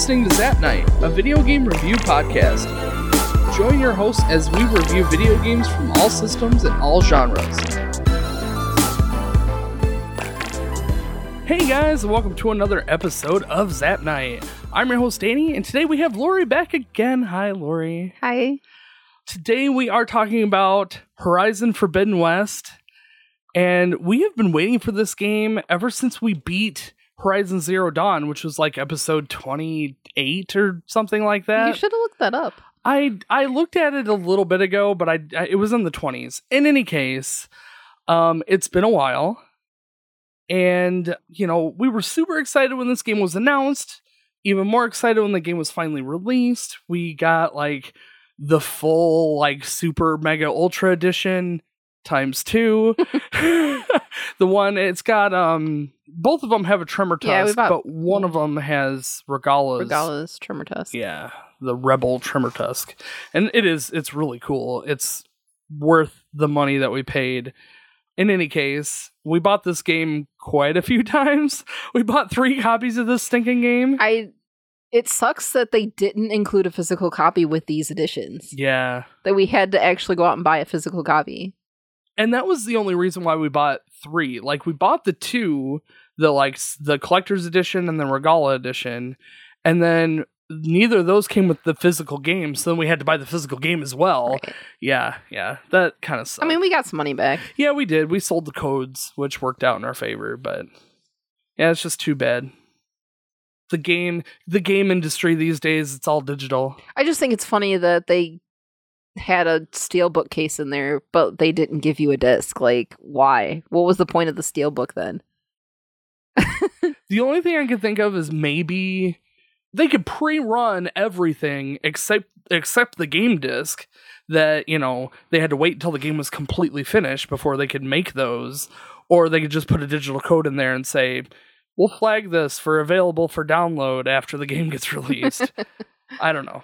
listening to Zap Night, a video game review podcast. Join your hosts as we review video games from all systems and all genres. Hey guys, welcome to another episode of Zap Night. I'm your host Danny, and today we have Lori back again. Hi, Lori. Hi. Today we are talking about Horizon Forbidden West, and we have been waiting for this game ever since we beat Horizon Zero Dawn, which was like episode 28 or something like that. You should have looked that up. I I looked at it a little bit ago, but I, I it was in the 20s. In any case, um it's been a while. And, you know, we were super excited when this game was announced, even more excited when the game was finally released. We got like the full like super mega ultra edition times 2. the one it's got um both of them have a tremor tusk, Yeah, bought- but one of them has Regalla's Regalla's Tremor Tusk. yeah, the Rebel tremor Tusk, and it is it's really cool. It's worth the money that we paid. In any case, we bought this game quite a few times. We bought three copies of this stinking game. I. It sucks that they didn't include a physical copy with these editions. yeah, That we had to actually go out and buy a physical copy. And that was the only reason why we bought three. Like we bought the two, the like the collector's edition and the Regalla edition, and then neither of those came with the physical game. So then we had to buy the physical game as well. Right. Yeah, yeah, that kind of sucks. I mean, we got some money back. Yeah, we did. We sold the codes, which worked out in our favor, but yeah, it's just too bad. The game the game industry these days, it's all digital. I just think it's funny that they had a steel bookcase in there, but they didn't give you a disc. Like, why? What was the point of the steel book then? The only thing I can think of is maybe they could pre-run everything except except the game disc that, you know, they had to wait until the game was completely finished before they could make those or they could just put a digital code in there and say we'll flag this for available for download after the game gets released. I don't know.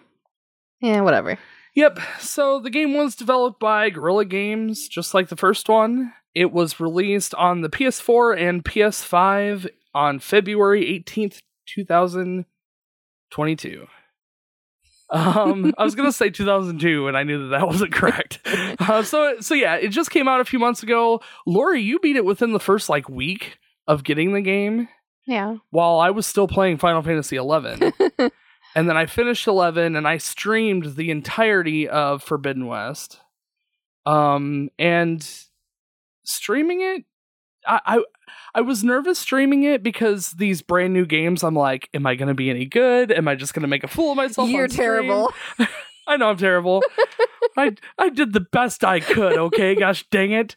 Yeah, whatever. Yep. So the game was developed by Guerrilla Games, just like the first one. It was released on the PS4 and PS5 on February 18th, 2022. Um, I was gonna say 2002, and I knew that that wasn't correct. Uh, so, so yeah, it just came out a few months ago. Lori, you beat it within the first like week of getting the game, Yeah. while I was still playing Final Fantasy 11. And then I finished 11 and I streamed the entirety of Forbidden West. Um and streaming it I, I I was nervous streaming it because these brand new games I'm like am I going to be any good? Am I just going to make a fool of myself? You're terrible. I know I'm terrible. I I did the best I could, okay? Gosh dang it.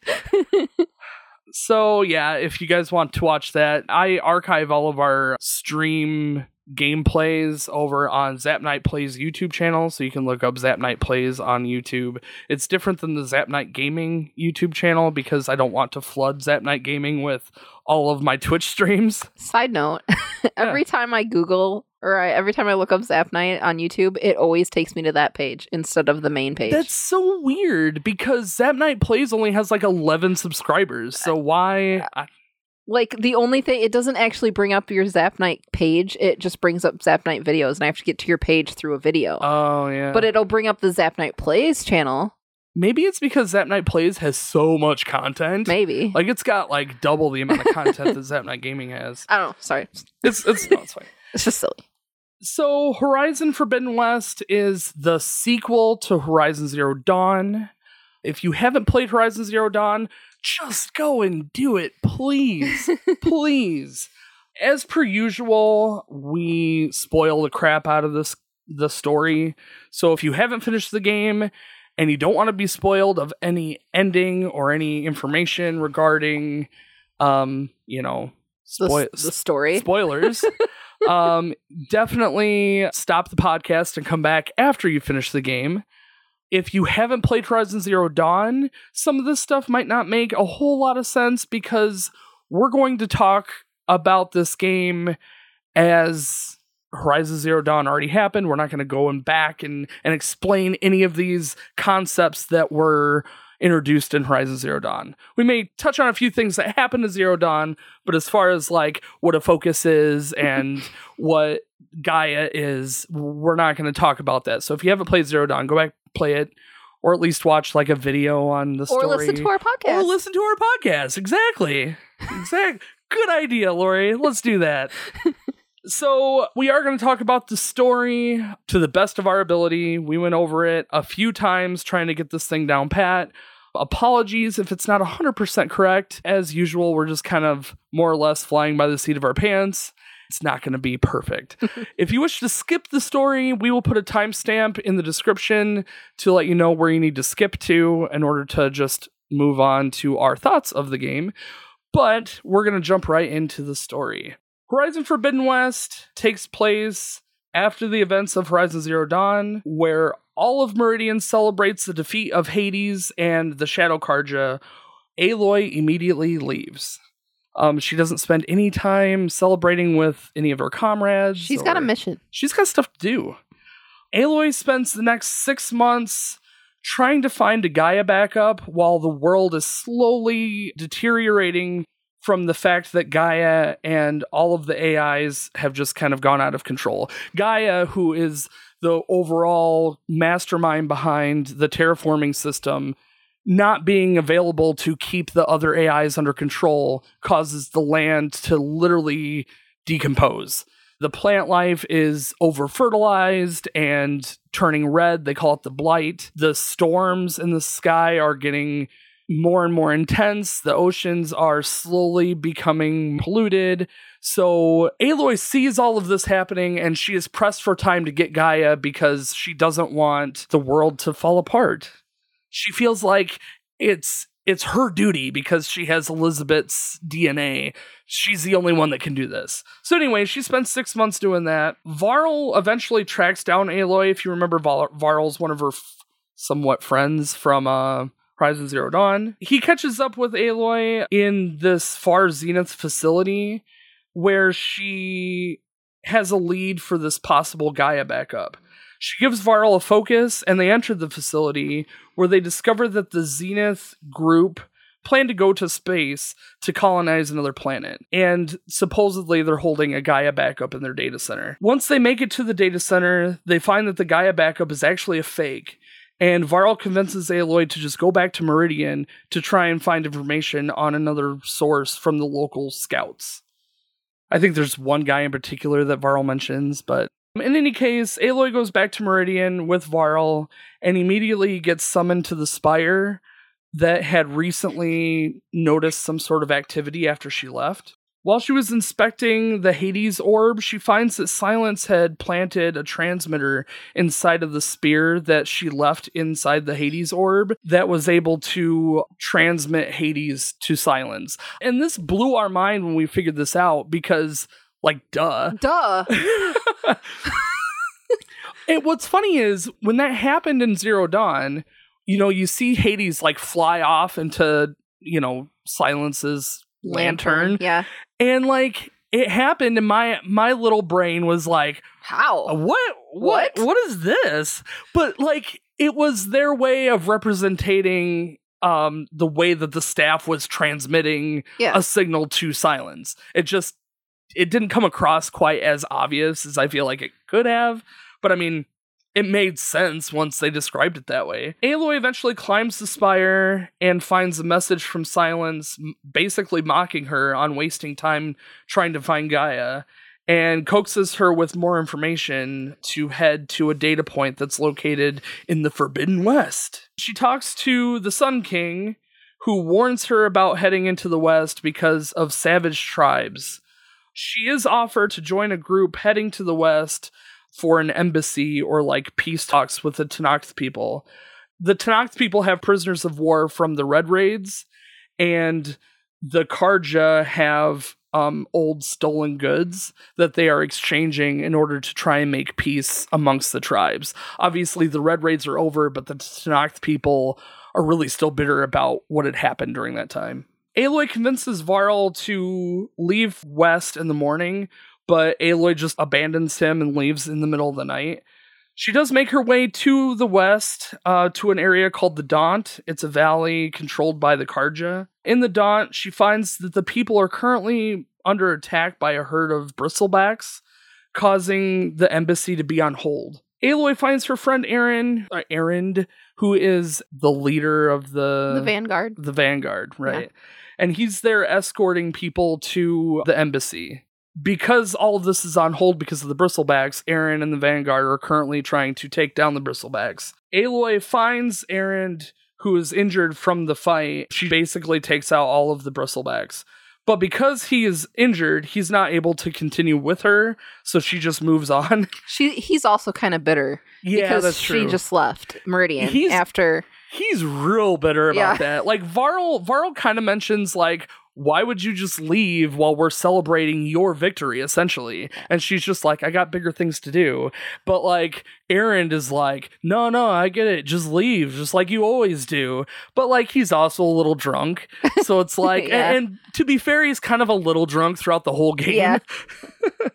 So yeah, if you guys want to watch that, I archive all of our stream gameplays over on Zap Night Plays YouTube channel, so you can look up Zap Night Plays on YouTube. It's different than the Zap Night Gaming YouTube channel because I don't want to flood Zap Night Gaming with all of my Twitch streams. Side note: Every time I Google or I, every time I look up Zap Night on YouTube, it always takes me to that page instead of the main page. That's so weird because Zap Night Plays only has like 11 subscribers. So uh, why I, like the only thing it doesn't actually bring up your Zap Night page. It just brings up Zap Night videos, and I have to get to your page through a video. Oh yeah. but it'll bring up the Zap Night Plays channel. Maybe it's because Zap Night Plays has so much content. Maybe Like it's got like double the amount of content that Zap Night Gaming has. I don't know. Sorry, It's it's no, it's fine. it's just silly. So Horizon Forbidden West is the sequel to Horizon Zero Dawn. If you haven't played Horizon Zero Dawn, just go and do it, please. please. As per usual, we spoil the crap out of this the story. So if you haven't finished the game and you don't want to be spoiled of any ending or any information regarding um, you know, The, the story. spoilers. um, definitely stop the podcast and come back after you finish the game. If you haven't played Horizon Zero Dawn, some of this stuff might not make a whole lot of sense because we're going to talk about this game as Horizon Zero Dawn already happened. We're not going to go and back and, and explain any of these concepts that were introduced in Horizon Zero Dawn. We may touch on a few things that happened to Zero Dawn, but as far as like what a focus is and what Gaia is, we're not going to talk about that. So if you haven't played Zero Dawn, go back play it, or at least watch like a video on the story, Or listen to our podcast. or listen to our podcast. Exactly, exactly. Good idea, Lori. Let's do that. So, we are going to talk about the story to the best of our ability. We went over it a few times trying to get this thing down pat. Apologies if it's not 100% correct. As usual, we're just kind of more or less flying by the seat of our pants. It's not going to be perfect. if you wish to skip the story, we will put a timestamp in the description to let you know where you need to skip to in order to just move on to our thoughts of the game. But we're going to jump right into the story. Horizon Forbidden West takes place after the events of Horizon Zero Dawn, where all of Meridian celebrates the defeat of Hades and the Shadow Carja. Aloy immediately leaves. Um, she doesn't spend any time celebrating with any of her comrades. She's got a mission. She's got stuff to do. Aloy spends the next six months trying to find a Gaia backup while the world is slowly deteriorating from the fact that Gaia and all of the AIs have just kind of gone out of control. Gaia, who is the overall mastermind behind the terraforming system, not being available to keep the other AIs under control causes the land to literally decompose. The plant life is over fertilized and turning red. They call it the blight. The storms in the sky are getting more and more intense. The oceans are slowly becoming polluted. So Aloy sees all of this happening and she is pressed for time to get Gaia because she doesn't want the world to fall apart. She feels like it's it's her duty because she has Elizabeth's DNA. She's the only one that can do this. So anyway, she spends six months doing that. Varl eventually tracks down Aloy. If you remember, Var- Varl's one of her f- somewhat friends from uh, Horizon Zero Dawn. He catches up with Aloy in this Far Zenith facility where she has a lead for this possible Gaia backup. She gives Varl a focus, and they enter the facility where they discover that the Zenith group plan to go to space to colonize another planet. And supposedly they're holding a Gaia backup in their data center. Once they make it to the data center, they find that the Gaia backup is actually a fake. And Varl convinces Aloy to just go back to Meridian to try and find information on another source from the local scouts. I think there's one guy in particular that Varl mentions, but in any case, Aloy goes back to Meridian with Varl and immediately gets summoned to the Spire that had recently noticed some sort of activity after she left. While she was inspecting the Hades orb, she finds that Silence had planted a transmitter inside of the spear that she left inside the Hades orb that was able to transmit Hades to Silence. And this blew our mind when we figured this out because, like, duh. Duh. And what's funny is when that happened in Zero Dawn, you know, you see Hades like fly off into, you know, Silence's lantern. Yeah. And like it happened and my my little brain was like, How? what what What? what is this? But like it was their way of representing um the way that the staff was transmitting Yeah. a signal to silence. It just it didn't come across quite as obvious as I feel like it could have, but I mean it made sense once they described it that way. Aloy eventually climbs the spire and finds a message from Silence basically mocking her on wasting time trying to find Gaia and coaxes her with more information to head to a data point that's located in the Forbidden West. She talks to the Sun King, who warns her about heading into the West because of savage tribes. She is offered to join a group heading to the West for an embassy or like peace talks with the Tenakth people. The Tenakth people have prisoners of war from the Red Raids, and the Carja have um, old stolen goods that they are exchanging in order to try and make peace amongst the tribes. Obviously, the Red Raids are over, but the Tenakth people are really still bitter about what had happened during that time. Aloy convinces Varl to leave west in the morning, but Aloy just abandons him and leaves in the middle of the night. She does make her way to the west, uh, to an area called the Daunt. It's a valley controlled by the Carja. In the Daunt, she finds that the people are currently under attack by a herd of bristlebacks. causing the embassy to be on hold. Aloy finds her friend Aaron, uh, Erend, who is the leader of the the Vanguard. the Vanguard, right? And he's there escorting people to the embassy. Because all of this is on hold because of the bristlebacks, Aaron and the Vanguard are currently trying to take down the bristlebacks. Aloy finds Aaron, who is injured from the fight. She basically takes out all of the bristlebacks. But because he is injured, he's not able to continue with her, so she just moves on. She he's also kind of bitter yeah, because that's true. she just left Meridian He's- after he's real bitter about Yeah. that. Like Varl Varl kind of mentions like why would you just leave while we're celebrating your victory essentially? And she's just like I got bigger things to do. But like Aaron is like no no, I get it. Just leave just like you always do. But like he's also a little drunk. So it's like Yeah. and, and to be fair he's kind of a little drunk throughout the whole game. Yeah.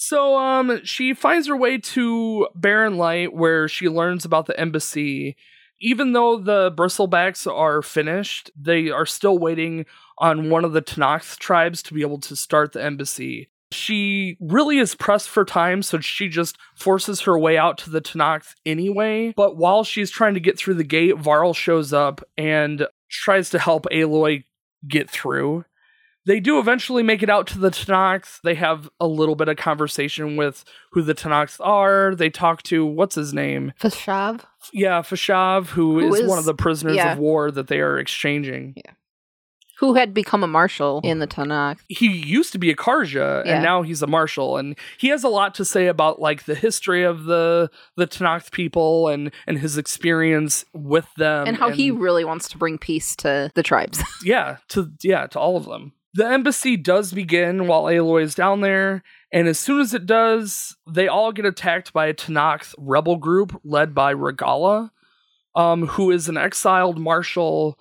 So um she finds her way to Barren Light where she learns about the embassy. Even though the bristlebacks are finished, they are still waiting on one of the Tenakth tribes to be able to start the embassy. She really is pressed for time, so she just forces her way out to the Tenakth anyway. But while she's trying to get through the gate, Varl shows up and tries to help Aloy get through. They do eventually make it out to the Tenakth. They have a little bit of conversation with who the Tenakth are. They talk to what's his name? Fashav. Yeah, Fashav, who, Who is, is- one of the prisoners yeah. of war that they are exchanging. Yeah. Who had become a marshal in the Tenakth. He used to be a Carja, Yeah. and now he's a marshal, and he has a lot to say about like the history of the the Tenakth people and and his experience with them, and how he really wants to bring peace to the tribes. yeah to yeah to all of them the embassy does begin while aloy is down there and as soon as it does they all get attacked by a tenakth rebel group led by regalla um, who is an exiled marshal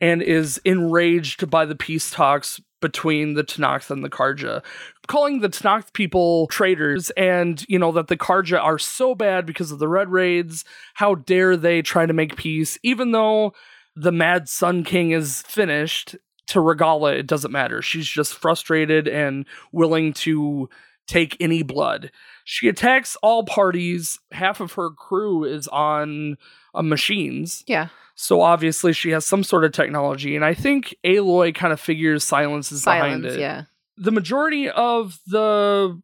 and is enraged by the peace talks between the Tenakth and the Carja, calling the Tenakth people traitors and, you know, that the Carja are so bad because of the Red Raids. How dare they try to make peace, even though the Mad Sun King is finished. To Regalla, it doesn't matter. She's just frustrated and willing to take any blood. She attacks all parties. Half of her crew is on uh, machines. yeah. So obviously she has some sort of technology, and I think Aloy kind of figures silence is behind it. yeah. The majority of the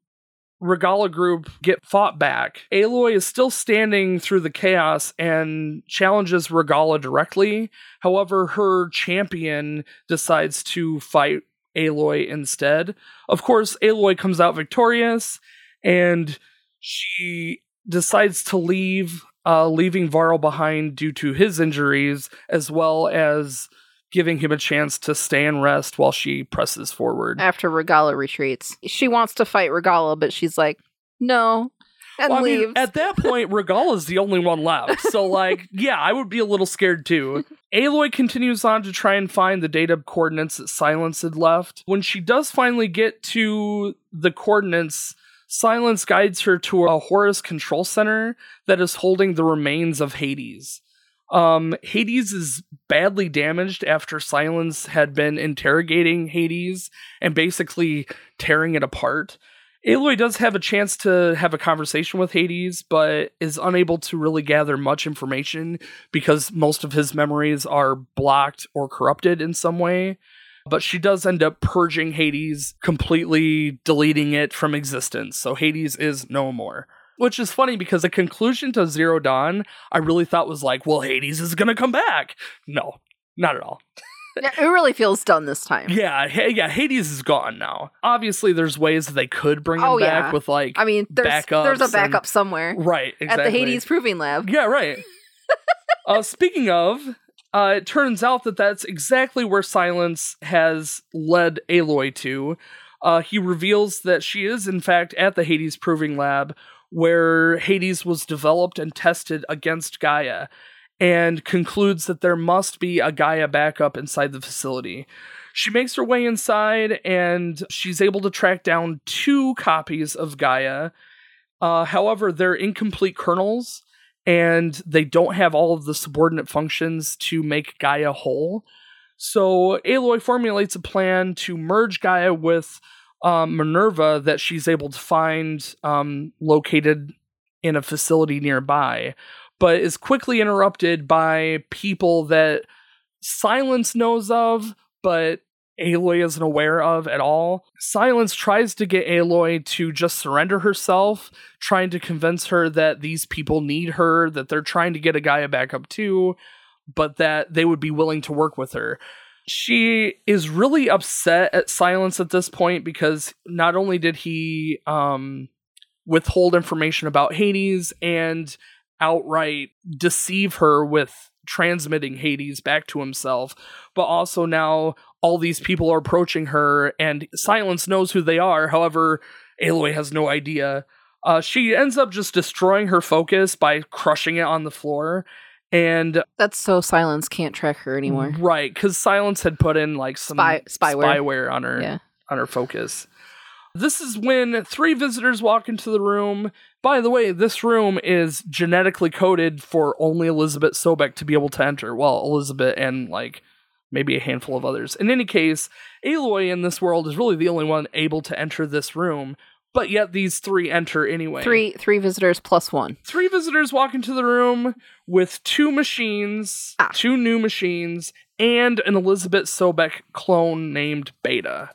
Regalla group get fought back. Aloy is still standing through the chaos and challenges Regalla directly. However, her champion decides to fight Aloy instead. Of course, Aloy comes out victorious and she decides to leave, uh, leaving Varl behind due to his injuries, as well as giving him a chance to stay and rest while she presses forward. After Regalla retreats. She wants to fight Regalla, but she's like, no. And Well, I mean, leaves. at that point, Regalla's the only one left. So, like, yeah, I would be a little scared too. Aloy continues on to try and find the data coordinates that Silence had left. When she does finally get to the coordinates, Silence guides her to a Horus control center that is holding the remains of Hades. Um, Hades is badly damaged after Silence had been interrogating Hades and basically tearing it apart. Aloy does have a chance to have a conversation with Hades, but is unable to really gather much information because most of his memories are blocked or corrupted in some way. But she does end up purging Hades, completely deleting it from existence. So Hades is no more. Which is funny because the conclusion to Zero Dawn, I really thought was like, well, Hades is going to come back. No, not at all. Yeah, it really feels done this time. Yeah, ha- yeah, Hades is gone now. Obviously, there's ways that they could bring him Oh, back yeah. with like I mean, there's there's a backup and- somewhere right exactly. at the Hades Proving Lab. Yeah, right. uh, speaking of, uh, it turns out that that's exactly where Silence has led Aloy to. Uh, he reveals that she is, in fact, at the Hades Proving Lab, where Hades was developed and tested against Gaia, and concludes that there must be a Gaia backup inside the facility. She makes her way inside, and she's able to track down two copies of Gaia. Uh, however, they're incomplete kernels, and they don't have all of the subordinate functions to make Gaia whole. So Aloy formulates a plan to merge Gaia with um, Minerva that she's able to find um, located in a facility nearby, but is quickly interrupted by people that Silence knows of, but Aloy isn't aware of at all. Silence tries to get Aloy to just surrender herself, trying to convince her that these people need her, that they're trying to get a Gaia back up too, but that they would be willing to work with her. She is really upset at Silence at this point because not only did he um, withhold information about Hades and outright deceive her with transmitting Hades back to himself, but also now all these people are approaching her and Silence knows who they are. However, Aloy has no idea. Uh, she ends up just destroying her focus by crushing it on the floor. And That's so Silence can't track her anymore. right, because Silence had put in like some Spy- spyware. spyware on her Yeah. on her focus. This is when three visitors walk into the room. By the way, this room is genetically coded for only Elizabeth Sobek to be able to enter. Well, Elizabeth and like maybe a handful of others. In any case, Aloy in this world is really the only one able to enter this room, but yet these three enter anyway. Three three visitors plus one. Three visitors walk into the room with two machines, Ah. two new machines, and an Elizabeth Sobek clone named Beta.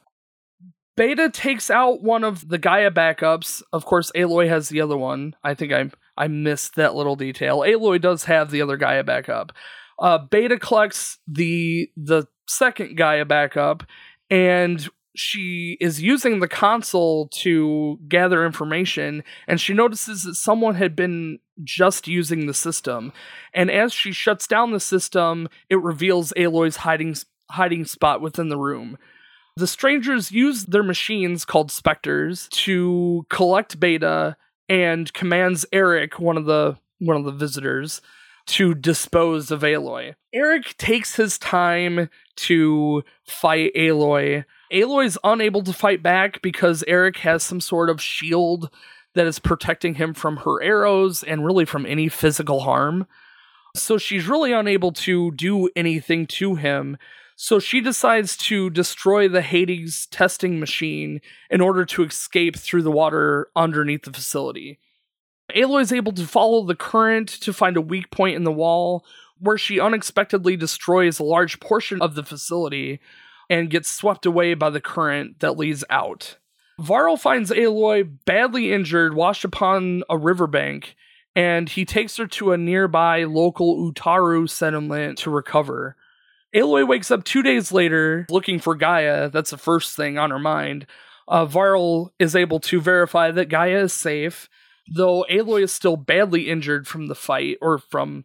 Beta takes out one of the Gaia backups. Of course, Aloy has the other one. I think I I missed that little detail. Aloy does have the other Gaia backup. Uh, Beta collects the the second Gaia backup, and she is using the console to gather information. And she notices that someone had been just using the system. And as she shuts down the system, it reveals Aloy's hiding hiding spot within the room. The strangers use their machines called specters to collect beta and commands Erik, one of the one of the visitors, to dispose of Aloy. Erik takes his time to fight Aloy. Aloy's unable to fight back because Erik has some sort of shield that is protecting him from her arrows and really from any physical harm. So she's really unable to do anything to him. So she decides to destroy the Hades testing machine in order to escape through the water underneath the facility. Aloy is able to follow the current to find a weak point in the wall where she unexpectedly destroys a large portion of the facility and gets swept away by the current that leads out. Varl finds Aloy badly injured, washed upon a riverbank, and he takes her to a nearby local Utaru settlement to recover. Aloy wakes up two days later looking for Gaia. That's the first thing on her mind. Uh, Varl is able to verify that Gaia is safe, though Aloy is still badly injured from the fight or from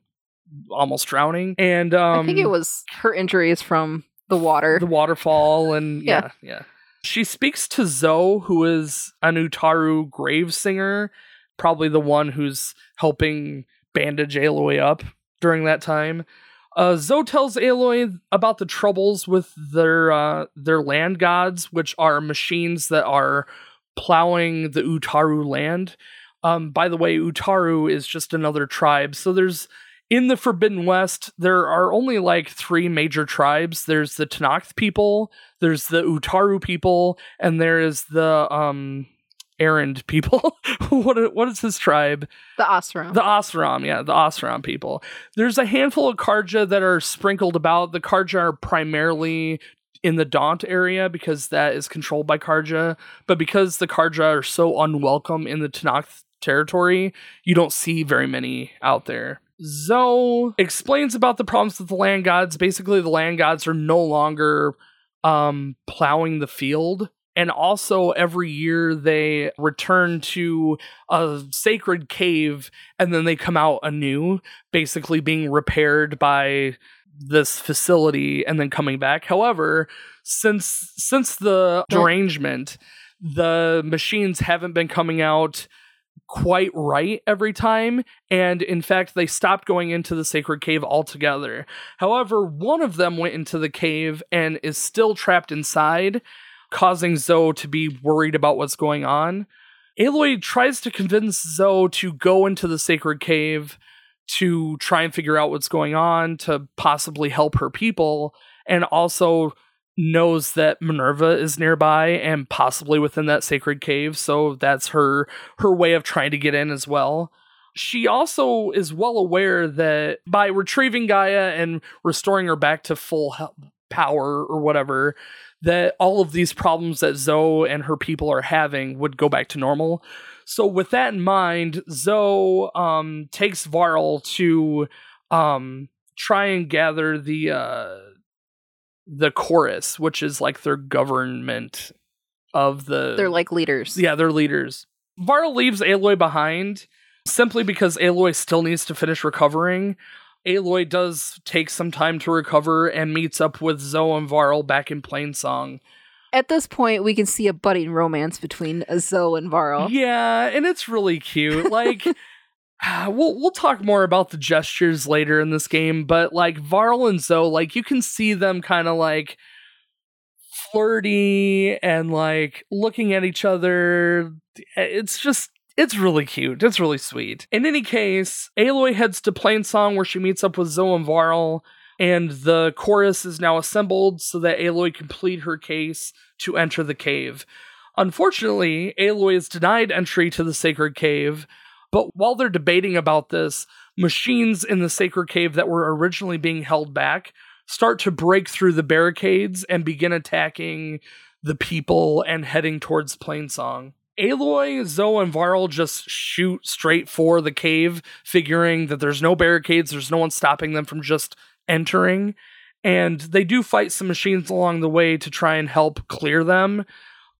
almost drowning. And um, I think it was her injuries from the water. the waterfall and yeah, Yeah. yeah. She speaks to Zoe, who is an Utaru grave singer, probably the one who's helping bandage Aloy up during that time. Uh, Zoe tells Aloy about the troubles with their uh, their land gods, which are machines that are plowing the Utaru land. Um, by the way, Utaru is just another tribe. So there's in the Forbidden West, there are only like three major tribes. There's the Tenakth people, there's the Utaru people, and there is the um Errand people. what what is this tribe? the Osram. The Osram, yeah, the Osram people. There's a handful of Carja that are sprinkled about. The Carja are primarily in the Daunt area because that is controlled by Carja. But because the Carja are so unwelcome in the Tenakth territory, you don't see very many out there. Zoe explains about the problems with the land gods. Basically, the land gods are no longer um, plowing the field. And also, every year they return to a sacred cave and then they come out anew, basically being repaired by this facility and then coming back. However, since since the derangement, the machines haven't been coming out quite right every time and in fact they stopped going into the sacred cave altogether. However one of them went into the cave and is still trapped inside causing zoe to be worried about what's going on. Aloy tries to convince zoe to go into the sacred cave to try and figure out what's going on to possibly help her people and also knows that Minerva is nearby and possibly within that sacred cave, so that's her her way of trying to get in as well. She also is well aware that by retrieving Gaia and restoring her back to full he- power or whatever, that all of these problems that Zoe and her people are having would go back to normal. So with that in mind, Zoe um, takes Varl to um, try and gather the uh, the chorus, which is like their government of the They're like leaders. yeah, they're leaders. Varl leaves Aloy behind simply because Aloy still needs to finish recovering. Aloy does take some time to recover and meets up with Zoe and Varl back in Plainsong. At this point, we can see a budding romance between Zoe and Varl. Yeah, and it's really cute. Like Ah, we'll we'll talk more about the gestures later in this game, but like Varl and Zoe, like you can see them kind of like flirty and like looking at each other. Eh, it's just it's really cute. It's really sweet. In any case, Aloy heads to Plainsong where she meets up with Zoe and Varl, and the chorus is now assembled so that Aloy can complete her case to enter the cave. Unfortunately, Aloy is denied entry to the sacred cave, but while they're debating about this, machines in the sacred cave that were originally being held back start to break through the barricades and begin attacking the people and heading towards Plainsong. Aloy, Zoe, and Varl just shoot straight for the cave, figuring that there's no barricades, there's no one stopping them from just entering. And they do fight some machines along the way to try and help clear them.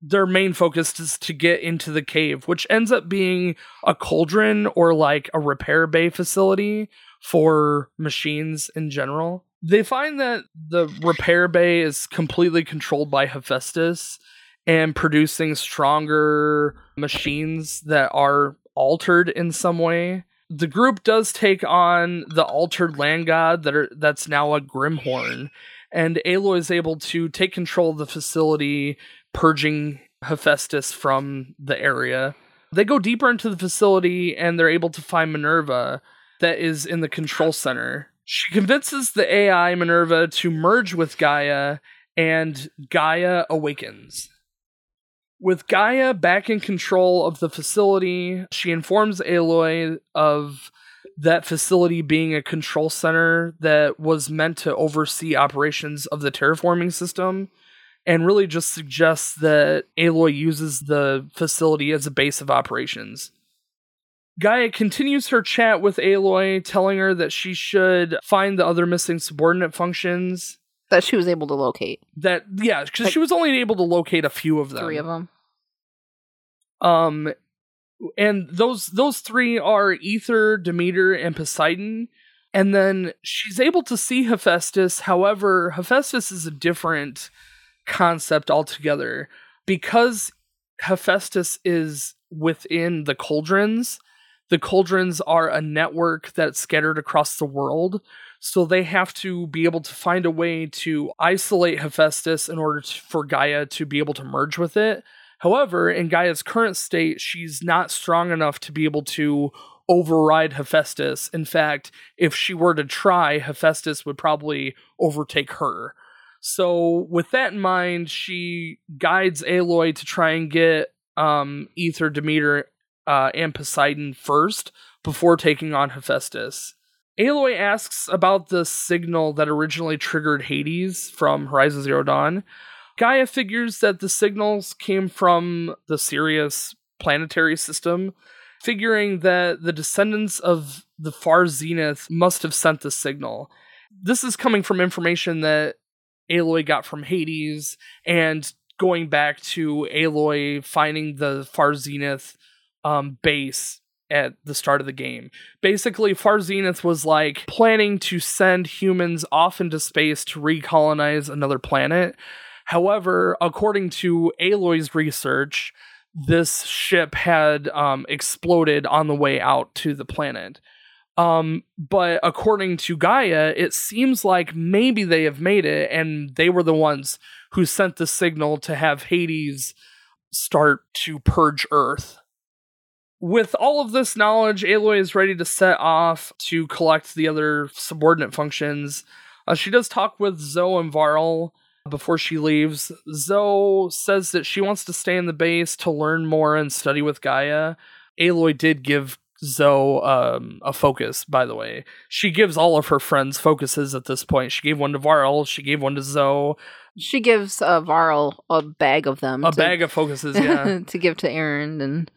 Their main focus is to get into the cave, which ends up being a cauldron or like a repair bay facility for machines in general. They find that the repair bay is completely controlled by Hephaestus and producing stronger machines that are altered in some way. The group does take on the altered land god that are that's now a Grimhorn, and Aloy is able to take control of the facility, purging Hephaestus from the area. They go deeper into the facility and they're able to find Minerva that is in the control center. She convinces the AI Minerva to merge with Gaia, and Gaia awakens. With Gaia back in control of the facility, she informs Aloy of that facility being a control center that was meant to oversee operations of the terraforming system and really just suggests that Aloy uses the facility as a base of operations. Gaia continues her chat with Aloy, telling her that she should find the other missing subordinate functions. That she was able to locate. That yeah, because Like- she was only able to locate a few of them. Three of them. Um, and those those three are Aether, Demeter, and Poseidon. And then she's able to see Hephaestus. However, Hephaestus is a different concept altogether because Hephaestus is within the cauldrons. The cauldrons are a network that's scattered across the world. So they have to be able to find a way to isolate Hephaestus in order to, for Gaia to be able to merge with it. However, in Gaia's current state, she's not strong enough to be able to override Hephaestus. In fact, if she were to try, Hephaestus would probably overtake her. So, with that in mind, she guides Aloy to try and get um, Aether, Demeter, uh, and Poseidon first before taking on Hephaestus. Aloy asks about the signal that originally triggered Hades from Horizon Zero Dawn. Gaia figures that the signals came from the Sirius planetary system, figuring that the descendants of the far zenith must have sent the signal. This is coming from information that Aloy got from Hades and going back to Aloy finding the far zenith um, base at the start of the game. Basically, Far Zenith was like planning to send humans off into space to recolonize another planet. However, according to Aloy's research, this ship had um, exploded on the way out to the planet. Um, but according to Gaia, it seems like maybe they have made it, and they were the ones who sent the signal to have Hades start to purge Earth. With all of this knowledge, Aloy is ready to set off to collect the other subordinate functions. Uh, she does talk with Zoe and Varl, before she leaves. Zoe says that she wants to stay in the base to learn more and study with Gaia. Aloy did give Zoe um, a focus, by the way. She gives all of her friends focuses at this point. She gave one to Varl, she gave one to Zoe, She gives uh, Varl a bag of them. a to, bag of focuses, yeah. to give to Aaron and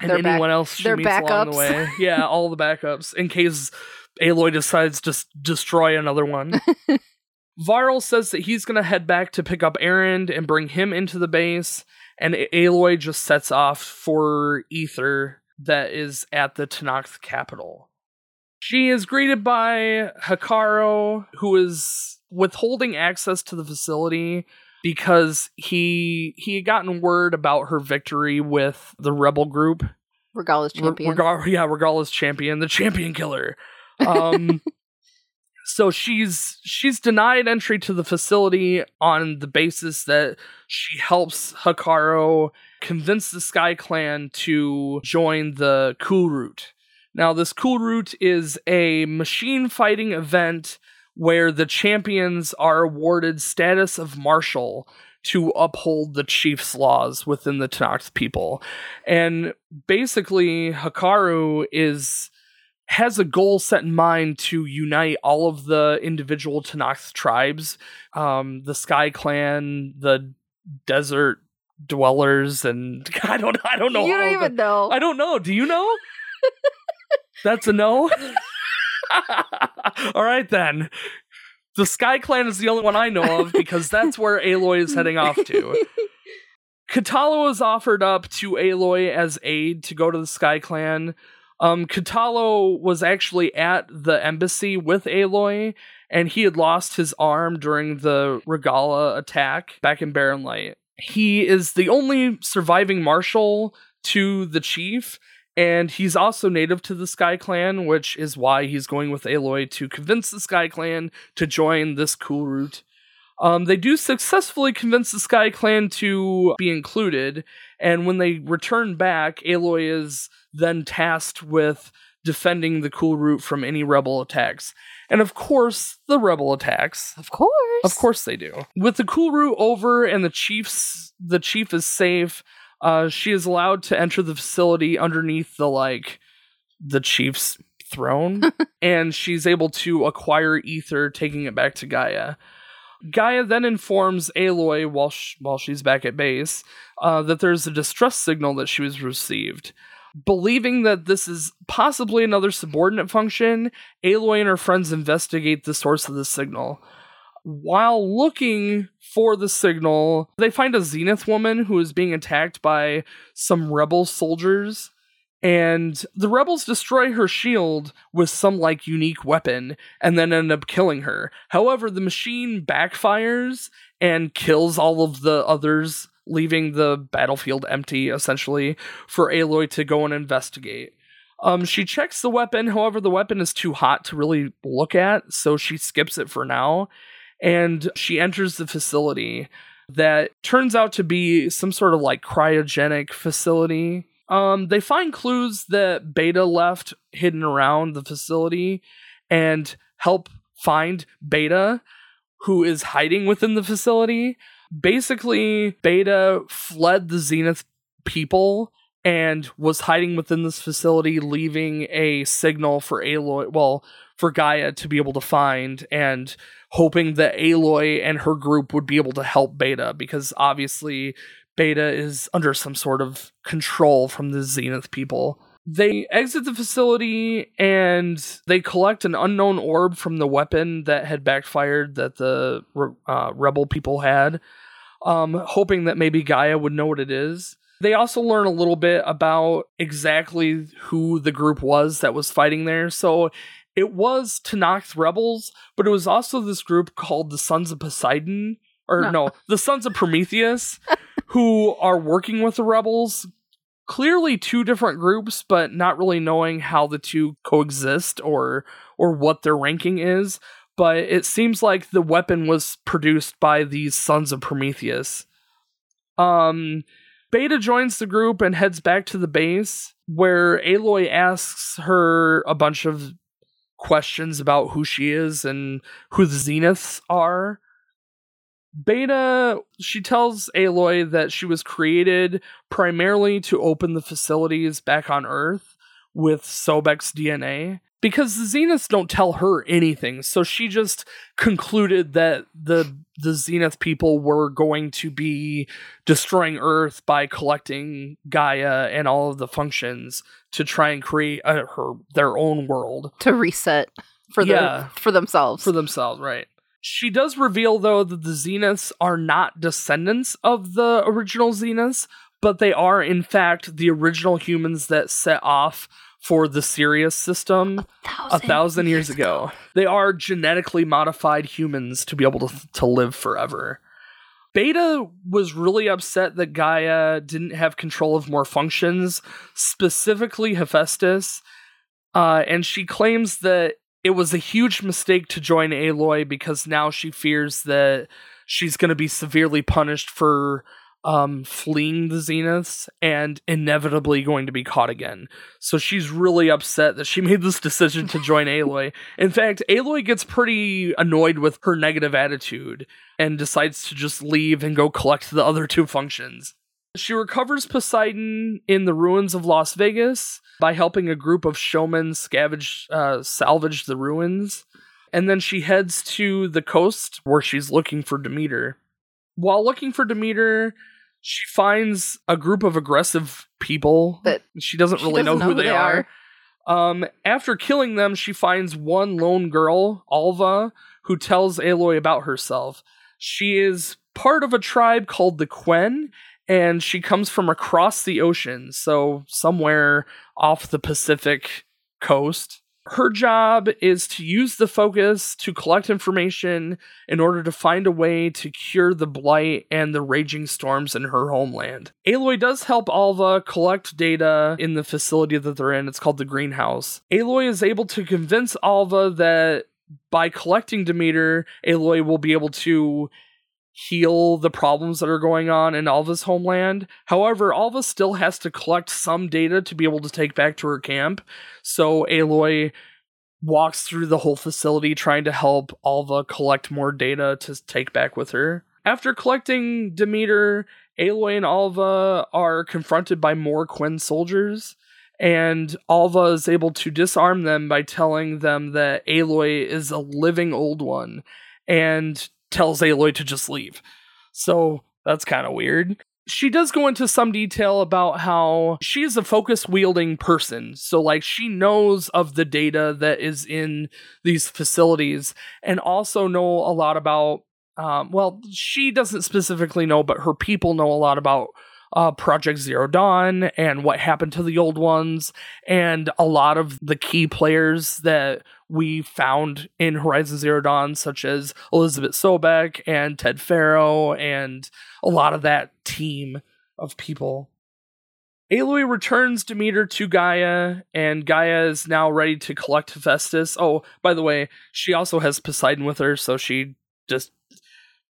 and Their back- anyone else she their meets along the backups. way. Yeah, all the backups in case Aloy decides to s- destroy another one. Varl says that he's going to head back to pick up Aaron and bring him into the base, and Aloy just sets off for Aether that is at the Tenakth capital. She is greeted by Hekarro, who is withholding access to the facility because he he had gotten word about her victory with the rebel group Regalla's champion. Regal- yeah, Regalla's champion, the champion killer. Um, so she's she's denied entry to the facility on the basis that she helps Hekarro convince the Sky Clan to join the Kulrut. Now, this Kulrut is a machine fighting event where the champions are awarded status of marshal to uphold the chief's laws within the Tenakth people. And basically Hekarro is has a goal set in mind to unite all of the individual Tenakth tribes, um, the Sky Clan, the Desert Dwellers, and I don't I don't know. You don't of the- even know. I don't know. Do you know? That's a no. all right then. The Sky Clan is the only one I know of because that's where Aloy is heading off to. Kotallo is offered up to Aloy as aid to go to the Sky Clan. Um, Kotallo was actually at the embassy with Aloy, and he had lost his arm during the Regalla attack back in Barren Light. He is the only surviving marshal to the chief, and he's also native to the Sky Clan, which is why he's going with Aloy to convince the Sky Clan to join this Kulrut. Um, they do successfully convince the Sky Clan to be included, and when they return back, Aloy is then tasked with defending the Kulrut from any rebel attacks. And of course, the rebel attacks. of course. Of course they do. With the Kulrut over and the chief's the chief is safe, uh, she is allowed to enter the facility underneath the like the chief's throne, and she's able to acquire aether, taking it back to Gaia. Gaia then informs Aloy while sh- while she's back at base uh, that there's a distress signal that she was received. Believing that this is possibly another subordinate function, Aloy and her friends investigate the source of the signal. While looking for the signal, they find a Zenith woman who is being attacked by some rebel soldiers. And the rebels destroy her shield with some like unique weapon and then end up killing her. However, the machine backfires and kills all of the others, leaving the battlefield empty essentially for Aloy to go and investigate. Um, she checks the weapon, however, the weapon is too hot to really look at, so she skips it for now. And she enters the facility that turns out to be some sort of like cryogenic facility. Um, they find clues that Beta left hidden around the facility and help find Beta, who is hiding within the facility. Basically, Beta fled the Zenith people and was hiding within this facility, leaving a signal for Aloy, well, for Gaia to be able to find, and hoping that Aloy and her group would be able to help Beta, because obviously Beta is under some sort of control from the Zenith people. They exit the facility and they collect an unknown orb from the weapon that had backfired that the uh, rebel people had, um, hoping that maybe Gaia would know what it is. They also learn a little bit about exactly who the group was that was fighting there. So it was Tenakth rebels, but it was also this group called the Sons of Poseidon, or No. no, the Sons of Prometheus, who are working with the rebels. Clearly, two different groups, but not really knowing how the two coexist or or what their ranking is. But it seems like the weapon was produced by these Sons of Prometheus. Um, Beta joins the group and heads back to the base, where Aloy asks her a bunch of questions about who she is and who the Zeniths are. Beta, she tells Aloy that she was created primarily to open the facilities back on Earth with Sobek's DNA because the Zeniths don't tell her anything. So she just concluded that the the Zenith people were going to be destroying Earth by collecting Gaia and all of the functions to try and create a, her their own world to reset for Yeah. the for themselves. for themselves, right? She does reveal though that the Zeniths are not descendants of the original Zeniths, but they are in fact the original humans that set off for the Sirius system a thousand years ago. They are genetically modified humans to be able to to live forever. Beta was really upset that Gaia didn't have control of more functions, specifically Hephaestus, uh, and she claims that it was a huge mistake to join Aloy because now she fears that she's going to be severely punished for um, fleeing the Zeniths and inevitably going to be caught again. So she's really upset that she made this decision to join Aloy. In fact, Aloy gets pretty annoyed with her negative attitude and decides to just leave and go collect the other two functions. She recovers Poseidon in the ruins of Las Vegas by helping a group of showmen scavenge, uh, salvage the ruins. And then she heads to the coast where she's looking for Demeter. While looking for Demeter, she finds a group of aggressive people That she doesn't she really doesn't know who they are. Um, after killing them, she finds one lone girl, Alva, who tells Aloy about herself. She is part of a tribe called the Quen, and she comes from across the ocean, so somewhere off the Pacific coast. Her job is to use the focus to collect information in order to find a way to cure the blight and the raging storms in her homeland. Aloy does help Alva collect data in the facility that they're in. It's called the Greenhouse. Aloy is able to convince Alva that by collecting Demeter, Aloy will be able to heal the problems that are going on in Alva's homeland. However, Alva still has to collect some data to be able to take back to her camp. So Aloy walks through the whole facility trying to help Alva collect more data to take back with her. After collecting Demeter, Aloy and Alva are confronted by more Quen soldiers, and Alva is able to disarm them by telling them that Aloy is a living old one and tells Aloy to just leave. So that's kind of weird. She does go into some detail about how she is a focus wielding person. So, like, she knows of the data that is in these facilities and also know a lot about, um, well, she doesn't specifically know, but her people know a lot about uh, Project Zero Dawn and what happened to the old ones, and a lot of the key players that we found in Horizon Zero Dawn, such as Elizabeth Sobek and Ted Faro, and a lot of that team of people. Aloy returns Demeter to Gaia, and Gaia is now ready to collect Hephaestus. Oh, by the way, she also has Poseidon with her, so she just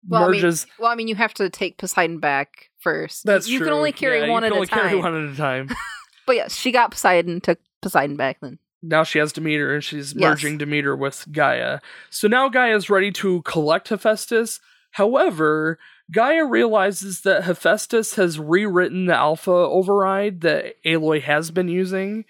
Well, I mean, merges. well, I mean, you have to take Poseidon back first. That's you true. can only carry Yeah, one you at can a only time. carry one at a time. But yes, she got Poseidon, took Poseidon back then. Now she has Demeter and she's Yes. merging Demeter with Gaia. So now Gaia is ready to collect Hephaestus. However, Gaia realizes that Hephaestus has rewritten the alpha override that Aloy has been using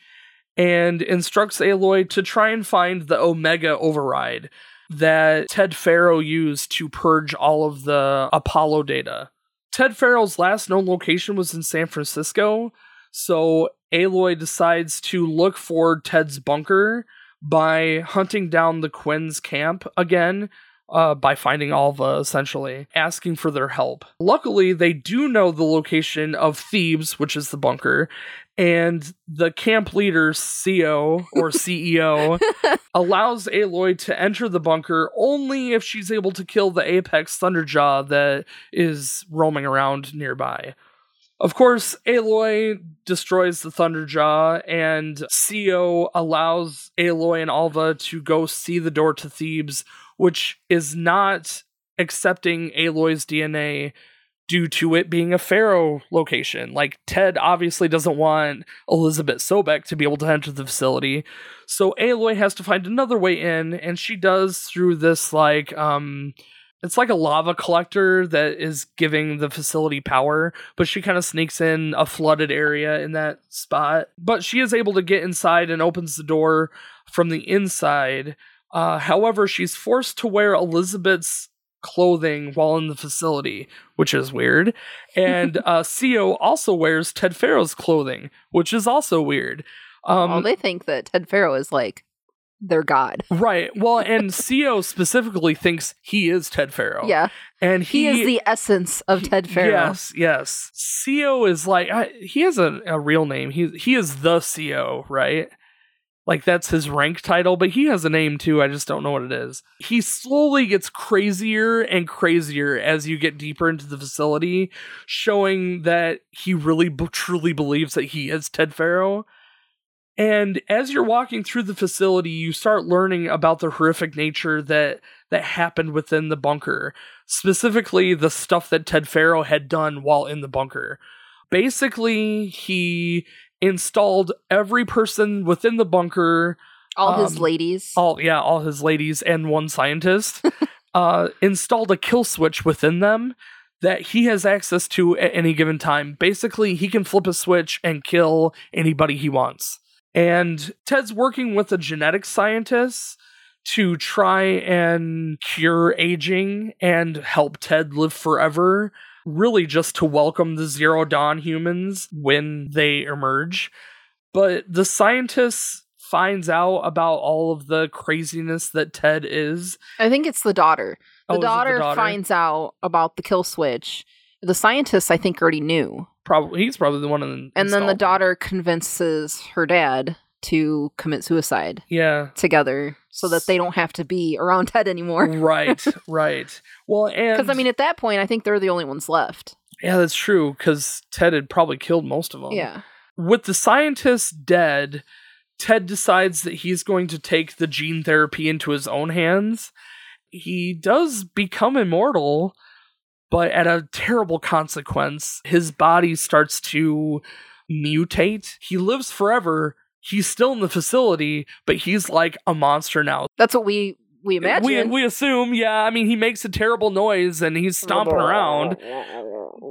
and instructs Aloy to try and find the Omega override that Ted Faro used to purge all of the Apollo data. Ted Faro's last known location was in San Francisco, so Aloy decides to look for Ted's bunker by hunting down the Quinn's camp again. Uh, by finding Alva, essentially, asking for their help. Luckily, they do know the location of Thebes, which is the bunker, and the camp leader, CO or CEO, allows Aloy to enter the bunker only if she's able to kill the Apex Thunderjaw that is roaming around nearby. Of course, Aloy destroys the Thunderjaw, and CO allows Aloy and Alva to go see the door to Thebes, which is not accepting Aloy's DNA due to it being a Faro location. Like, Ted obviously doesn't want Elizabeth Sobek to be able to enter the facility, so Aloy has to find another way in, and she does through this, like, um, it's like a lava collector that is giving the facility power, but she kind of sneaks in a flooded area in that spot. But she is able to get inside and opens the door from the inside. Uh, however, she's forced to wear Elizabeth's clothing while in the facility, which is weird. And uh, also wears Ted Faro's clothing, which is also weird. Um, well, they think that Ted Faro is like their god. Right. Well, and Co specifically thinks he is Ted Faro. Yeah. And He, he, is the essence of Ted Faro. Yes, yes. Co is like I, he has a, a real name. He he is the Co, right? Like that's his rank title, but he has a name too. I just don't know what it is. He slowly gets crazier and crazier as you get deeper into the facility, showing that he really b- truly believes that he is Ted Faro. And as you're walking through the facility, you start learning about the horrific nature that that happened within the bunker, specifically the stuff that Ted Faro had done while in the bunker. Basically, he installed every person within the bunker, All his Um, ladies. all yeah, all his ladies and one scientist, uh, installed a kill switch within them that he has access to at any given time. Basically, he can flip a switch and kill anybody he wants. And Ted's working with a genetic scientist to try and cure aging and help Ted live forever. Really, just to welcome the Zero Dawn humans when they emerge. But the scientist finds out about all of the craziness that Ted is. I think it's the daughter. The, Oh, is it daughter finds out about the kill switch. The scientists, I think, already knew. Probably he's probably the one in the And then the daughter convinces her dad to commit suicide Yeah. together so that they don't have to be around Ted anymore. right, right. Well, and Because, I mean, at that point, I think they're the only ones left. yeah, that's true. Because Ted had probably killed most of them. Yeah. With the scientist dead, Ted decides that he's going to take the gene therapy into his own hands. He does become immortal, but at a terrible consequence. His body starts to mutate. He lives forever. He's still in the facility, but he's like a monster now. That's what we, we imagine. We, we assume, yeah. I mean, he makes a terrible noise and he's stomping around.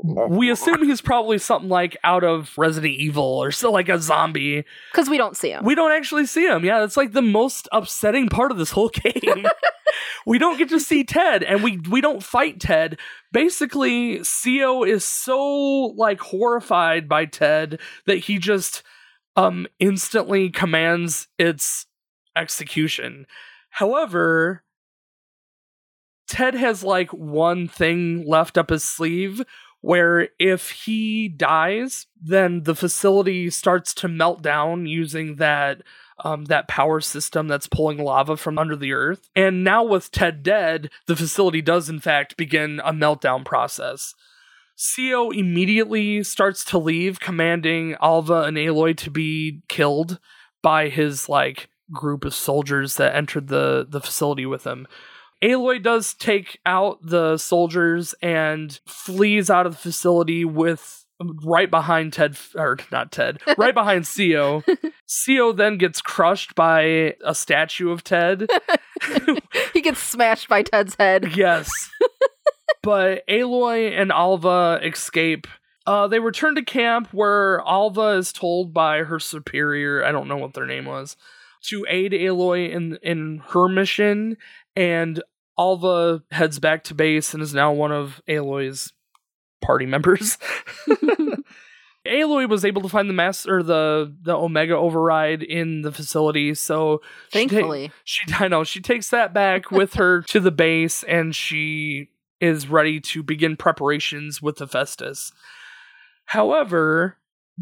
We assume he's probably something like out of Resident Evil or so, like a zombie. Because we don't see him. We don't actually see him. Yeah, that's like the most upsetting part of this whole game. we don't get to see Ted, and we we don't fight Ted. Basically, Co is so like horrified by Ted that he just um instantly commands its execution. However, Ted has like one thing left up his sleeve where if he dies, then the facility starts to melt down using that um, that power system that's pulling lava from under the earth. And now with Ted dead, the facility does in fact begin a meltdown process. Co immediately starts to leave, commanding Alva and Aloy to be killed by his like group of soldiers that entered the the facility with him. Aloy does take out the soldiers and flees out of the facility with right behind Ted or not Ted, right behind Co. Co then gets crushed by a statue of Ted. he gets smashed by Ted's head. yes. but Aloy and Alva escape. Uh, they return to camp where Alva is told by her superior, I don't know what their name was, to aid Aloy in in her mission, and Alva heads back to base and is now one of Aloy's party members. Aloy was able to find the mass or the the Omega override in the facility, so she ta- Thankfully. she I know she takes that back with her to the base and she is ready to begin preparations with Hephaestus. However,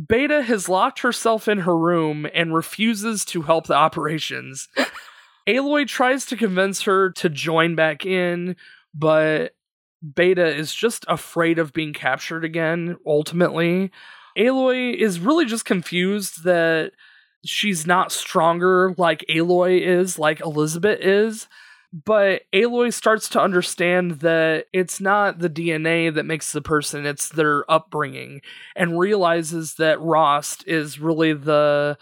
Beta has locked herself in her room and refuses to help the operations. Aloy tries to convince her to join back in, but Beta is just afraid of being captured again, ultimately. Aloy is really just confused that she's not stronger like Aloy is, like Elizabeth is. But Aloy starts to understand that it's not the DNA that makes the person, it's their upbringing, and realizes that Rost is really the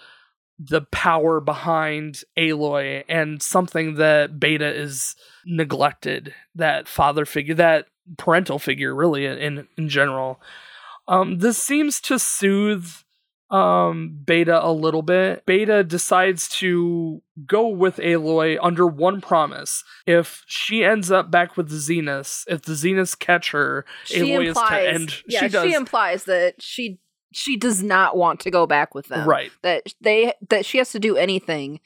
the power behind Aloy and something that Beta is neglected that father figure, that parental figure, really in in general. Um, this seems to soothe um Beta a little bit. Beta decides to go with Aloy under one promise. If she ends up back with the Zeniths, if the Zeniths catch her, She Aloy implies, is to end. yeah, she does. she implies that she she does not want to go back with them. right. That they that she has to do anything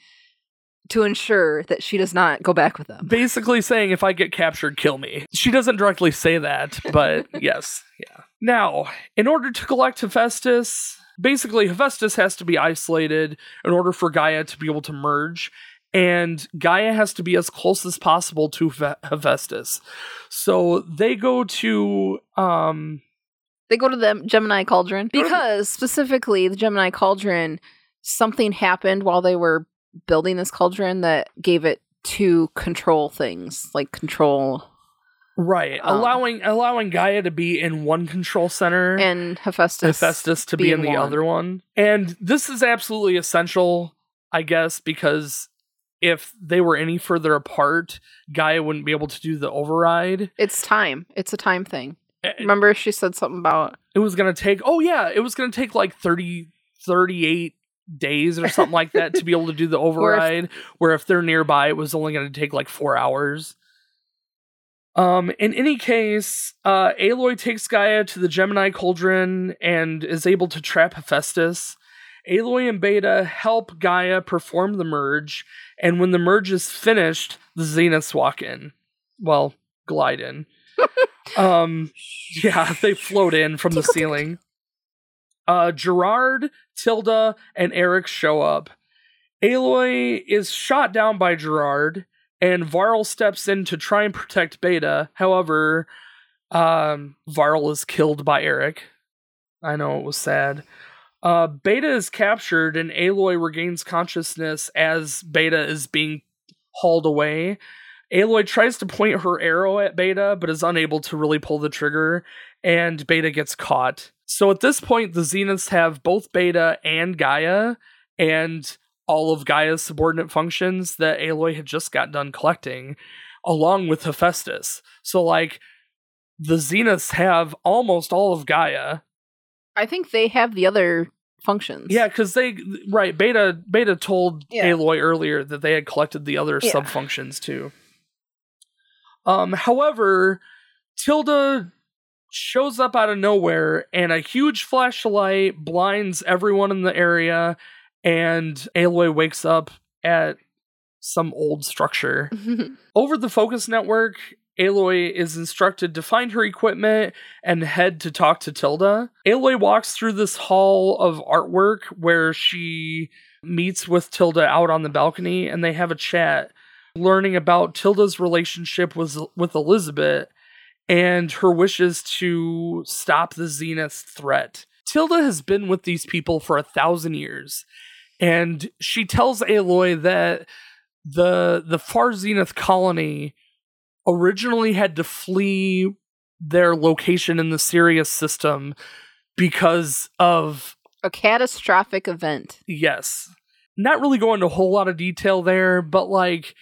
to ensure that she does not go back with them. basically saying if I get captured, kill me. She doesn't directly say that, but yes, yeah. Now, in order to collect Hephaestus, basically Hephaestus has to be isolated in order for Gaia to be able to merge. And Gaia has to be as close as possible to Hepha- Hephaestus. So they go to um They go to the Gemini Cauldron Go to the- because specifically the Gemini Cauldron something happened while they were building this cauldron that gave it to control things like control right, Um, allowing allowing Gaia to be in one control center and Hephaestus. Hephaestus to be in the one. other one. And this is absolutely essential, I guess, because if they were any further apart, Gaia wouldn't be able to do the override. It's time. It's a time thing. Eh, Remember she said something about It was going to take, oh, yeah, it was going to take like 30, 38 days or something like that to be able to do the override. where if they're nearby, it was only going to take like four hours. Um, in any case, uh, Aloy takes Gaia to the Gemini Cauldron and is able to trap Hephaestus. Aloy and Beta help Gaia perform the merge, and when the merge is finished, the Zeniths walk in. Well, glide in. um, yeah, they float in from the ceiling. Uh, Gerard, Tilda, and Erik show up. Aloy is shot down by Gerard, and Varl steps in to try and protect Beta. However, um, Varl is killed by Erik. I know it was sad. Uh, Beta is captured, and Aloy regains consciousness as Beta is being hauled away. Aloy tries to point her arrow at Beta, but is unable to really pull the trigger, and Beta gets caught. So at this point, the Zeniths have both Beta and Gaia, and all of Gaia's subordinate functions that Aloy had just got done collecting, along with Hephaestus. So, like, the Zeniths have almost all of Gaia. I think they have the other functions. Yeah, because they right Beta Beta told Yeah. Aloy earlier that they had collected the other Yeah. sub functions too. Um, however, Tilda shows up out of nowhere, and a huge flashlight blinds everyone in the area, and Aloy wakes up at some old structure. Over the focus network, Aloy is instructed to find her equipment and head to talk to Tilda. Aloy walks through this hall of artwork where she meets with Tilda out on the balcony and they have a chat, learning about Tilda's relationship with, with Elizabeth and her wishes to stop the Zenith threat. Tilda has been with these people for a thousand years, and she tells Aloy that the the Far Zenith colony originally had to flee their location in the Sirius system because of a catastrophic event. yes. Not really going into a whole lot of detail there, but like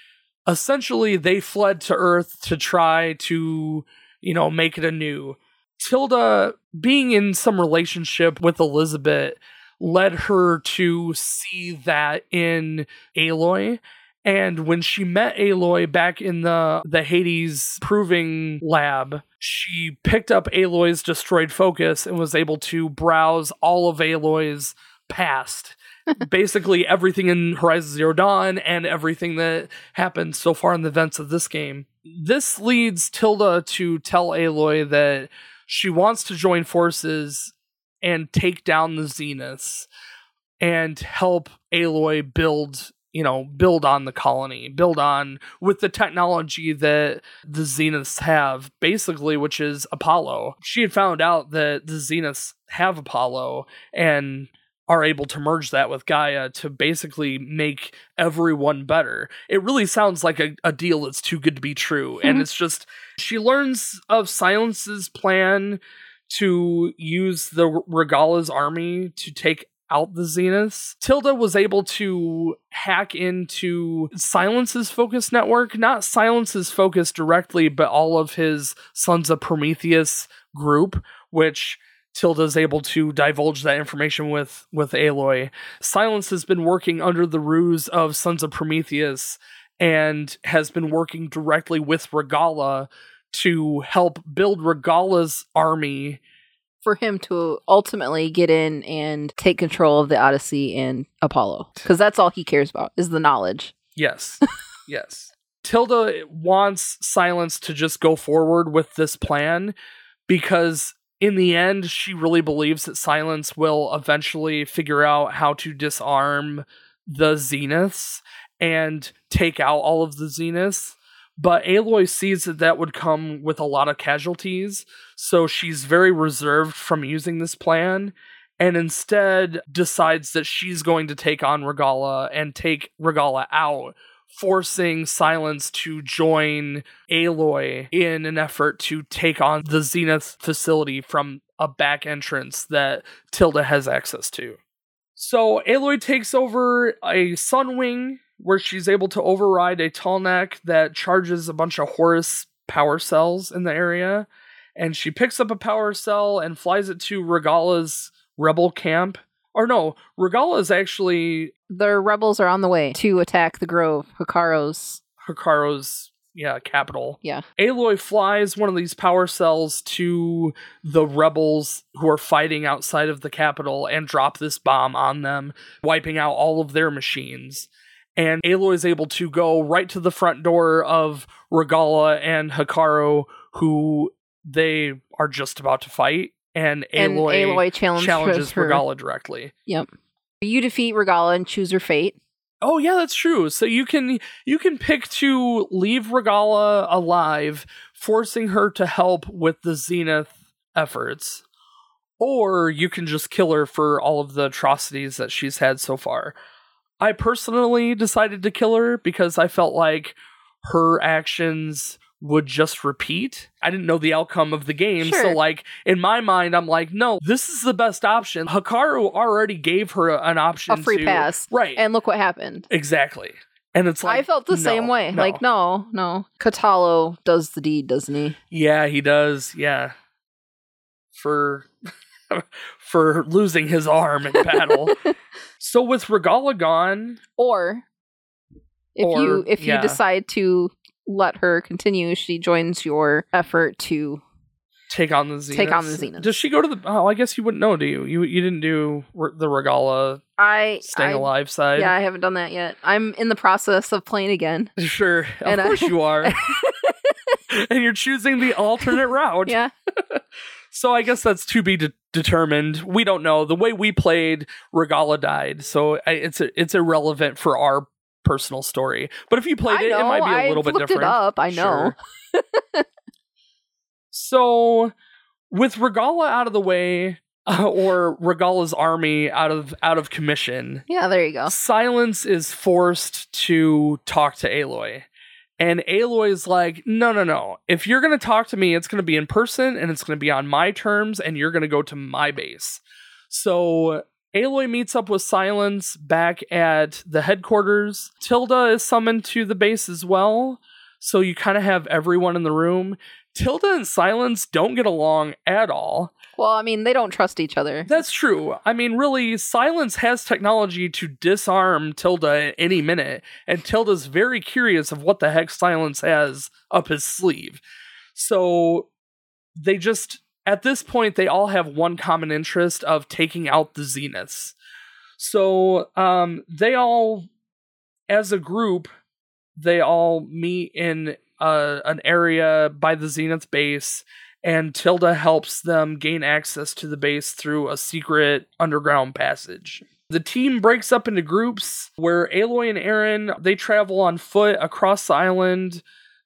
essentially they fled to Earth to try to, you know, make it anew. Tilda being in some relationship with Elizabeth led her to see that in Aloy. And when she met Aloy back in the, the Hades proving lab, she picked up Aloy's destroyed focus and was able to browse all of Aloy's past. Basically, everything in Horizon Zero Dawn and everything that happened so far in the events of this game. This leads Tilda to tell Aloy that she wants to join forces and take down the Zeniths and help Aloy build, you know, build on the colony, build on with the technology that the Zeniths have, basically, which is Apollo. She had found out that the Zeniths have Apollo and are able to merge that with Gaia to basically make everyone better. It really sounds like a, a deal that's too good to be true. And Mhm. it's just, she learns of Silence's plan to use the Regalla's army to take out the Zeniths. Tilda was able to hack into Silence's focus network, not Silence's focus directly, but all of his Sons of Prometheus group, which Tilda's able to divulge that information with with Aloy. Silence has been working under the ruse of Sons of Prometheus and has been working directly with Regalla to help build Regalla's army For him to ultimately get in and take control of the Odyssey and Apollo. Because that's all he cares about is the knowledge. Yes. yes. Tilda wants Silence to just go forward with this plan because in the end she really believes that Silence will eventually figure out how to disarm the Zeniths and take out all of the Zeniths. But Aloy sees that that would come with a lot of casualties, so she's very reserved from using this plan and instead decides that she's going to take on Regalla and take Regalla out, forcing Silence to join Aloy in an effort to take on the Zenith facility from a back entrance that Tilda has access to. So Aloy takes over a Sunwing where she's able to override a tall neck that charges a bunch of Horus power cells in the area. And she picks up a power cell and flies it to Regalla's rebel camp. Or no, Regalla is actually The rebels are on the way to attack the Grove, Hekarro's. Hekarro's yeah, capital. Yeah. Aloy flies one of these power cells to the rebels who are fighting outside of the capital and drop this bomb on them, wiping out all of their machines. And Aloy is able to go right to the front door of Regalla and Hekarro, who they are just about to fight. And And Aloy, Aloy challenges, challenges her. Regalla directly. Yep. You defeat Regalla and choose her fate. Oh yeah, that's true. So you can you can pick to leave Regalla alive, forcing her to help with the Zenith efforts, or you can just kill her for all of the atrocities that she's had so far. I personally decided to kill her because I felt like her actions would just repeat. I didn't know the outcome of the game, so like in my mind, I'm like, no, this is the best option. Hekarro already gave her an option, A free to- pass. right? And look what happened. Exactly. And it's like I felt the no, same way. no. Like, no, no. Kotallo does the deed, doesn't he? Yeah, he does. Yeah. For for losing his arm in battle. so with Regalla gone, Or if Or, you if yeah. you decide to let her continue, she joins your effort to take on the Zenith. Take on the Zeniths. Does she go to the Oh, I guess you wouldn't know, do you? You you didn't do re- the Regalla. I staying I- alive side. Yeah, I haven't done that yet. I'm in the process of playing again. Sure. Of And I- course you are. and you're choosing the alternate route. Yeah. So I guess that's to be de- determined. We don't know. The way we played, Regalla died, so I, it's it's irrelevant for our personal story. But if you played I it, know. it might be a little bit looked different. it up. I know. Sure. so with Regalla out of the way, uh, or Regalla's army out of out of commission, Yeah, there you go. Silence is forced to talk to Aloy. And Aloy's like, no, no, no. If you're going to talk to me, it's going to be in person and it's going to be on my terms and you're going to go to my base. So Aloy meets up with Silence back at the headquarters. Tilda is summoned to the base as well. So you kind of have everyone in the room. Tilda and Silence don't get along at all. Well, I mean, they don't trust each other. That's true. I mean, really, Silence has technology to disarm Tilda any minute, and Tilda's very curious of what the heck Silence has up his sleeve. So they just, at this point, they all have one common interest of taking out the Zeniths. So um, they all, as a group, they all meet in uh, an area by the Zenith base and Tilda helps them gain access to the base through a secret underground passage. The team breaks up into groups where Aloy and Aaron they travel on foot across the island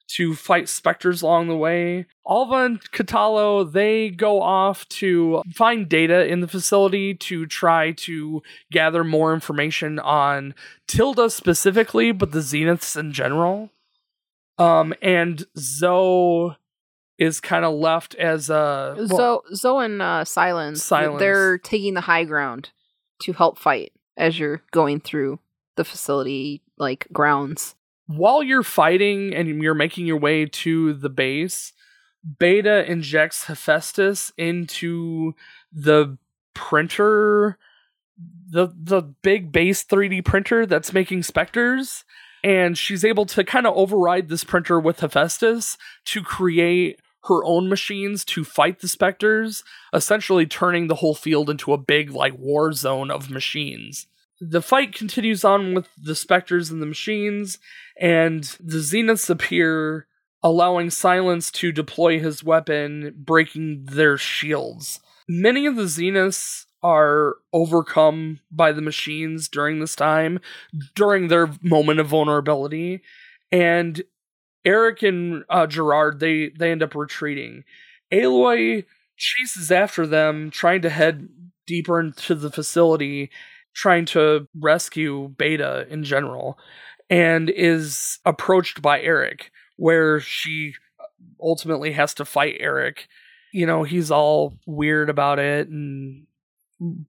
to fight specters along the way. Alva and Kotallo they go off to find data in the facility to try to gather more information on Tilda specifically, but the Zeniths in general. Um, and Zoe is kind of left as a well, Zo Zoe and uh, Silence, Silence. they're taking the high ground. to help fight as you're going through the facility like grounds. While you're fighting and you're making your way to the base, Beta injects Hephaestus into the printer the the big base 3D printer that's making specters and she's able to kind of override this printer with Hephaestus to create her own machines to fight the specters, essentially turning the whole field into a big like war zone of machines. The fight continues on with the specters and the machines, and the Zeniths appear, allowing Silence to deploy his weapon, breaking their shields. Many of the Zeniths are overcome by the machines during this time, during their moment of vulnerability, and Erik and uh, Gerard they they end up retreating. Aloy chases after them, trying to head deeper into the facility, trying to rescue Beta in general, and is approached by Erik, where she ultimately has to fight Erik. You know, he's all weird about it and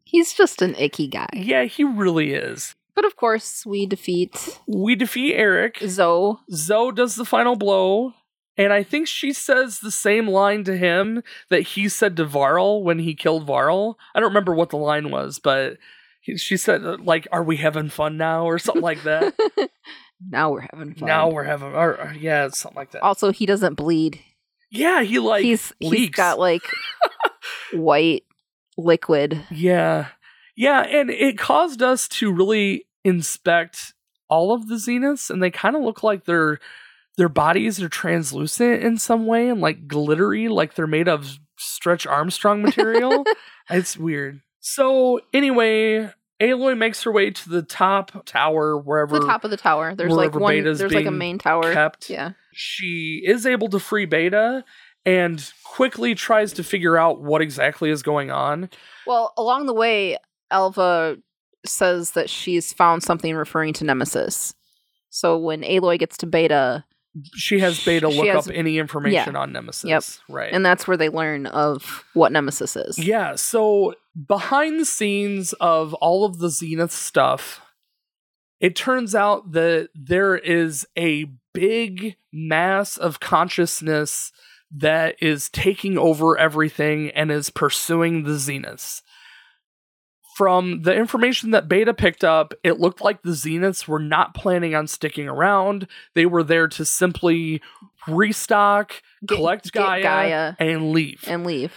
He's just an icky guy. yeah, he really is. But of course, we defeat We defeat Erik. Zoe. Zoe does the final blow, and I think she says the same line to him that he said to Varl when he killed Varl. I don't remember what the line was, but he, she said like, "Are we having fun now?" or something like that. now we're having fun. now we're having, or, or- yeah, something like that. also, he doesn't bleed. yeah, he like he's he's leaks. got like white liquid. Yeah. Yeah, and it caused us to really inspect all of the zeniths and they kind of look like their their bodies are translucent in some way and like glittery like they're made of stretch armstrong material it's weird so anyway aloy makes her way to the top tower wherever the top of the tower. There's like one. There's like a main tower. kept Yeah. she is able to free beta and quickly tries to figure out what exactly is going on Well, along the way, Alva says that she's found something referring to Nemesis. So when Aloy gets to Beta, she has beta She look has- up any information on nemesis Yep. right and that's where they learn of what Nemesis is. Yeah, so behind the scenes of all of the Zenith stuff, it turns out that there is a big mass of consciousness that is taking over everything and is pursuing the Zeniths. From the information that Beta picked up, it looked like the Zeniths were not planning on sticking around. They were there to simply restock, Get- collect Gaia, Gaia and leave. and leave.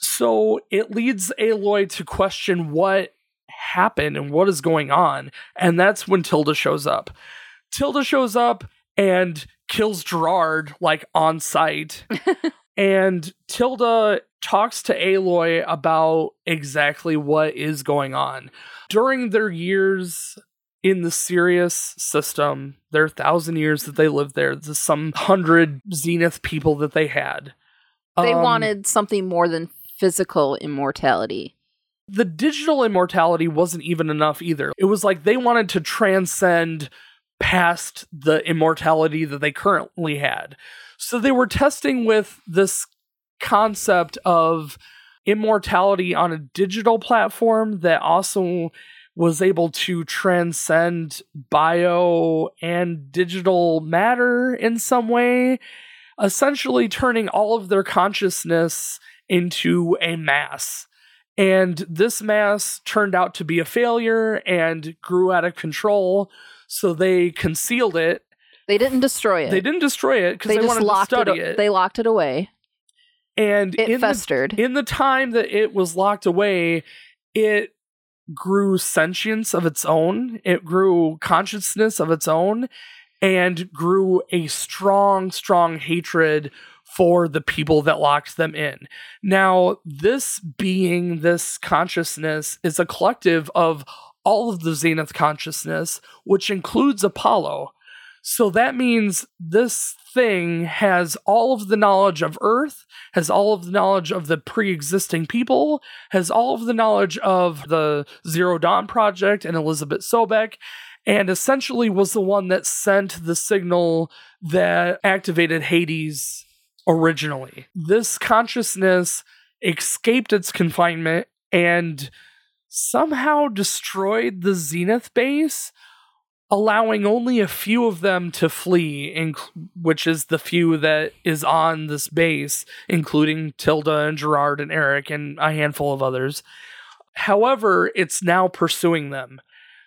So it leads Aloy to question what happened and what is going on. And that's when Tilda shows up. Tilda shows up and kills Gerard like on site. and Tilda talks to Aloy about exactly what is going on. During their years in the Sirius system, their thousand years that they lived there, the some hundred Zenith people that they had. They um, wanted something more than physical immortality. the digital immortality wasn't even enough either. It was like they wanted to transcend past the immortality that they currently had. So they were testing with this concept of immortality on a digital platform that also was able to transcend bio and digital matter in some way, essentially turning all of their consciousness into a mass. And this mass turned out to be a failure and grew out of control. So they concealed it. They didn't destroy it. They didn't destroy it because They they, just wanted to locked it, study a- it. They locked it away. And It in the, festered. in the time that it was locked away, it grew sentience of its own. It grew consciousness of its own and grew a strong, strong hatred for the people that locked them in. Now, this being, this consciousness, is a collective of all of the Zenith consciousness, which includes Apollo. So that means this thing has all of the knowledge of Earth, has all of the knowledge of the pre existing people, has all of the knowledge of the Zero Dawn Project and Elizabeth Sobek, and essentially was the one that sent the signal that activated Hades originally. This consciousness escaped its confinement and somehow destroyed the Zenith base, allowing only a few of them to flee, inc- which is the few that is on this base, including Tilda and Gerard and Erik and a handful of others. However, it's now pursuing them.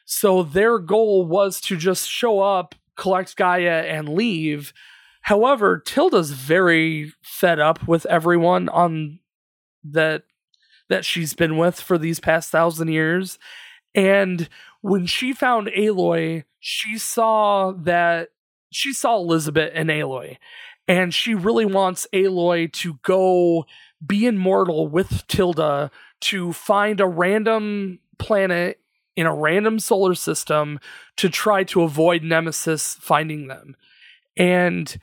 So their goal was to just show up, collect Gaia, and leave. However, Tilda's very fed up with everyone on that that she's been with for these past thousand years. And when she found Aloy, she saw that she saw Elizabeth and Aloy. And she really wants Aloy to go be immortal with Tilda to find a random planet in a random solar system to try to avoid Nemesis finding them. And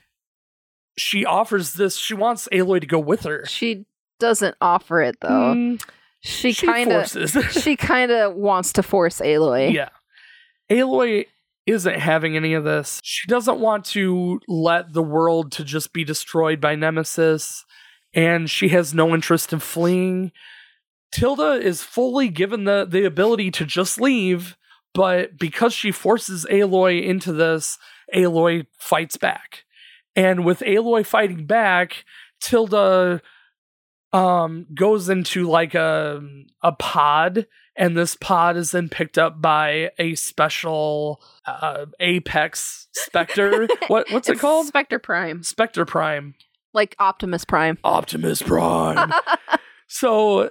she offers this, she wants Aloy to go with her. She doesn't offer it though. Mm, she kind of she kind of wants to force Aloy. yeah. Aloy isn't having any of this. She doesn't want to let the world to just be destroyed by Nemesis, and she has no interest in fleeing. Tilda is fully given the, the ability to just leave, but because she forces Aloy into this, Aloy fights back. And with Aloy fighting back, Tilda um goes into like a a pod and this pod is then picked up by a special uh, apex specter what what's it called? Spectre Prime, specter prime. Like Optimus Prime. optimus prime. So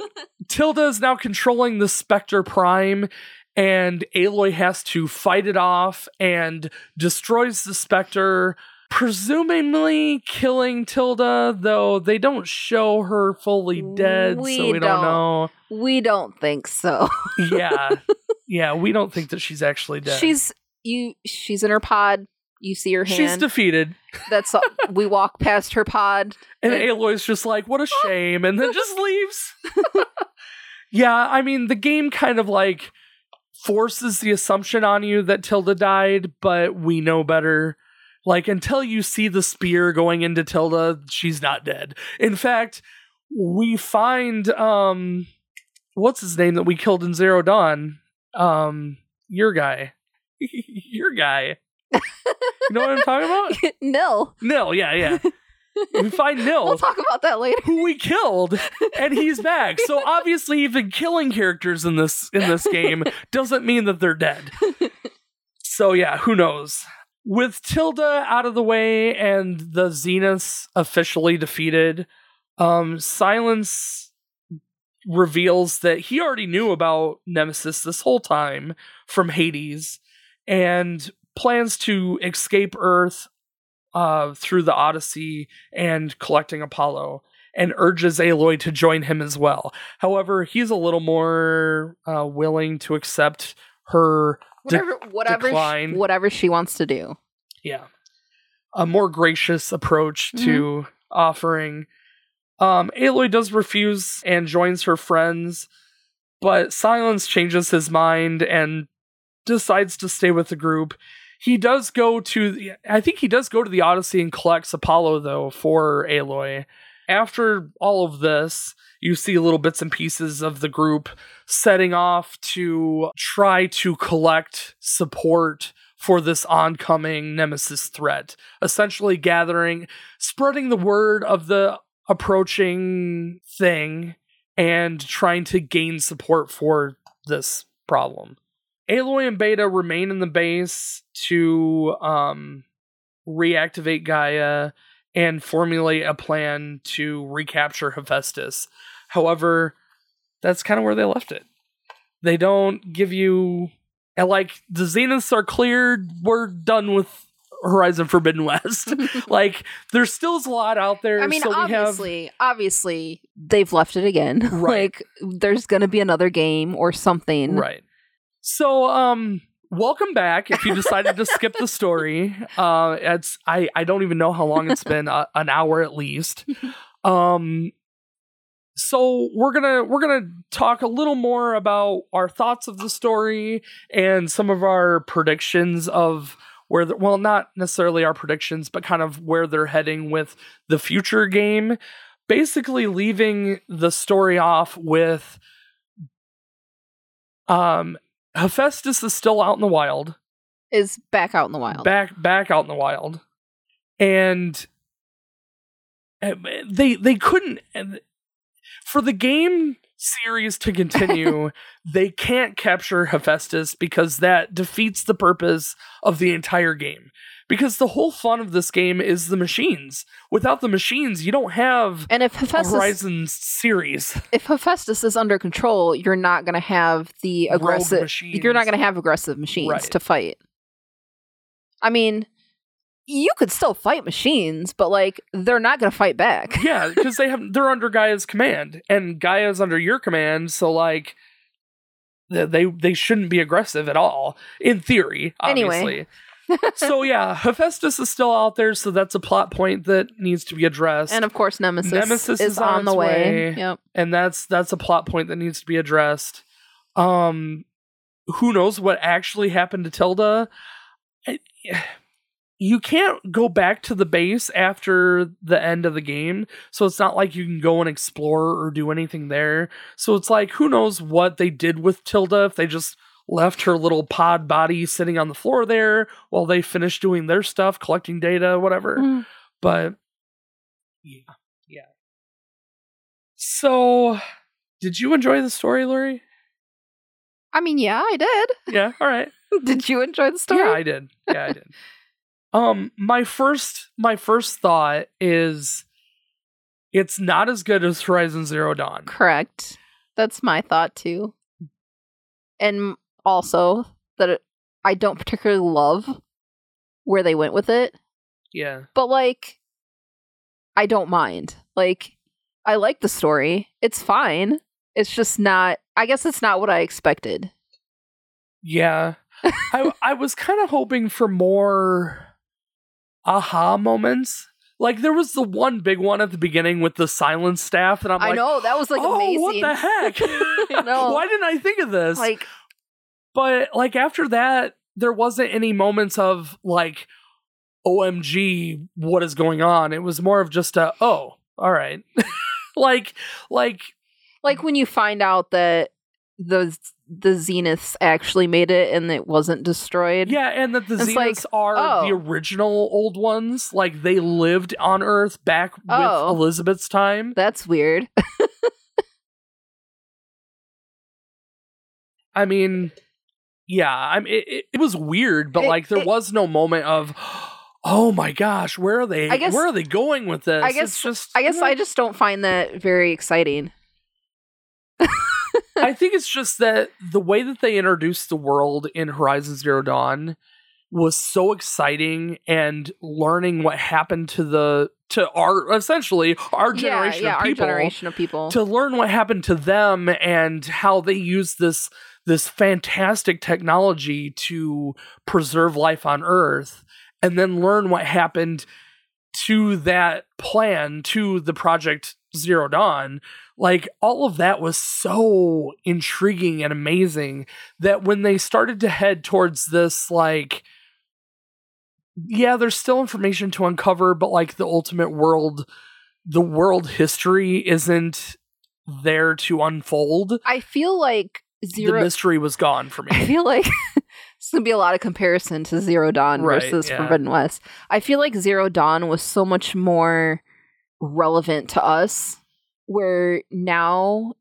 tilda is now controlling the specter prime and aloy has to fight it off and destroys the specter presumably killing tilda though they don't show her fully dead so We we don't don't. know we don't think so. yeah yeah we don't think that she's actually dead She's you. She's in her pod. You see her hand. she's defeated That's all, we walk past her pod. and And- aloy's just like what a shame and then just leaves yeah i mean the game kind of like forces the assumption on you that tilda died but we know better like until you see the spear going into tilda she's not dead. In fact we find um what's his name that we killed in zero dawn? Um your guy. Your guy. You know what i'm talking about? Nil. nil yeah yeah. We find nil. We'll talk about that later. who we killed and he's back. So obviously even killing characters in this in this game doesn't mean that they're dead. So yeah who knows with tilda out of the way and the zeniths officially defeated um silence reveals that he already knew about nemesis this whole time from hades and plans to escape earth uh, through the Odyssey and collecting Apollo, and urges Aloy to join him as well. However, he's a little more uh, willing to accept her, de- Whatever, whatever, decline. she, whatever she wants to do. yeah, a more gracious approach to offering. Um, Aloy does refuse and joins her friends, but Silence changes his mind and decides to stay with the group. He does go to, the, I think he does go to the Odyssey and collects Apollo though for Aloy. After all of this, you see little bits and pieces of the group setting off to try to collect support for this oncoming nemesis threat. Essentially, gathering, spreading the word of the approaching thing and trying to gain support for this problem. Aloy and Beta remain in the base to um, reactivate Gaia and formulate a plan to recapture Hephaestus. However, that's kind of where they left it. They don't give you and like the Zeniths are cleared. We're done with Horizon Forbidden West. like there's still a lot out there. I mean, so we have obviously, obviously, they've left it again. Right. like, there's gonna be another game or something. Right. So, um, welcome back. If you decided to skip the story, uh, it's I I don't even know how long it's been, uh, an hour at least. Um, so we're gonna we're gonna talk a little more about our thoughts of the story and some of our predictions of where the, well not necessarily our predictions but kind of where they're heading with the future game basically leaving the story off with Um, Hephaestus is still out in the wild, Is back out in the wild. back back out in the wild, and uh, they they couldn't for the game series to continue. they can't capture Hephaestus because that defeats the purpose of the entire game. Because the whole fun of this game is the machines. Without the machines, you don't have and if Hephaestus, Horizon series. if Hephaestus is under control, you're not going to have the aggressive. machines. You're not going to have aggressive machines Right. to fight. I mean, you could still fight machines, but like they're not going to fight back. yeah, because they have they're under Gaia's command, and Gaia's under your command. So like, they they shouldn't be aggressive at all in theory. Anyway. So yeah, Hephaestus is still out there, so that's a plot point that needs to be addressed, And and, of course, Nemesis, Nemesis is, is on on the way. way. Yep. And that's that's a plot point that needs to be addressed. Um, who knows what actually happened to Tilda? I- You can't go back to the base after the end of the game, so it's not like you can go and explore or do anything there. So it's like, who knows what they did with Tilda if they just left her little pod body sitting on the floor there while they finished doing their stuff, collecting data, whatever. Mm. But yeah, yeah. So, did you enjoy the story, Lori? I mean, yeah, I did. Yeah, all right. Did you enjoy the story? Yeah, I did. Yeah, I did. Um, my first my first thought is it's not as good as Horizon Zero Dawn. Correct. That's my thought too. And also that it, I don't particularly love where they went with it, Yeah. but like I don't mind. Like I like the story. It's fine. It's just not I guess it's not what I expected. Yeah. I I was kind of hoping for more aha moments. Like there was the one big one at the beginning with the Sylens staff, and I'm I like, I know that was like oh, amazing. what the heck? Why didn't I think of this? Like but like after that, there wasn't any moments of like, OMG, what is going on? It was more of just a, oh, all right. like, like, like when you find out that the the Zeniths actually made it and it wasn't destroyed. yeah, and that the It's like, Zeniths are oh. the original old ones. Like they lived on Earth back Oh. with Elizabeth's time. That's weird. I mean, yeah, I mean, it, it, was weird, but It- like there it- was no moment of, oh my gosh, where are they? I guess- where are they going with this? I guess it's just, I guess I just don't find that very exciting. I think it's just that the way that they introduced the world in Horizon Zero Dawn was so exciting and learning what happened to the to our essentially our generation yeah, yeah, of people our generation of people. to learn what happened to them and how they use this this fantastic technology to preserve life on earth and then learn what happened to that plan to the project zero dawn like all of that was so intriguing and amazing that when they started to head towards this like yeah there's still information to uncover but like the ultimate world the world history isn't there to unfold. I feel like the mystery was gone for me. I feel like this gonna be a lot of comparison to Zero Dawn Right, versus yeah. Forbidden West. I feel like Zero Dawn was so much more relevant to us, where now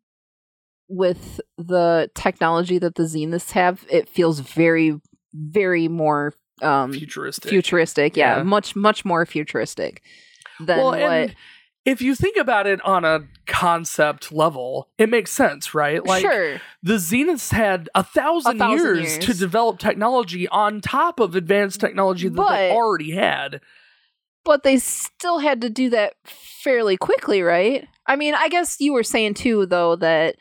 with the technology that the Zeniths have, it feels very, very more um, futuristic futuristic. Yeah, Yeah. much, much more futuristic than well what. If you think about it on a concept level it makes sense right like sure, the zeniths had a thousand, A thousand years, years. to develop technology on top of advanced technology that they already had but they still had to do that fairly quickly, right? I mean, I guess you were saying too, though, that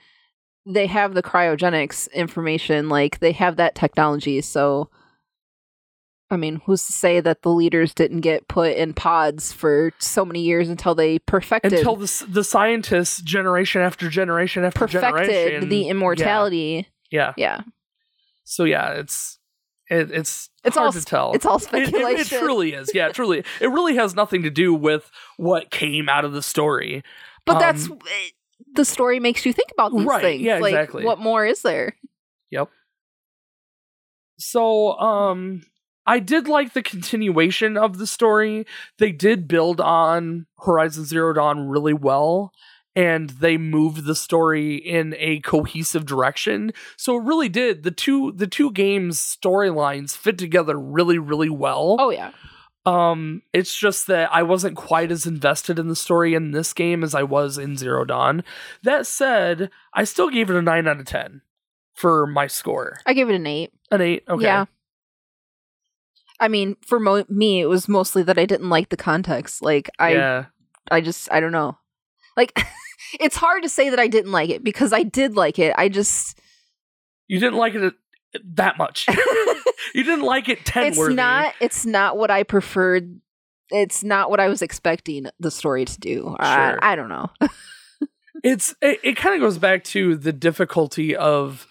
they have the cryogenics information, like they have that technology. So, I mean, who's to say that the leaders didn't get put in pods for so many years until they perfected until the, the scientists generation after generation after perfected generation the immortality? yeah, Yeah, so yeah it's it, it's It's hard all to tell it's all It- it, speculation. it truly is yeah truly it really has nothing to do with what came out of the story but Um, that's the story makes you think about these right, things. yeah, like, exactly. What more is there? Yep. So, um, I did like the continuation of the story. They did build on Horizon Zero Dawn really well, and they moved the story in a cohesive direction. So it really did. The two the two games storylines fit together really, really well. Oh yeah. Um, it's just that I wasn't quite as invested in the story in this game as I was in Zero Dawn. That said, I still gave it a nine out of ten for my score. I gave it an eight. An eight. Okay. Yeah. I mean, for mo- me, it was mostly that I didn't like the context. Like, I, yeah. I just, I don't know. Like, it's hard to say that I didn't like it because I did like it. I just, You didn't like it that much. you didn't like it ten it's not, it's not what I preferred. It's not what I was expecting the story to do. I, I don't know. it's it, it kind of goes back to the difficulty of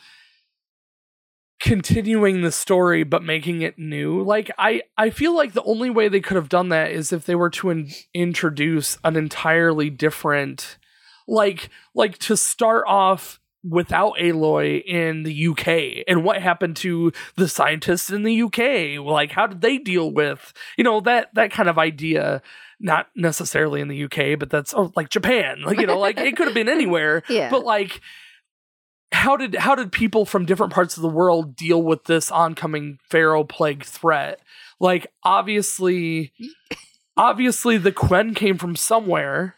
continuing the story but making it new. Like i i feel like the only way they could have done that is if they were to in- introduce an entirely different like like to start off without Aloy in the UK and what happened to the scientists in the UK like how did they deal with you know that that kind of idea? Not necessarily in the UK but that's oh, like Japan. Like you know like it could have been anywhere. Yeah. but like how did how did people from different parts of the world deal with this oncoming Faro plague threat? Like obviously obviously the quen came from somewhere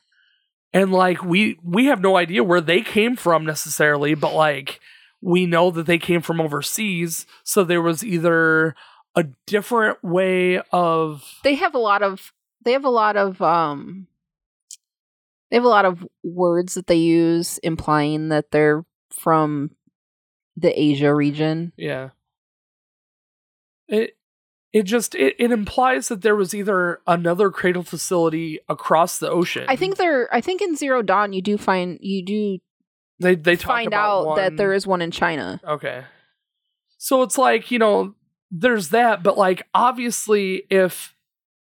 and like we we have no idea where they came from necessarily but like we know that they came from overseas so there was either a different way of they have a lot of they have a lot of um they have a lot of words that they use implying that they're from the Asia region. Yeah. It it just it, it implies that there was either another cradle facility across the ocean. I think they're I think in Zero Dawn you do find you do they they talk find out that there is one in China. Okay. So it's like, you know, there's that, but like obviously if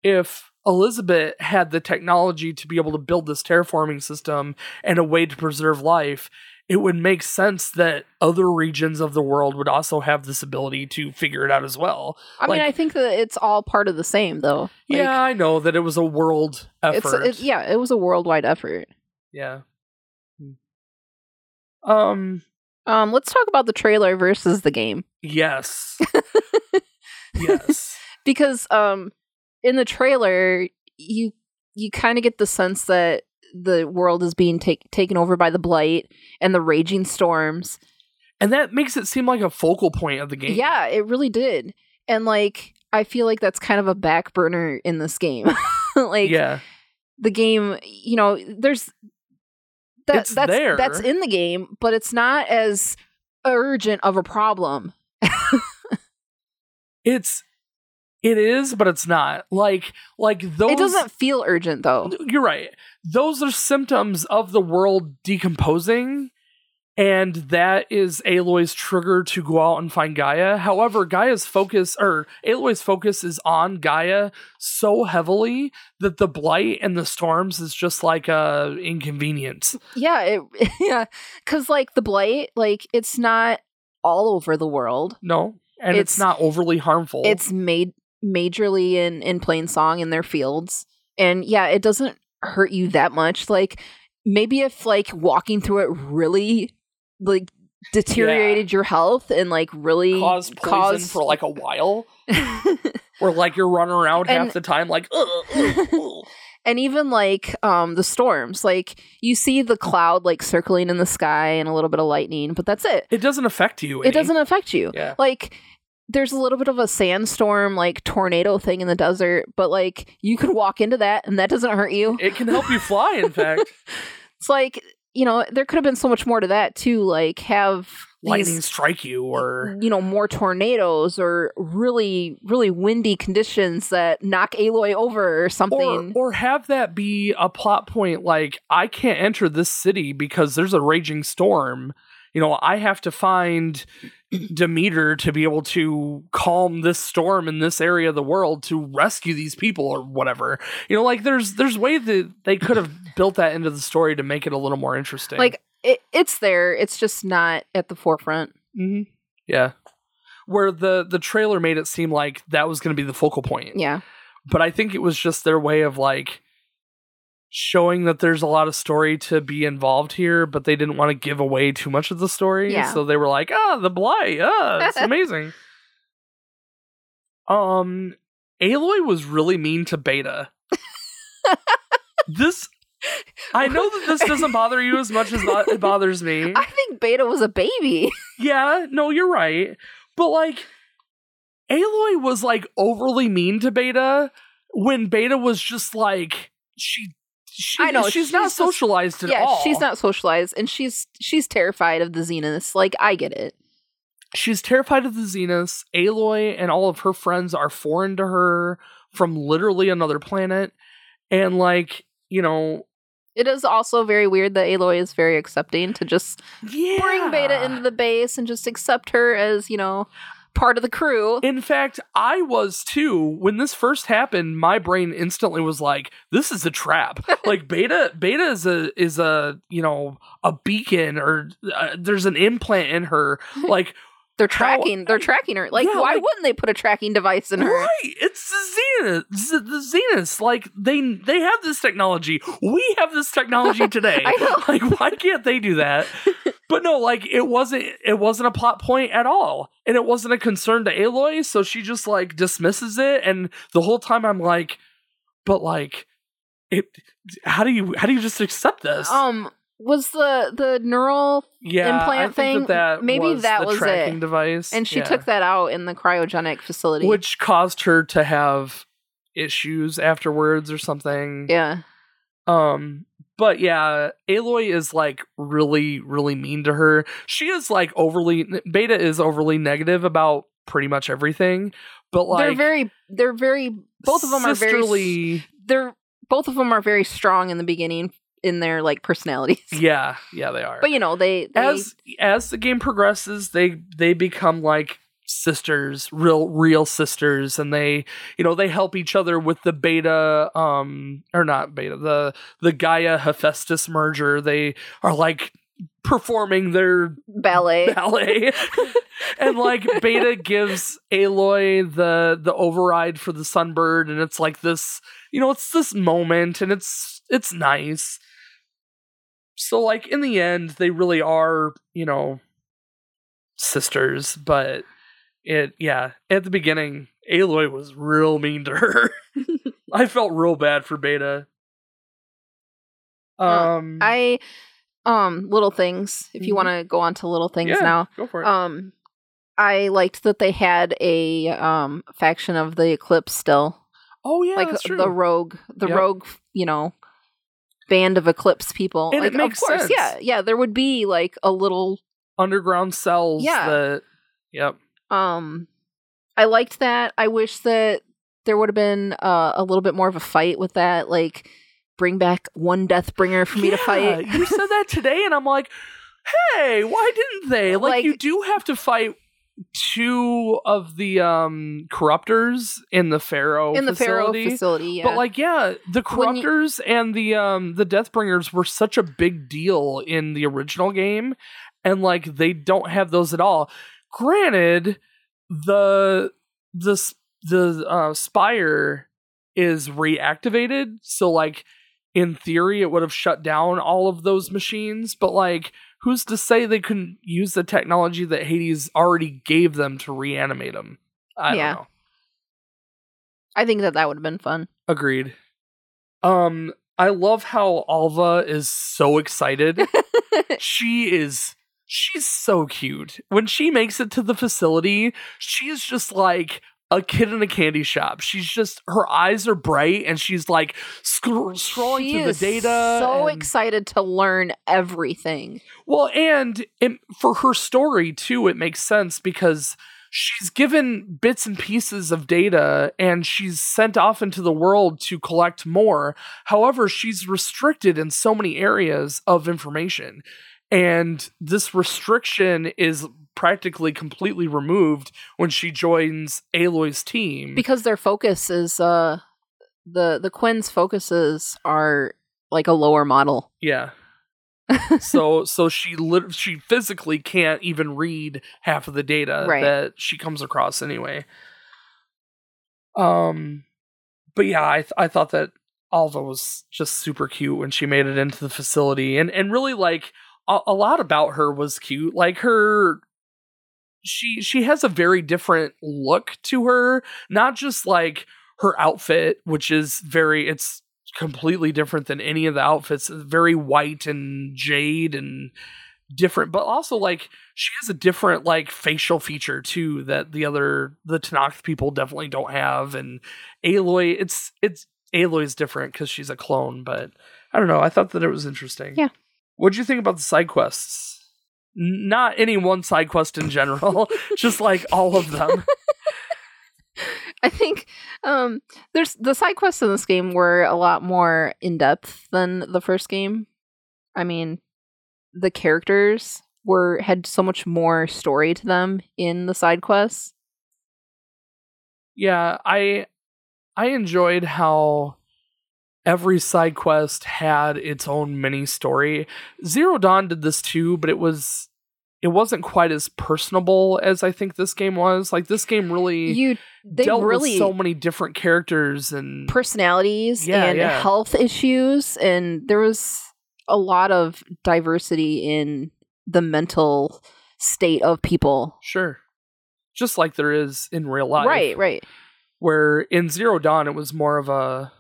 if Elizabeth had the technology to be able to build this terraforming system and a way to preserve life, it would make sense that other regions of the world would also have this ability to figure it out as well. I mean, I think that it's all part of the same though. Like, yeah, I know that it was a world it's effort. it, yeah, it was a worldwide effort. Yeah. Um Um, let's talk about the trailer versus the game yes. yes. because um, in the trailer you you kind of get the sense that the world is being take, taken over by the blight and the raging storms. And that makes it seem like a focal point of the game. Yeah, it really did. And like I feel like that's kind of a back burner in this game. like yeah. the game, you know, there's that, It's that's there. that's in the game, but it's not as urgent of a problem. It's it is, but it's not. Like like those it doesn't feel urgent though. You're right. Those are symptoms of the world decomposing, and that is Aloy's trigger to go out and find Gaia. However, Gaia's focus or Aloy's focus is on Gaia so heavily that the blight and the storms is just like a inconvenience. Yeah, it yeah, cuz like the blight, like it's not all over the world. No. And it's, It's- not overly harmful. It's made majorly in in Plainsong in their fields. And yeah, it doesn't hurt you that much. Like maybe if like walking through it really like deteriorated your health and like really cause poison caused- for like a while. or like you're running around And- half the time like "Ugh, ugh, ugh." and even like um the storms like you see the cloud like circling in the sky and a little bit of lightning but that's it it doesn't affect you. it doesn't affect you Yeah. like there's a little bit of a sandstorm like tornado thing in the desert but like you could walk into that and that doesn't hurt you It can help you fly, in fact. it's like you know there could have been so much more to that too like have lightning these strike you or you know more tornadoes or really really windy conditions that knock aloy over or or something or have that be a plot point like I can't enter this city because there's a raging storm. You know, I have to find Demeter to be able to calm this storm in this area of the world to rescue these people or whatever. You know, like there's there's ways that they could have built that into the story to make it a little more interesting. like it, it's there it's just not at the forefront Mhm. Yeah. Where the the trailer made it seem like that was going to be the focal point. Yeah. But I think it was just their way of like showing that there's a lot of story to be involved here, but they didn't want to give away too much of the story. Yeah. So they were like, "Ah, the blight. Ah, it's amazing." um Aloy was really mean to Beta. this I know that this doesn't bother you as much as it bothers me. I think Beta was a baby. Yeah, no, you're right. But like Aloy was like overly mean to Beta when Beta was just like she she I know, she's, she's not just- socialized at yeah, all. she's not socialized, and she's she's terrified of the Zeniths. Like I get it. She's terrified of the Zeniths. Aloy and all of her friends are foreign to her from literally another planet. And like, you know, It is also very weird that Aloy is very accepting to just yeah. bring Beta into the base and just accept her as you know part of the crew. In fact, I was too. When this first happened, my brain instantly was like, "This is a trap." like Beta, Beta is a is a you know a beacon or uh, there's an implant in her. Like They're How- tracking. They're tracking her. Like, Yeah, why like- wouldn't they put a tracking device in her? right, it's the Zenith, the Zenith. Like they they have this technology. We have this technology today. I know. Like why can't they do that? But no, like it wasn't it wasn't a plot point at all. And it wasn't a concern to Aloy, so she just like dismisses it and the whole time I'm like but like it how do you how do you just accept this? Um, was the the neural yeah, implant thing, that, that maybe was that the was tracking it. device. and she Yeah. took that out in the cryogenic facility. which caused her to have issues afterwards or something. yeah, Um, but yeah, Aloy is like really, really mean to her. She is like overly Beta is overly negative about pretty much everything. But like they're very they're very both of them are very they're both of them are very strong in the beginning in their like personalities. Yeah, yeah, they are. But you know they, they as as the game progresses, they they become like sisters, real real sisters, and they you know they help each other with the beta um or not beta the the Gaia Hephaestus merger. They are like performing their ballet. ballet. and like Beta gives Aloy the the override for the Sunbird, and it's like this, you know, it's this moment, and it's it's nice. So like in the end, they really are, you know, sisters, but it yeah, at the beginning, Aloy was real mean to her. I felt real bad for Beta. Uh, Um I um little things. If you Mhm. want to go on to little things yeah, now. Go for it. Um I liked that they had a um faction of the Eclipse still. oh yeah, like that's true. the rogue the Yep. rogue, you know, band of Eclipse people. And it makes of course, sense. yeah, yeah, there would be like a little underground cells Yeah. that yep um I liked that. I wish that there would have been uh, a little bit more of a fight with that like bring back one Deathbringer for me to fight. you said that today, and I'm like, hey, why didn't they? Like, Like- you do have to fight two of the um corruptors in the Faro in the Faro facility. facility, yeah. But like, yeah, the When you- corruptors and the um the Deathbringers were such a big deal in the original game, and like they don't have those at all. Granted, the the the uh, spire is reactivated, so like in theory it would have shut down all of those machines, but like who's to say they couldn't use the technology that Hades already gave them to reanimate them? I Yeah. don't know. I think that that would have been fun. Agreed. Um, I love how Alva is so excited. she is she's so cute. When she makes it to the facility, she's just like a kid in a candy shop. She's just her eyes are bright and she's like sc- scrolling she through the data. So and- excited to learn everything. Well, and it, for her story too, it makes sense because she's given bits and pieces of data and she's sent off into the world to collect more. However, she's restricted in so many areas of information. And this restriction is practically completely removed when she joins Aloy's team. because their focus is uh the the Quen's focuses are like a lower model. yeah. so so she lit- she physically can't even read half of the data Right. that she comes across anyway. Um, but yeah, I th- I thought that Alva was just super cute when she made it into the facility, and and really like a, a lot about her was cute. Like her, she she has a very different look to her, not just like her outfit, which is very it's completely different than any of the outfits. It's very white and jade and different, but also like she has a different like facial feature too that the other the Tenakth people definitely don't have. And Aloy, it's it's Aloy's different because she's a clone, but I don't know. I thought that it was interesting. Yeah. What do you think about the side quests? Not any one side quest in general, just like all of them. I think um there's the side quests in this game were a lot more in depth than the first game. I mean, the characters were had so much more story to them in the side quests. Yeah, I I enjoyed how every side quest had its own mini story. Zero Dawn did this too, but it was it wasn't quite as personable as I think this game was. Like this game really You they dealt really with so many different characters and personalities Yeah, and yeah. health issues and there was a lot of diversity in the mental state of people. sure. Just like there is in real life. Right, right. Where in Zero Dawn it was more of a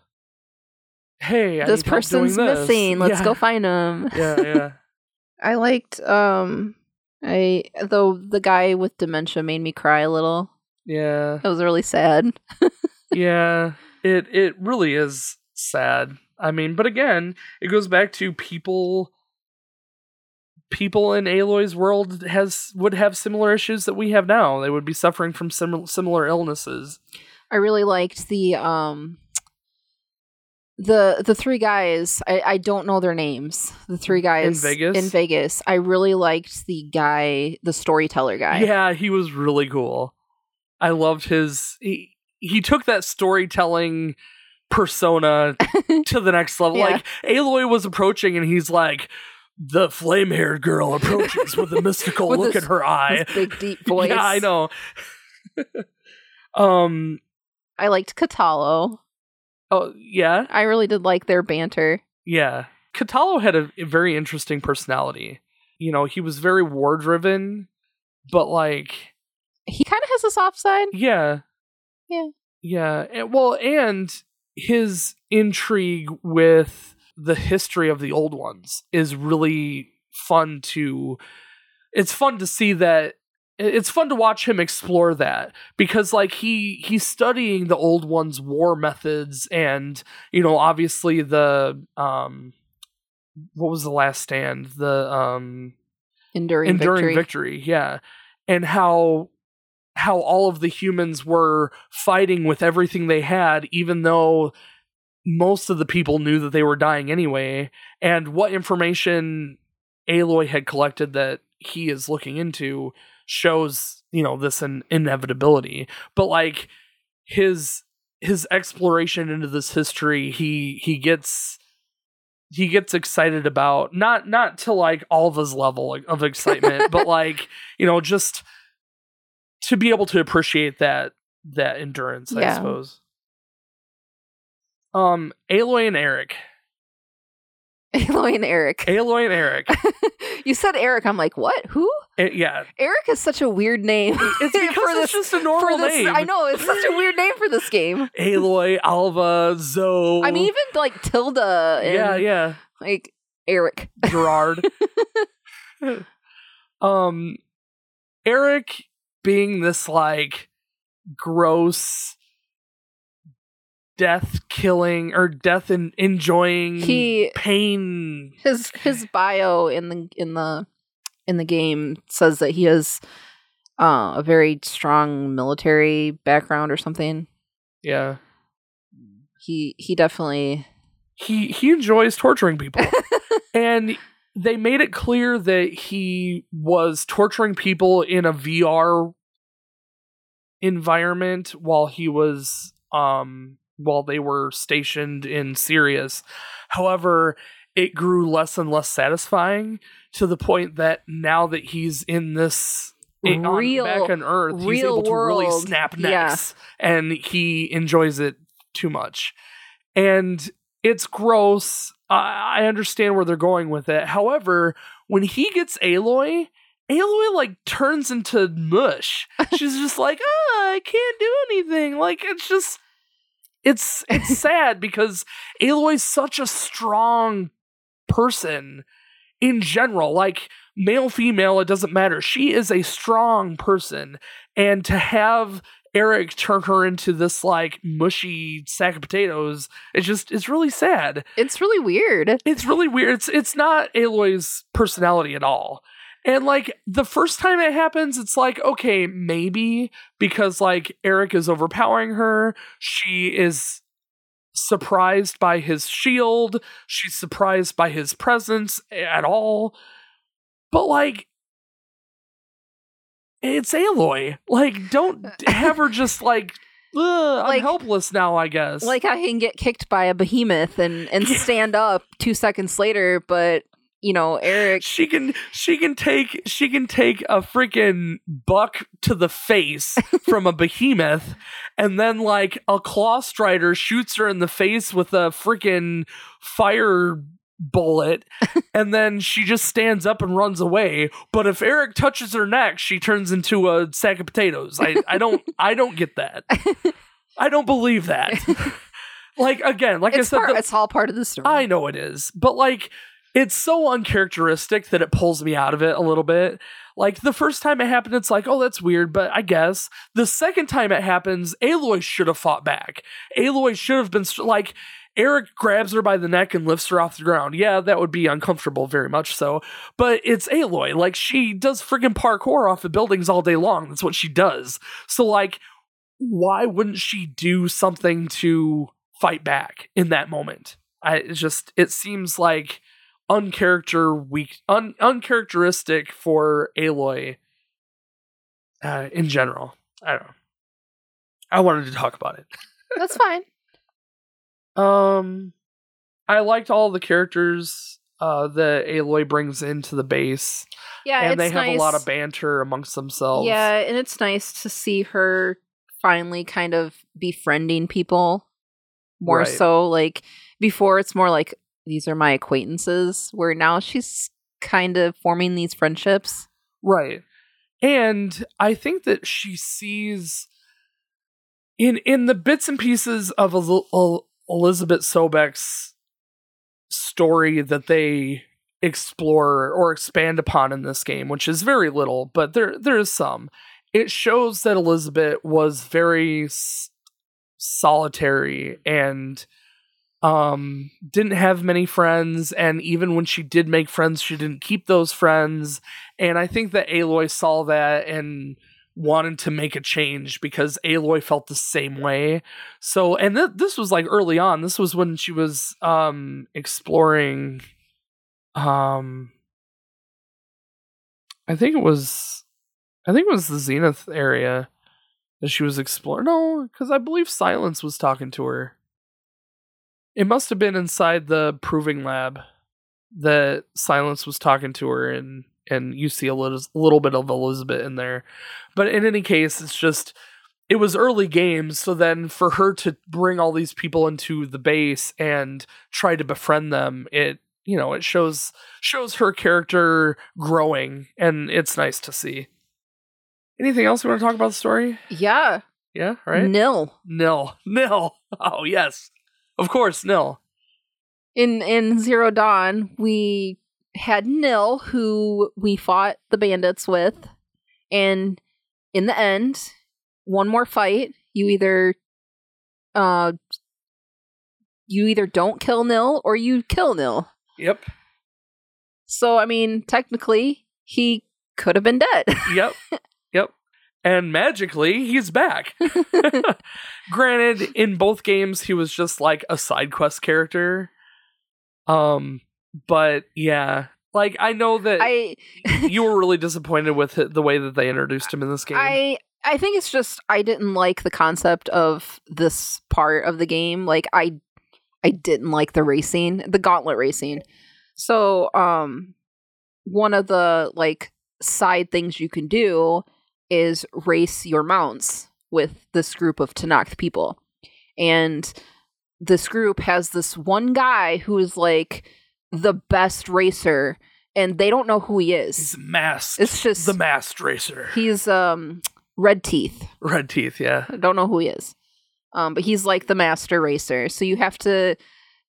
hey, I this need help doing person's this." missing. Let's Yeah. go find him. Yeah, yeah. I liked um I though the guy with dementia made me cry a little. Yeah. It was really sad. yeah it it really is sad i mean but again it goes back to people people in aloy's world has would have similar issues that we have now they would be suffering from sim- similar illnesses I really liked the um the the three guys. I, I don't know their names. The three guys in Vegas? In Vegas. I really liked the guy, the storyteller guy. yeah he was really cool i loved his he, he took that storytelling persona to the next level Yeah. like aloy was approaching and he's like the flame-haired girl approaches with a mystical With look this- in her eye big deep voice. Yeah, I know. um. I liked Kotallo. Oh, yeah, I really did like their banter. yeah. Kotallo had a, a very interesting personality. You know, he was very war driven, but like, He kind of has a soft side. yeah, Yeah. yeah. And, well, and his intrigue with the history of the old ones is really fun to. It's fun to see that it's fun to watch him explore that because like he he's studying the old ones war methods and you know obviously the um what was the last stand the um Enduring, enduring victory. victory. yeah and how how all of the humans were fighting with everything they had even though most of the people knew that they were dying anyway and what information aloy had collected that he is looking into shows you know this in inevitability. But like his his exploration into this history he he gets he gets excited about not not to like Alva's level of excitement but like you know just to be able to appreciate that that endurance i suppose. Um aloy and Erik Aloy and Erik. aloy and Erik you said Erik. I'm like, what? Who? Eh, yeah Erik is such a weird name. it's because for it's this, just a normal this. name I know it's such a weird name for this game. aloy alva zoe I mean, even like Tilda and yeah yeah like Erik. Gerard. um, Erik being this like gross death killing or death in enjoying He- pain. His his bio in the in the in the game says that he has uh, a very strong military background or something. Yeah, He he definitely he he enjoys torturing people, and they made it clear that he was torturing people in a VR environment while he was um while they were stationed in Sirius. However, it grew less and less satisfying to the point that now that he's in this eh, on- Real- back on Earth, he's able to really world, snap yeah. necks, and he enjoys it too much. And it's gross. I, I understand where they're going with it. However, when he gets Aloy, Aloy like turns into mush. She's just like, oh, I can't do anything. Like it's just, it's it's sad because Aloy's such a strong person in general. Like male, female, it doesn't matter. She is a strong person, and to have Erik turn her into this like mushy sack of potatoes, it's just it's really sad. It's really weird. It's really weird. It's it's not Aloy's personality at all. And like the first time it happens, it's like, okay, maybe because like Erik is overpowering her. She is surprised by his shield. She's surprised by his presence at all. But like, it's Aloy. Like, don't uh, have her just like, "Ugh, I'm helpless now, I guess. Like I can get kicked by a behemoth and and Yeah. stand up two seconds later, but you know Erik. she can she can take she can take a freaking buck to the face from a behemoth and then like a claw strider shoots her in the face with a freaking fire bullet and then she just stands up and runs away but if Erik touches her neck she turns into a sack of potatoes i, I don't i don't get that i don't believe that like again like It's i said part, the- it's all part of the story. I know it is, but like it's so uncharacteristic that it pulls me out of it a little bit. Like the first time it happened, it's like, oh, that's weird, but I guess. The second time it happens, Aloy should have fought back. Aloy should have been st- like, Erik grabs her by the neck and lifts her off the ground. Yeah, that would be uncomfortable, very much so. But it's Aloy. Like, she does friggin' parkour off of buildings all day long. That's what she does. So, like, why wouldn't she do something to fight back in that moment? I just it seems like uncharacter weak un, uncharacteristic for Aloy uh, in general. I don't know. I wanted to talk about it. That's fine. Um I liked all the characters uh that Aloy brings into the base. Yeah, and they have nice. a lot of banter amongst themselves. Yeah, and it's nice to see her finally kind of befriending people more Right. so. Like before, it's more like these are my acquaintances, where now she's kind of forming these friendships. Right. And I think that she sees in in the bits and pieces of El- El- Elizabeth Sobek's story that they explore or expand upon in this game, which is very little, but there there is some. It shows that Elizabeth was very s- solitary and um didn't have many friends and even when she did make friends she didn't keep those friends and I think that Aloy saw that and wanted to make a change because Aloy felt the same way. So, and th- this was like early on. This was when she was um exploring um I think it was I think it was the Zenith area that she was exploring. No, cuz I believe Sylens was talking to her. It must have been inside the proving lab that Sylens was talking to her and and you see a little, little bit of Elizabeth in there. But in any case, it's just it was early games, so then for her to bring all these people into the base and try to befriend them, it you know, it shows shows her character growing and it's nice to see. Anything else you want to talk about the story? Yeah, Yeah, right? nil Nil. Nil. Oh, yes. Of course, nil. in in Zero Dawn. We had Nil, who we fought the bandits with, and in the end, one more fight. You either, uh, you either don't kill Nil or you kill Nil. Yep. So I mean, technically, he could have been dead. Yep. yep. And magically, he's back. Granted, in both games, he was just like a side quest character. Um, but yeah, like I know that I you were really disappointed with the way that they introduced him in this game. I I think it's just I didn't like the concept of this part of the game. Like I I didn't like the racing, the gauntlet racing. So, um, one of the like side things you can do is race your mounts with this group of Tenakth people, and this group has this one guy who is like the best racer, and they don't know who he is. He's masked. It's just the masked racer. he's um red teeth. Red teeth, yeah. I don't know who he is. Um, but he's like the master racer. So you have to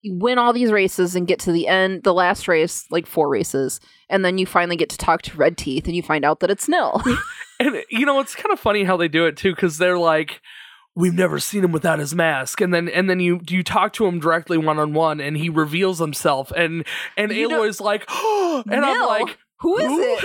you win all these races and get to the end, the last race, like four races, and then you finally get to talk to Red Teeth and you find out that it's nil. And you know, it's kind of funny how they do it too, because they're like, "We've never seen him without his mask," and then and then you you talk to him directly one on one, and he reveals himself, and and You know- Aloy's like, "Oh," and I'm like, who is "Who?" it?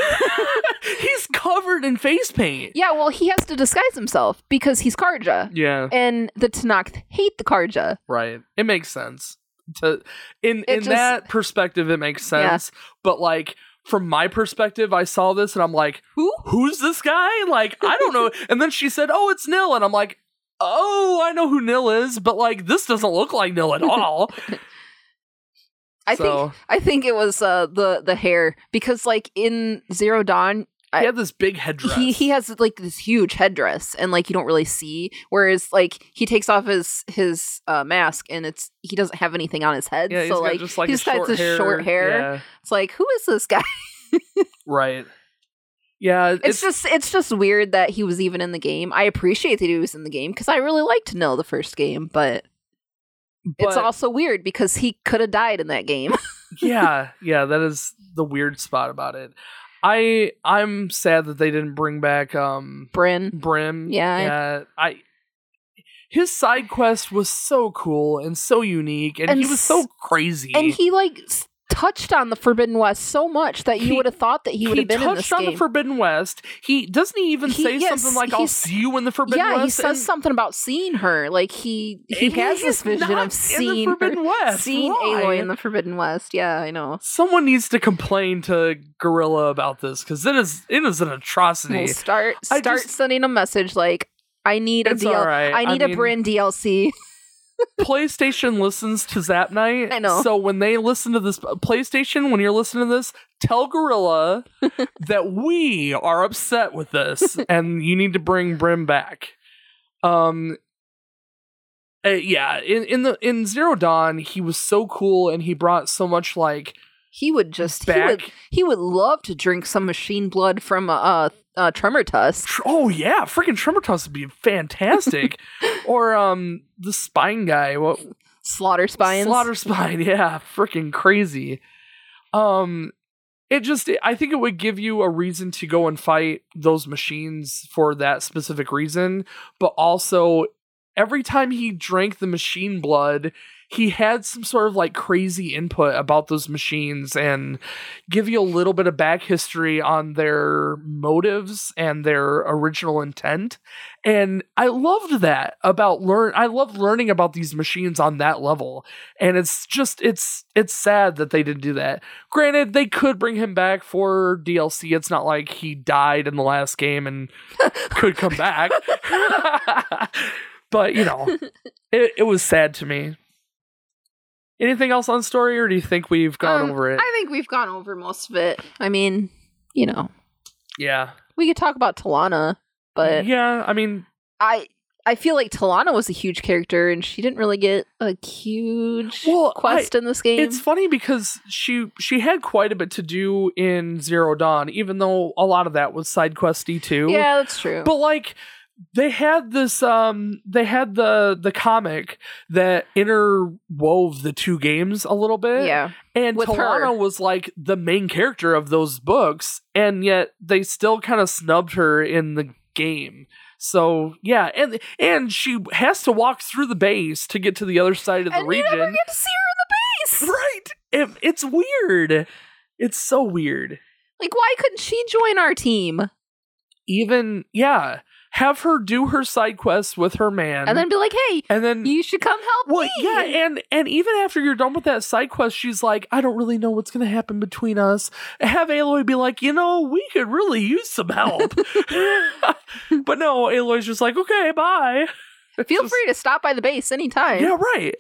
He's covered in face paint. yeah, well, he has to disguise himself because he's Carja. Yeah, And the Tenakth hate the Carja. right. It makes sense. To in It in just- that perspective, it makes Yeah. sense. But like from my perspective, I saw this and I'm like, Who? who's this guy? Like, I don't know. and then she said, oh, it's Nil. And I'm like, oh, I know who Nil is, but like, this doesn't look like Nil at all. I so, think I think it was uh, the the hair because like in Zero Dawn, he had this big headdress. he he has like this huge headdress and like you don't really see whereas like he takes off his his uh, mask and it's he doesn't have anything on his head yeah, so like, just like he just has short hair. short hair Yeah, it's like who is this guy right. Yeah, it's, it's, just it's just weird that he was even in the game i appreciate that he was in the game because i really liked to know the first game but, it's also weird because he could have died in that game yeah, yeah, that is the weird spot about it. I I'm sad that they didn't bring back um Brin Brin. Yeah, I- yeah. I his side quest was so cool and so unique, and, And he was so crazy. and he like s- touched on the forbidden west so much that you would have thought that he would have been in this on game the Forbidden West. He doesn't he even He- say yes, something like "I'll see you in the Forbidden yeah, West." he says and- something about seeing her. Like he he has this vision of seeing Forbidden her, West. seeing Why? Aloy in the Forbidden West. Yeah, I know. Someone needs to complain to Guerrilla about this because it is it is an atrocity. We'll start I start just- sending a message like I need a DL- alright. I I need a mean- Brin DLC. PlayStation listens to Zap Night. I know. So when they listen to this, PlayStation, when you're listening to this, tell Guerrilla that we are upset with this, and you need to bring Brin back. Um. uh, yeah, in in the in Zero Dawn, he was so cool, and he brought so much like He would just he would he would love to drink some machine blood from uh uh Tremortusk. Oh yeah, freaking Tremortusk would be fantastic. or um, the Spine guy. What Slaughter spine. Slaughter spine, yeah, freaking crazy. Um, it just, I think it would give you a reason to go and fight those machines for that specific reason, but also every time he drank the machine blood, he had some sort of like crazy input about those machines and give you a little bit of back history on their motives and their original intent. And I loved that about learn I love learning about these machines on that level. And it's just it's it's sad that they didn't do that. Granted, they could bring him back for DLC. It's not like he died in the last game and could come back. but you know, it, it was sad to me. Anything else on story, or do you think we've gone Um, over it? I think we've gone over most of it. I mean, you know, yeah, we could talk about Talanah, but yeah. I mean, I I feel like Talanah was a huge character and she didn't really get a huge Well, quest in this game. It's funny because she she had quite a bit to do in Zero Dawn, even though a lot of that was side questy too. yeah, that's true. But like they had this um they had the the comic that interwove the two games a little bit. yeah, And with Talanah her. was like the main character of those books, and yet they still kind of snubbed her in the game. So yeah, and and she has to walk through the base to get to the other side of the and you region. never get to see her in the base. Right. It, it's weird. It's so weird. Like, why couldn't she join our team Even yeah, have her do her side quests with her man, and then be like, "Hey, and then you should come help well, me"? yeah, and and even after you're done with that side quest, she's like, I don't really know what's gonna happen between us. Have Aloy be like, you know, we could really use some help. but no, Aloy's just like, okay, bye. Feel just- free to stop by the base anytime. Yeah, right.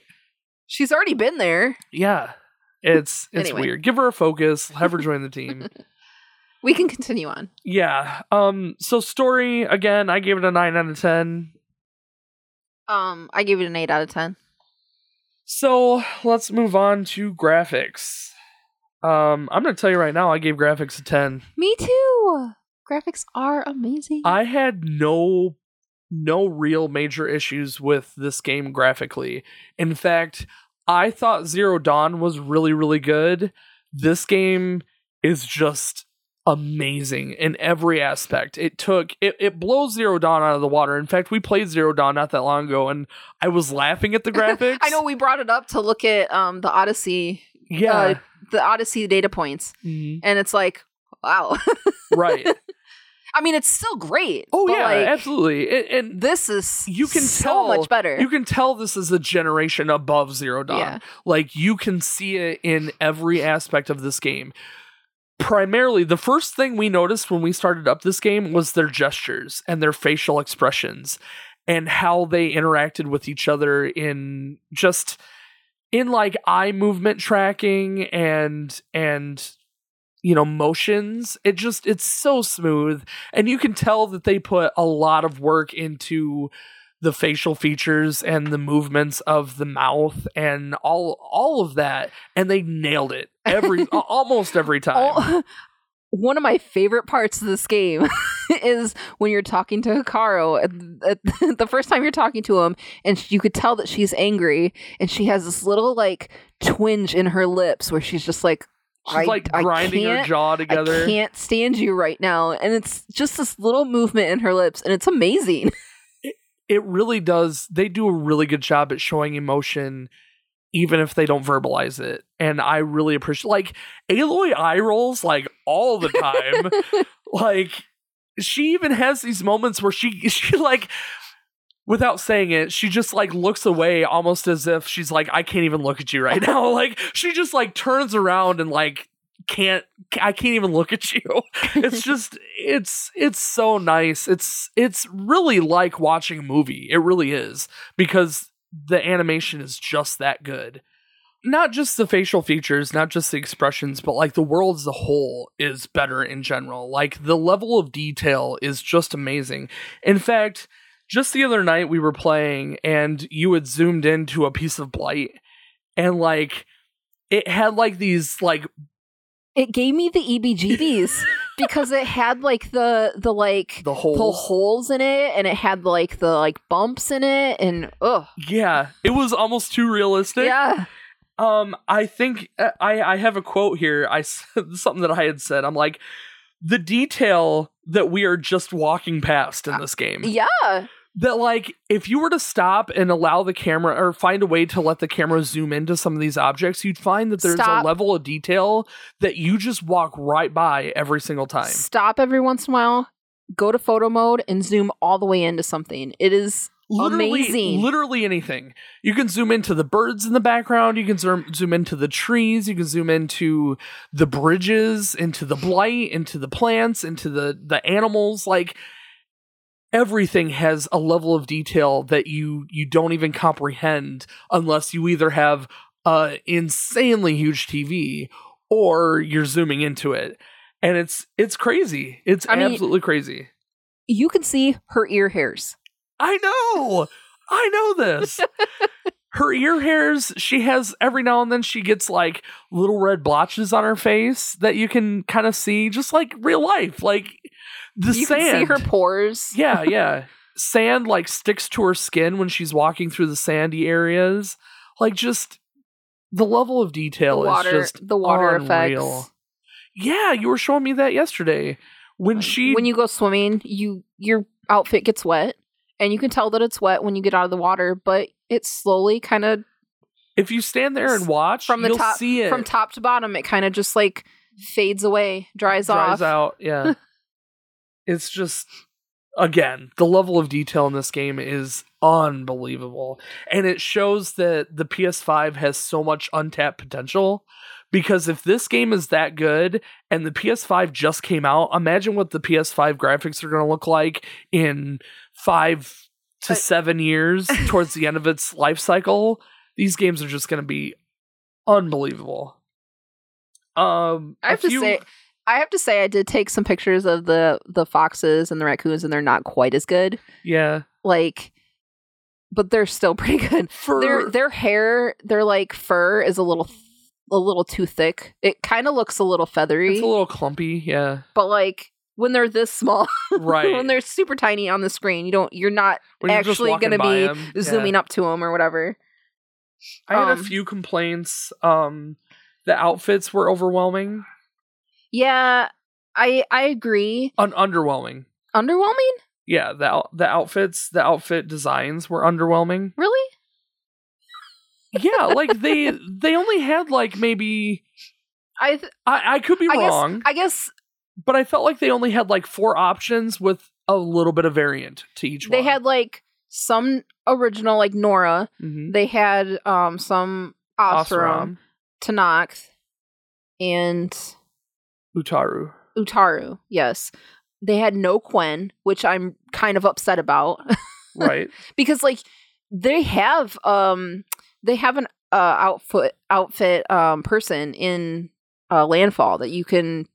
She's already been there. Yeah. It's it's Anyway. weird. Give her a focus. Have her join the team. We can continue on. yeah. Um. So story again. I gave it a nine out of ten. Um, I gave it an eight out of ten. So let's move on to graphics. Um, I'm gonna tell you right now, I gave graphics a ten. Me too. Graphics are amazing. I had no no real major issues with this game graphically. In fact, I thought Zero Dawn was really really good. This game is just amazing in every aspect. It took it, it blows Zero Dawn out of the water. In fact, we played Zero Dawn not that long ago and I was laughing at the graphics. I know we brought it up to look at um the Odyssey, Yeah. uh, the Odyssey data points, Mhm. and it's like, wow. Right. I mean, it's still great. Oh yeah, like, absolutely. And, and This is You can so tell- much better. you can tell this is a generation above Zero Dawn. Yeah. Like you can see it in every aspect of this game. Primarily, the first thing we noticed when we started up this game was their gestures and their facial expressions and how they interacted with each other in just in like eye movement tracking and and you know motions. It just it's so smooth. And you can tell that they put a lot of work into the facial features and the movements of the mouth and all all of that and they nailed it every almost every time Oh, one of my favorite parts of this game is when you're talking to Hekarro. The first time you're talking to him, and you could tell that she's angry, and she has this little like twinge in her lips where she's just like, she's like I grinding her can't- jaw I together can't stand you right now. And it's just this little movement in her lips, and it's amazing. It really does they do a really good job at showing emotion even if they don't verbalize it and i really appreciate like aloy eye rolls like all the time. Like she even has these moments where she she like without saying it she just like looks away almost as if she's like i can't even look at you right now. Like she just like turns around and like can't i can't even look at you. It's just it's it's so nice. It's it's really like watching a movie. It really is because the animation is just that good. Not just the facial features not just the expressions but like the world as a whole is better in general. Like the level of detail is just amazing. In fact just the other night we were playing and you had zoomed into a piece of blight and like it had like these like It gave me the EBGBs because it had like the the like the the holes holes in it, and it had like the like bumps in it, and ugh, yeah it was almost too realistic yeah. Um, I think uh, I I have a quote here. I said something that I had said. I'm like, the detail that we are just walking past in this game. Yeah. That like, if you were to stop and allow the camera or find a way to let the camera zoom into some of these objects, you'd find that there's Stop. a level of detail that you just walk right by every single time. Stop every once in a while, go to photo mode, and zoom all the way into something. It is Literally, Amazing. literally anything. You can zoom into the birds in the background. You can zoom zoom into the trees. You can zoom into the bridges, into the blight, into the plants, into the the animals. Like everything has a level of detail that you you don't even comprehend unless you either have a insanely huge TV or you're zooming into it. And it's it's crazy. It's I mean- absolutely crazy. you can see her ear hairs. I know. I know this. her ear hairs, she has every now and then she gets like little red blotches on her face that you can kind of see just like real life. Like the you sand. can see her pores. yeah, yeah. Sand like sticks to her skin when she's walking through the sandy areas. Like just the level of The detail water, is just the water unreal. effects. Yeah, you were showing me that yesterday. When she when you go swimming, you your outfit gets wet, and you can tell that it's wet when you get out of the water. But it slowly, kind of if you stand there and watch, from the you'll top, see it from top to bottom, it kind of just like fades away, dries, dries off. Dries out. Yeah. it's just again, the level of detail in this game is unbelievable. And it shows that the PS5 has so much untapped potential because if this game is that good and the PS5 just came out, imagine what the PS5 graphics are going to look like in 5 to Uh, 7 years towards the end of its life cycle. These games are just going to be unbelievable. Um, I have a to say, I have to say, I did take some pictures of the the foxes and the raccoons, and they're not quite as good. yeah, Like, but they're still pretty good. for their their hair, their like fur is a little th- a little too thick. It kind of looks a little feathery, it's a little clumpy. Yeah, but like when they're this small, right. when they're super tiny on the screen, you don't you're not When actually gonna by be yeah. zooming up to them or whatever. I had um, a few complaints. Um, the outfits were overwhelming, Yeah, I I agree. un- underwhelming. Underwhelming, Yeah, the out- the outfits, the outfit designs were underwhelming. really? Yeah, like they they only had like maybe I th- I I could be I guess wrong, I guess but I felt like they only had like four options with a little bit of variant to each they one. had like some original like Nora. Mhm. They had um some Osram, Tenakth, and Utaru. Utaru. Yes, they had no Quen, which I'm kind of upset about Right. because like they have um they have an uh outfit outfit um person in uh landfall that you can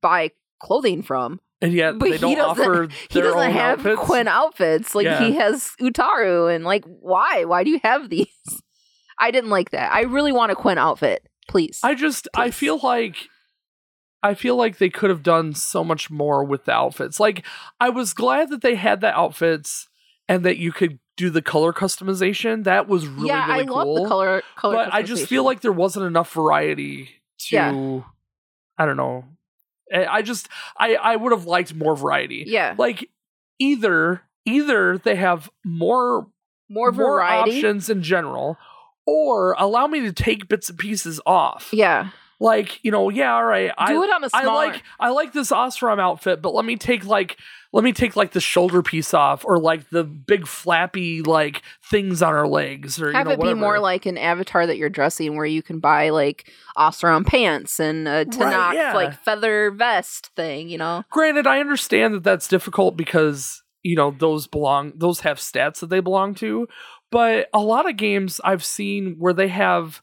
buy clothing from And yet But they he don't doesn't- offer he doesn't have outfits. Quen outfits like Yeah. he has Utaru and like why why do you have these I didn't like that I really want a Quen outfit please I just I feel like I feel like they could have done so much more with the outfits. Like I was glad that they had the outfits and that you could do the color customization. That was really yeah really I cool. love the color color but I just feel like there wasn't enough variety to Yeah. I don't know. I just I I would have liked more variety. yeah Like either either they have more more variety options in general or allow me to take bits and pieces off. yeah Like, you know, yeah, all right. I do it on a I smaller like I like this Osram outfit, but let me take like let me take like the shoulder piece off or like the big flappy like things on her legs or have you know it be more like an avatar that you're dressing where you can buy like Osram pants and a Tenakth yeah. like feather vest thing you know Granted, I understand that that's difficult because you know those belong those have stats that they belong to, but a lot of games I've seen where they have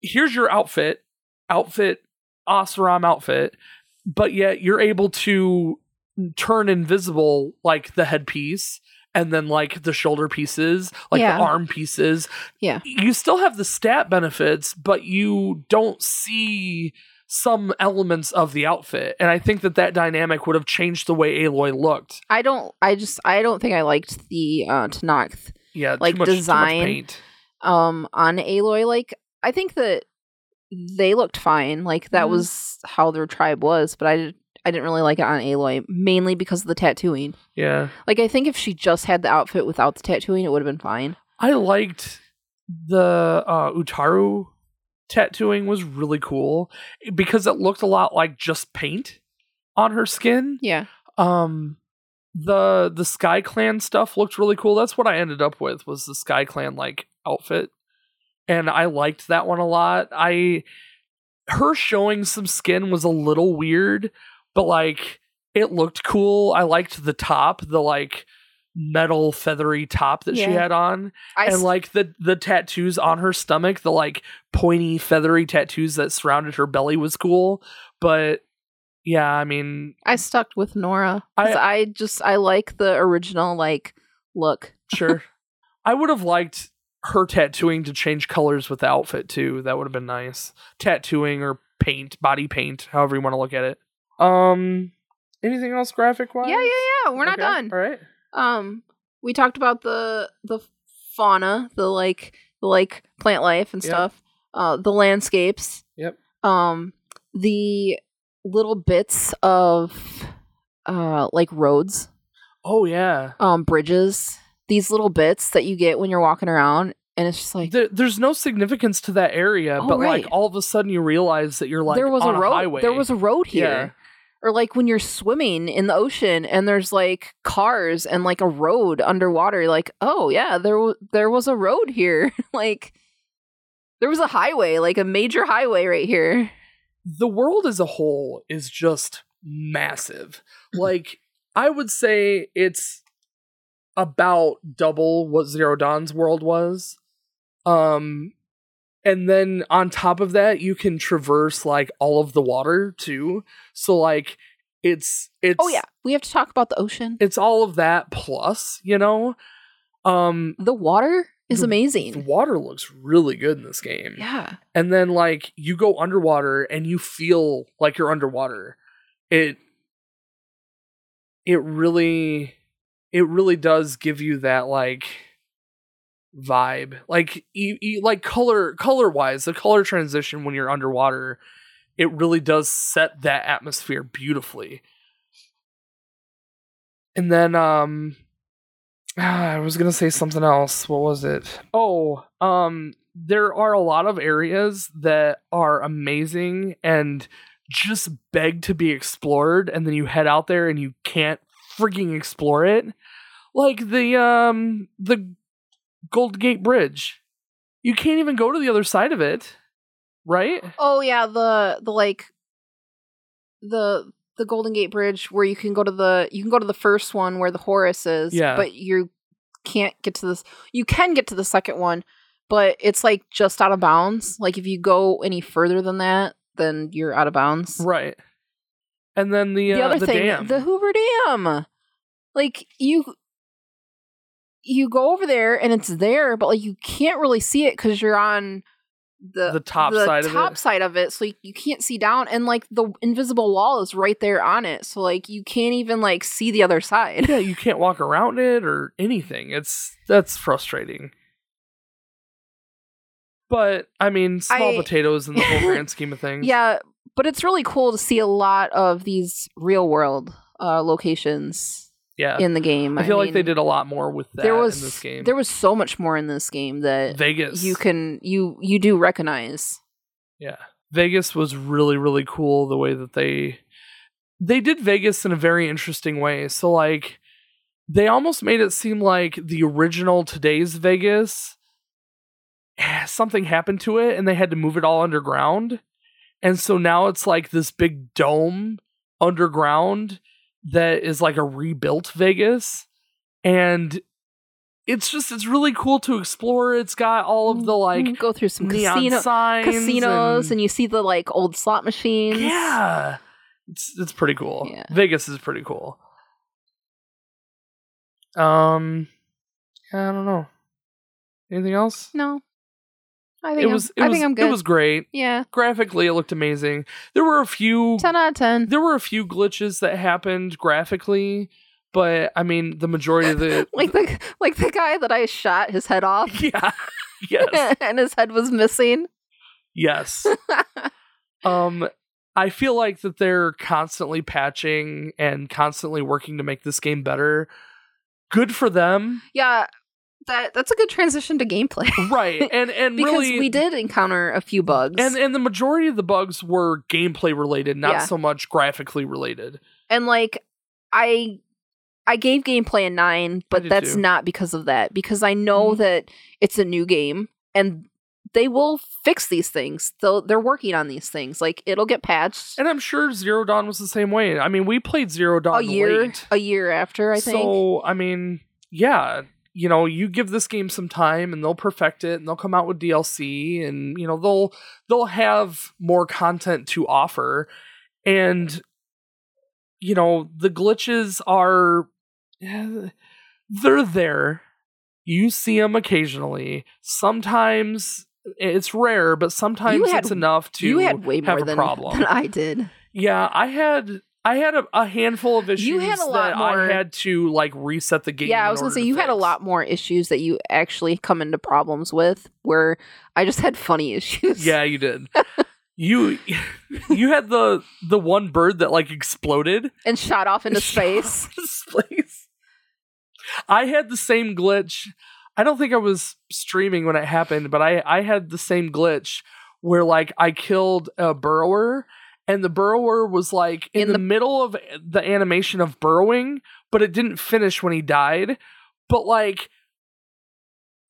here's your outfit, outfit Osram outfit, but yet you're able to turn invisible like the headpiece and then like the shoulder pieces, like Yeah. the arm pieces. Yeah. You still have the stat benefits, but you don't see some elements of the outfit. And I think that that dynamic would have changed the way Aloy looked. I don't I just I don't think I liked the uh Tenakth Yeah, Like much, too much design. paint. um on Aloy like I think that they looked fine like that Mhm. was how their tribe was but I did I didn't really like it on Aloy mainly because of the tattooing Yeah. like I think if she just had the outfit without the tattooing it would have been fine I liked the uh, Utaru tattooing was really cool because it looked a lot like just paint on her skin. yeah Um the the Sky Clan stuff looked really cool. That's what I ended up with was the Sky Clan like outfit. And I liked that one a lot. I her showing some skin was a little weird, but like it looked cool. I liked the top, the like metal feathery top that she had on I and like the the tattoos on her stomach, the like pointy feathery tattoos that surrounded her belly was cool. But yeah, I mean, I stuck with nora I- I just I like the original like look sure. I would have liked her tattooing to change colors with the outfit too. That would have been nice. Tattooing or paint, body paint, however you want to look at it. Um anything else graphic wise? yeah yeah yeah we're not done All right. Um, we talked about the the fauna, the like the like plant life and Yep. stuff. Uh, the landscapes. Yep. Um, the little bits of uh like roads, Oh yeah. um, bridges. These little bits that you get when you're walking around, and it's just like There, there's no significance to that area, Oh, but right. like all of a sudden you realize that you're like there was a road. highway. There was a road here. Yeah. Or like when you're swimming in the ocean and there's like cars and like a road underwater, like oh yeah, there there was a road here, like there was a highway, like a major highway right here. the world as a whole is just massive. Like I would say it's about double what Zero Dawn's world was. Um and then on top of that you can traverse like all of the water too so like it's it's Oh yeah, we have to talk about the ocean. it's all of that plus you know um The water is The- amazing. the water looks really good in this game yeah. and then like you go underwater and you feel like you're underwater it it really it really does give you that like vibe like you, you like color color wise the color transition when you're underwater it really does set that atmosphere beautifully and then um I was gonna say something else. What was it? Oh, um, there are a lot of areas that are amazing and just beg to be explored, and then you head out there and you can't freaking explore it. Like the um the Gold Gate Bridge. You can't even go to the other side of it. Right? Oh yeah, the the like the the Golden Gate Bridge where you can go to the you can go to the first one where the Horus is, Yeah. but you can't get to this. You can get to the second one, but it's like just out of bounds. Like if you go any further than that, then you're out of bounds. Right. And then the, the uh, other the thing, dam. the Hoover Dam. Like you you go over there and it's there, but like you can't really see it because you're on the The top side of it. top side of it, so you, you can't see down, and like the invisible wall is right there on it, so like you can't even like see the other side. yeah, you can't walk around it or anything. It's that's frustrating. But I mean, small I- potatoes in the whole grand scheme of things. yeah, but it's really cool to see a lot of these real world uh, locations yeah. in the game. I feel like they did a lot more with that There was in this game. there was so much more in this game that Vegas, you can you you do recognize. yeah, Vegas was really really cool. The way that they they did Vegas in a very interesting way. So like, they almost made it seem like the original today's Vegas. Something happened to it, and they had to move it all underground. And so now it's like this big dome underground that is like a rebuilt Vegas. And it's just it's really cool to explore. It's got all of the like go through some neon casino signs casinos and, and, you see the like old slot machines. yeah. It's it's pretty cool. Yeah. Vegas is pretty cool. Um I don't know. Anything else? No. I think It was it I was think I'm good. it was great. yeah. Graphically it looked amazing. There were a few 10 out of 10. there were a few glitches that happened graphically, but I mean the majority of the like the like the guy that I shot his head off Yeah. Yes. and his head was missing. Yes. um I feel like that they're constantly patching and constantly working to make this game better. Good for them. yeah. That that's a good transition to gameplay. Right. And and because really we did encounter a few bugs. and and the majority of the bugs were gameplay related, not Yeah. so much graphically related. and like I I gave gameplay a 9, but that's too. not because of that because I know Mhm. that it's a new game and they will fix these things. They'll, they're working on these things. Like it'll get patched And I'm sure Zero Dawn was the same way. I mean, we played Zero Dawn a year late. a year after, I think. So, I mean, yeah, you know, you give this game some time and they'll perfect it and they'll come out with DLC and you know, they'll they'll have more content to offer and you know, the glitches are eh, they're there. You see them occasionally. Sometimes it's rare, but sometimes had- it's enough to you had way have more a than, problem. than I did. Yeah, I had I had a, a handful of issues You had a lot that more- I had to like reset the game. Yeah, I was gonna say you had a lot more issues that you actually come into problems with where I just had funny issues. Yeah, you did. you you had the the one bird that like exploded And shot off into space. off into space. I had the same glitch. I don't think I was streaming when it happened, but I I had the same glitch where like I killed a burrower and the burrower was like in, In the, the- middle of the animation of burrowing, but it didn't finish when he died. But like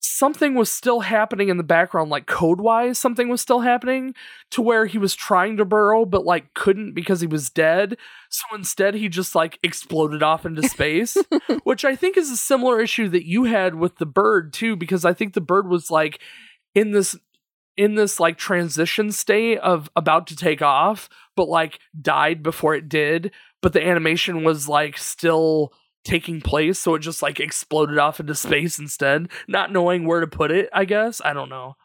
something was still happening in the background, like code wise, something was still happening to where he was trying to burrow, but like couldn't because he was dead. So instead, he just like exploded off into space, which I think is a similar issue that you had with the bird too, because I think the bird was like in this in this like transition state of about to take off, but like died before it did, but the animation was like still taking place, so it just like exploded off into space instead, not knowing where to put it, I guess. I don't know.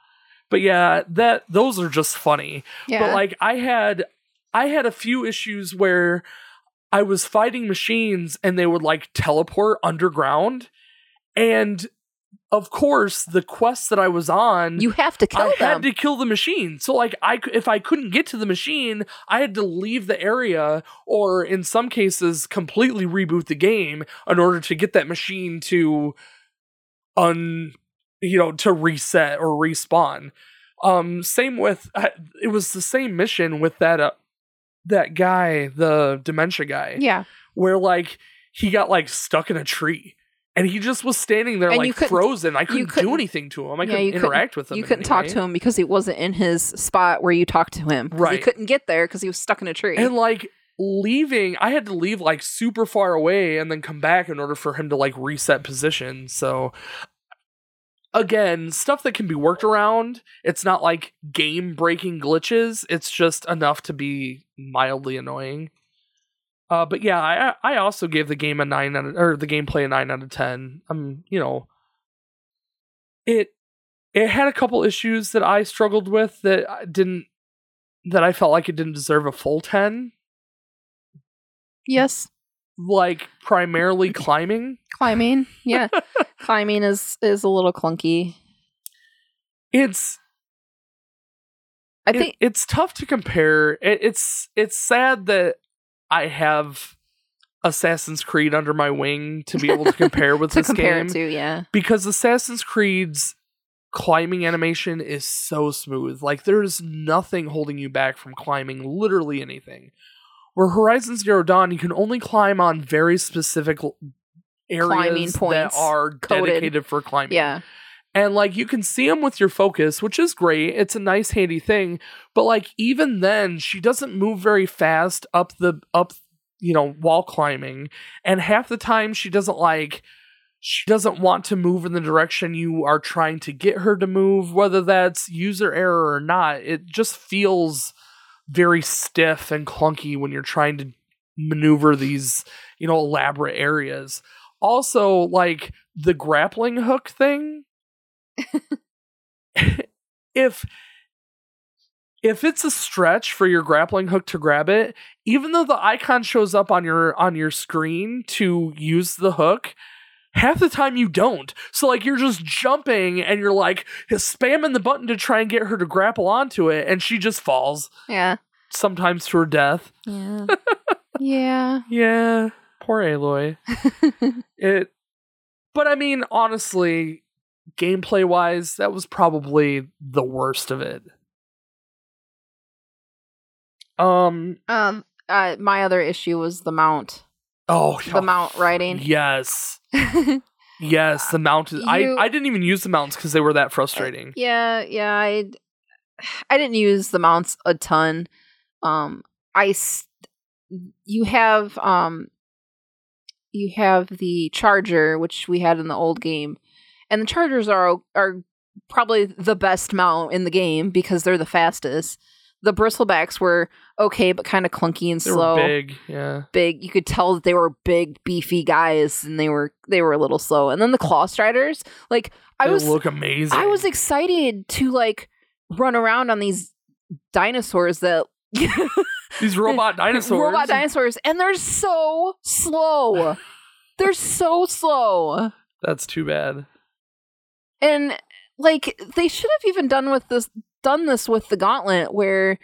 But yeah, that those are just funny. Yeah. But like I had I had a few issues where I was fighting machines and they would like teleport underground. And of course, the quest that I was on, you have to kill I them. had to kill the machine. So like I if I couldn't get to the machine, I had to leave the area or in some cases completely reboot the game in order to get that machine to un you know to reset or respawn. Um same with it was the same mission with that uh, that guy, the dementia guy yeah. where like he got like stuck in a tree and he just was standing there And like frozen. I couldn't, do couldn't- anything to him. I Yeah, couldn't you couldn't- interact with him. You couldn't talk way. to him because he wasn't in his spot where you talked to him. Right. couldn't get there because he was stuck in a tree. And like leaving, I had to leave like super far away and then come back in order for him to like reset position. So again, stuff that can be worked around. It's not like game breaking glitches. It's just enough to be mildly annoying. Uh, but yeah, I I also gave the game a nine out of, or the gameplay a nine out of ten. Um, you know, it it had a couple issues that I struggled with that I didn't that I felt like it didn't deserve a full ten. yes. Like primarily climbing. Climbing. Yeah. Climbing is is a little clunky. It's I it- think it's tough to compare. It, it's it's sad that I have Assassin's Creed under my wing to be able to compare with to this compare game to, yeah. because Assassin's Creed's climbing animation is so smooth. Like there's nothing holding you back from climbing literally anything. Where Horizon Zero Dawn, you can only climb on very specific areas Climbing that points are coded. dedicated for climbing. Yeah. And like you can see them with your focus, which is great. It's a nice handy thing, but like even then she doesn't move very fast up the up you know wall climbing and half the time she doesn't like she doesn't want to move in the direction you are trying to get her to move whether that's user error or not. It just feels very stiff and clunky when you're trying to maneuver these, you know, elaborate areas. Also, like the grappling hook thing if if it's a stretch for your grappling hook to grab it, even though the icon shows up on your on your screen to use the hook, half the time you don't. So like you're just jumping and you're like spamming the button to try and get her to grapple onto it and she just falls Yeah. sometimes to her death. Yeah. yeah. Yeah, poor Aloy. it but I mean honestly, gameplay wise, that was probably the worst of it. Um Um uh, my other issue was the mount. oh The mount riding. Yes. Yes, the mount is, I You- I didn't even use the mounts because they were that frustrating. Yeah, yeah, I I didn't use the mounts a ton. Um I s- you have um you have the charger which we had in the old game. And the chargers are are probably the best mount in the game because they're the fastest. The bristlebacks were okay but kind of clunky and They slow. were big, yeah. big. You could tell that they were big, beefy guys, and they were they were a little slow. And then the claw striders, like I They was, look amazing. I was excited to like run around on these dinosaurs that These robot dinosaurs. robot dinosaurs, and they're so slow. they're so slow, That's too bad. And like they should have even done with this done this with the gauntlet where.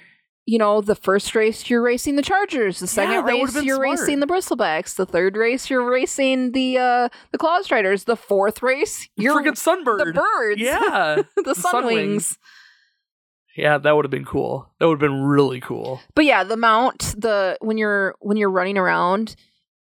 You know, the first race you're racing the Chargers. The second Yeah, race you're smart. racing the Bristlebacks. The third race you're racing the uh the Claw Striders. The fourth race you're Freaking sunbird. the birds. Yeah. the Sunwings. Sunwings. Yeah, that would have been cool. That would have been really cool. But yeah, the mount, the when you're when you're running around,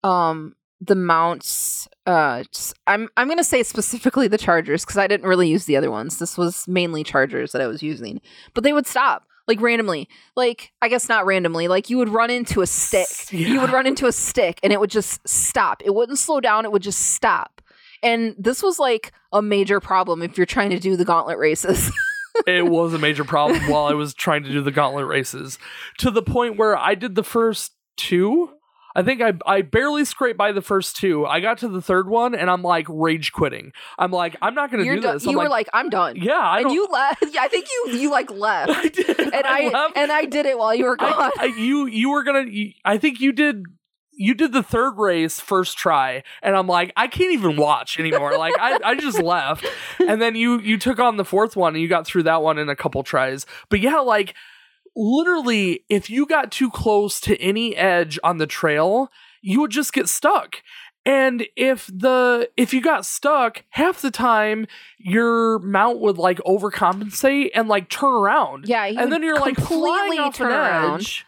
um, the mounts. Uh, I'm I'm gonna say specifically the Chargers because I didn't really use the other ones. This was mainly Chargers that I was using, but they would stop like randomly. Like I guess not randomly. Like you would run into a stick. You would run into a stick and it would just stop. It wouldn't slow down. It would just stop. And this was like a major problem if you're trying to do the gauntlet races. it was a major problem while I was trying to do the gauntlet races to the point where I did the first two. I think I I barely scraped by the first two. I got to the third one and I'm like rage quitting. I'm like I'm not going to do do- this. you I'm were like, like, I'm done. yeah, I and don't. you left. Yeah, I think you you like left. I did. and I, left. and I did it while you were gone. I, I, you you were gonna. You, I think you did. You did the third race first try, and I'm like, I can't even watch anymore. Like I, I just left, and then you you took on the fourth one, and you got through that one in a couple tries. But yeah, like literally, if you got too close to any edge on the trail, you would just get stuck. And if the if you got stuck, half the time your mount would like overcompensate and like turn around yeah, and then you're like flying completely off turn an around. edge.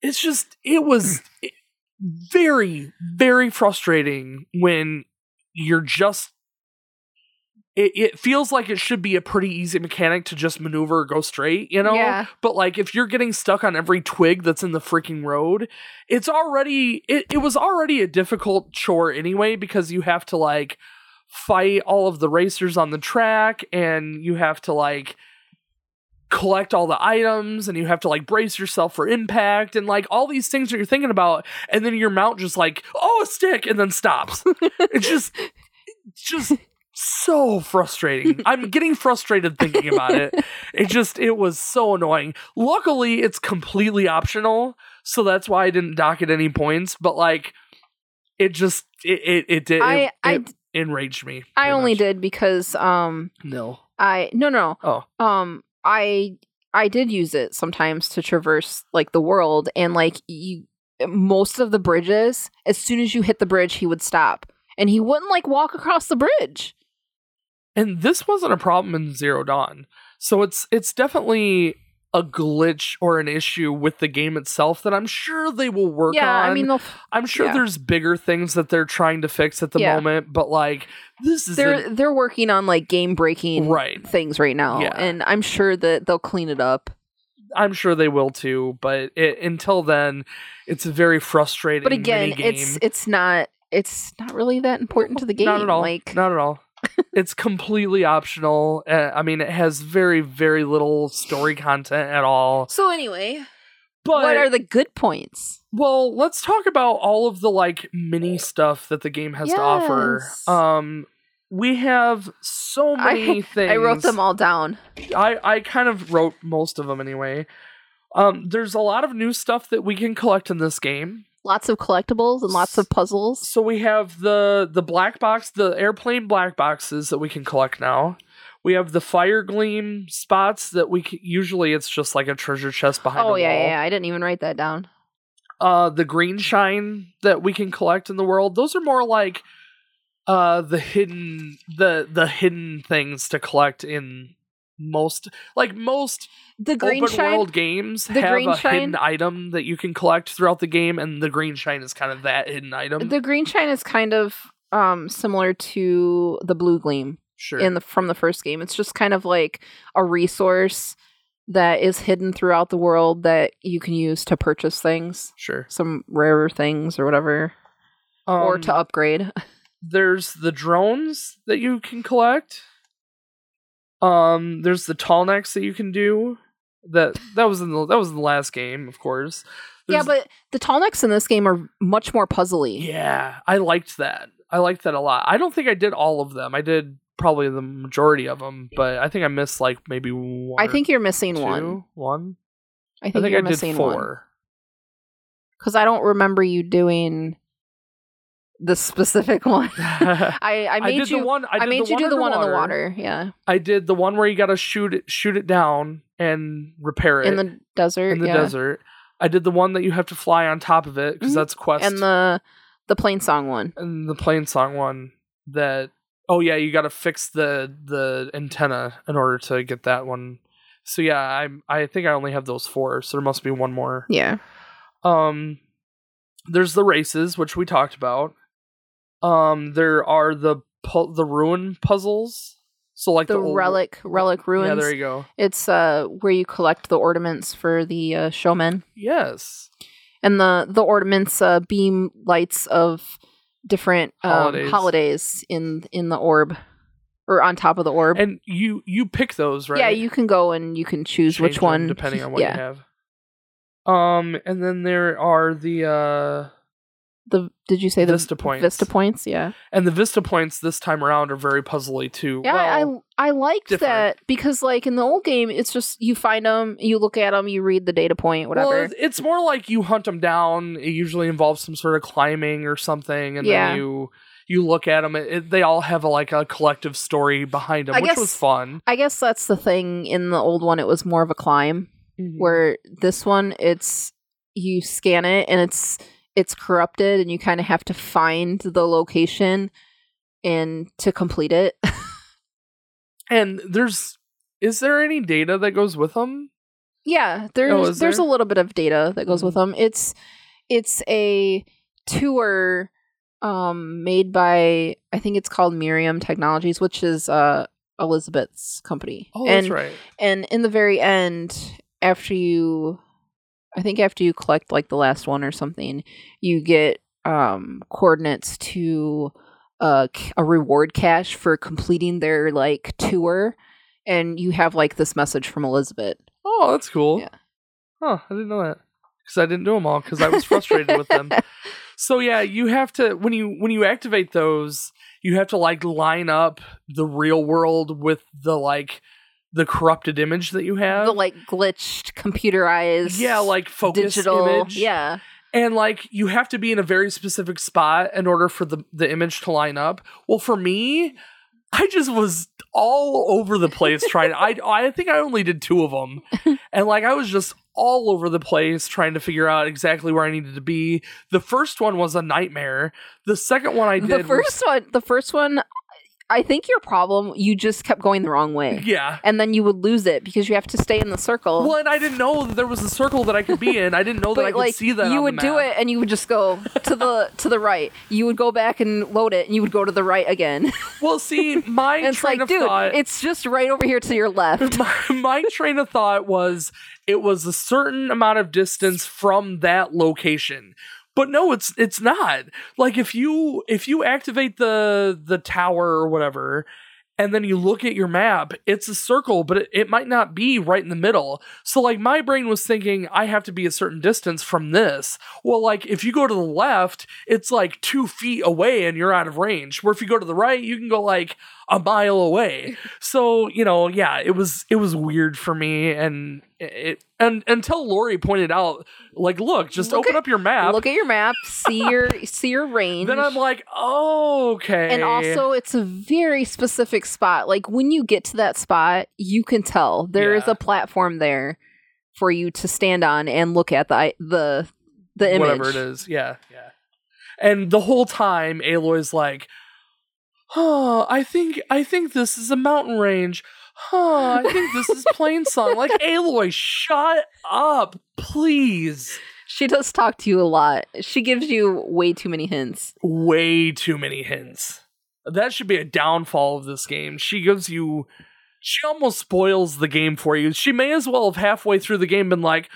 It's just it was very very frustrating when you're just. It, it feels like it should be a pretty easy mechanic to just maneuver or go straight, you know? Yeah. But like if you're getting stuck on every twig that's in the freaking road, it's already it, it was already a difficult chore anyway because you have to like fight all of the racers on the track and you have to like collect all the items and you have to like brace yourself for impact and like all these things that you're thinking about and then your mount just like oh a stick and then stops it's just just so frustrating. I'm getting frustrated thinking about it. It just it was so annoying. Luckily it's completely optional so that's why i didn't dock at any points but like it just it it, it did I it, I it enraged me I only much. did because um no. I no no. Oh. Um I I did use it sometimes to traverse like the world and like you most of the bridges as soon as you hit the bridge he would stop. And he wouldn't like walk across the bridge. And this wasn't a problem in zero dawn so it's it's definitely a glitch or an issue with the game itself that i'm sure they will work yeah, on I mean they'll i'm sure yeah. there's bigger things that they're trying to fix at the Yeah. moment but like this is they're they're working on like game breaking right things right now Yeah. and I'm sure that they'll clean it up. i'm sure they will too but it, until then it's a very frustrating But again, it's it's not it's not really that important to the game. Not at all. Like Not at all. It's completely optional. Uh, I mean, it has very, very little story content at all. so anyway, But what are the good points? well, let's talk about all of the like mini stuff that the game has to offer. Um, we have so I- many things. I wrote them all down. I I kind of wrote most of them anyway. Um, there's a lot of new stuff that we can collect in this game. Lots of collectibles and lots of puzzles. So we have the the black box, the airplane black boxes that we can collect now. We have the fire gleam spots that we c- usually it's just like a treasure chest behind. Oh a yeah, wall. yeah, yeah. I didn't even write that down. Uh, the green shine that we can collect in the world. Those are more like uh the hidden the the hidden things to collect in most like most The green open shine. world games the have green a shine- hidden item that you can collect throughout the game and the green shine is kind of that hidden item The green shine is kind of um similar to the blue gleam sure in the from the first game. It's just kind of like a resource that is hidden throughout the world that you can use to purchase things, sure some rarer things or whatever, or to Um, upgrade. there's the drones that you can collect. Um, there's the tall necks that you can do. That that was in the that was in the last game, of course. yeah, but the tall necks in this game are much more puzzly. yeah, I liked that. I liked that a lot. I don't think I did all of them. I did probably the majority of them, but I think I missed like maybe one. I think you're missing two. one. One. I I think, think you're I did missing one four. because I don't remember you doing the specific one. I, I I made did you. the one. I, I, made you do the one in the water. Yeah, I did the one where you got to shoot it, shoot it down and repair it in the desert. in the yeah. desert. I did the one that you have to fly on top of it because Mhm. that's quest and the the Plainsong one. and the Plainsong one that oh yeah you got to fix the the antenna in order to get that one. So yeah, I I think I only have those four, so there must be one more. Yeah. Um, there's the races which we talked about. Um, there are the pu- the ruin puzzles. So like The, the, old- relic relic ruins. Yeah, there you go. It's uh where you collect the ornaments for the uh, showmen, Yes. and the the ornaments uh, beam lights of different um, Holidays. holidays in in the orb, or on top of the orb. And you you pick those, right? Yeah, you can go and you can choose Change which one depending on what yeah. you have. Um, and then there are the uh The did you say the Vista points. Vista points, yeah. and the Vista points this time around are very puzzly too. Yeah, Well, I I liked different. that because like in the old game, it's just you find them, you look at them, you read the data point, whatever. Well, it's- more like you hunt them down. It usually involves some sort of climbing or something, and Yeah. then you you look at them. It, it- they all have a, like a collective story behind them, I which guess- was fun. I guess that's the thing. In the old one, it was more of a climb. Mm-hmm. Where this one, it's you scan it and it's it's corrupted, and you kind of have to find the location and to complete it. and there's is there any data that goes with them? Yeah, there's Oh, there's there? a little bit of data that goes with them. It's it's a tour um made by I think it's called Miriam Technologies, which is uh Elizabeth's company. Oh, and that's right. and in the very end after you I think after you collect like the last one or something, you get um coordinates to a reward cache for completing their like tour and you have like this message from Elizabeth Oh, that's cool. Yeah. Huh, I didn't know that because I didn't do them all because I was frustrated with them. So yeah, you have to when you when you activate those, you have to like line up the real world with the like the corrupted image that you have. the like glitched computerized yeah, like focus digital image. yeah and like you have to be in a very specific spot in order for the the image to line up. Well, for me, I just was all over the place trying. I I think I only did two of them, and like I was just all over the place trying to figure out exactly where I needed to be. The first one was a nightmare. The second one I did the was- first one the first one i think your problem you just kept going the wrong way yeah. and then you would lose it because you have to stay in the circle Well, and I didn't know that there was a circle that I could be in. I didn't know that but I could like see that. you would do it and you would just go to the to the right you would go back and load it and you would go to the right again Well, see, my it's train like of dude thought. it's just right over here to your left my, my train of thought was it was a certain amount of distance from that location but no it's it's not. Like if you if you activate the the tower or whatever and then you look at your map it's a circle but it, it might not be right in the middle. So like my brain was thinking i have to be a certain distance from this. Well like if you go to the left it's like two feet away and you're out of range. Where if you go to the right you can go like a mile away. So you know yeah it was it was weird for me and it and until lori pointed out like look just Look open at- up your map. look at your map. See your see your range. Then i'm like oh okay. And also, it's a very specific spot. Like when you get to that spot, you can tell there is Yeah. a platform there for you to stand on and look at the the the image. whatever it is. Yeah yeah. And the whole time aloy's like oh, i think i think this is a mountain range huh i think this is Plainsong like aloy shut up please She does talk to you a lot. She gives you way too many hints. way too many hints. That should be a downfall of this game. She gives you she almost spoils the game for you. She may as well have halfway through the game been like,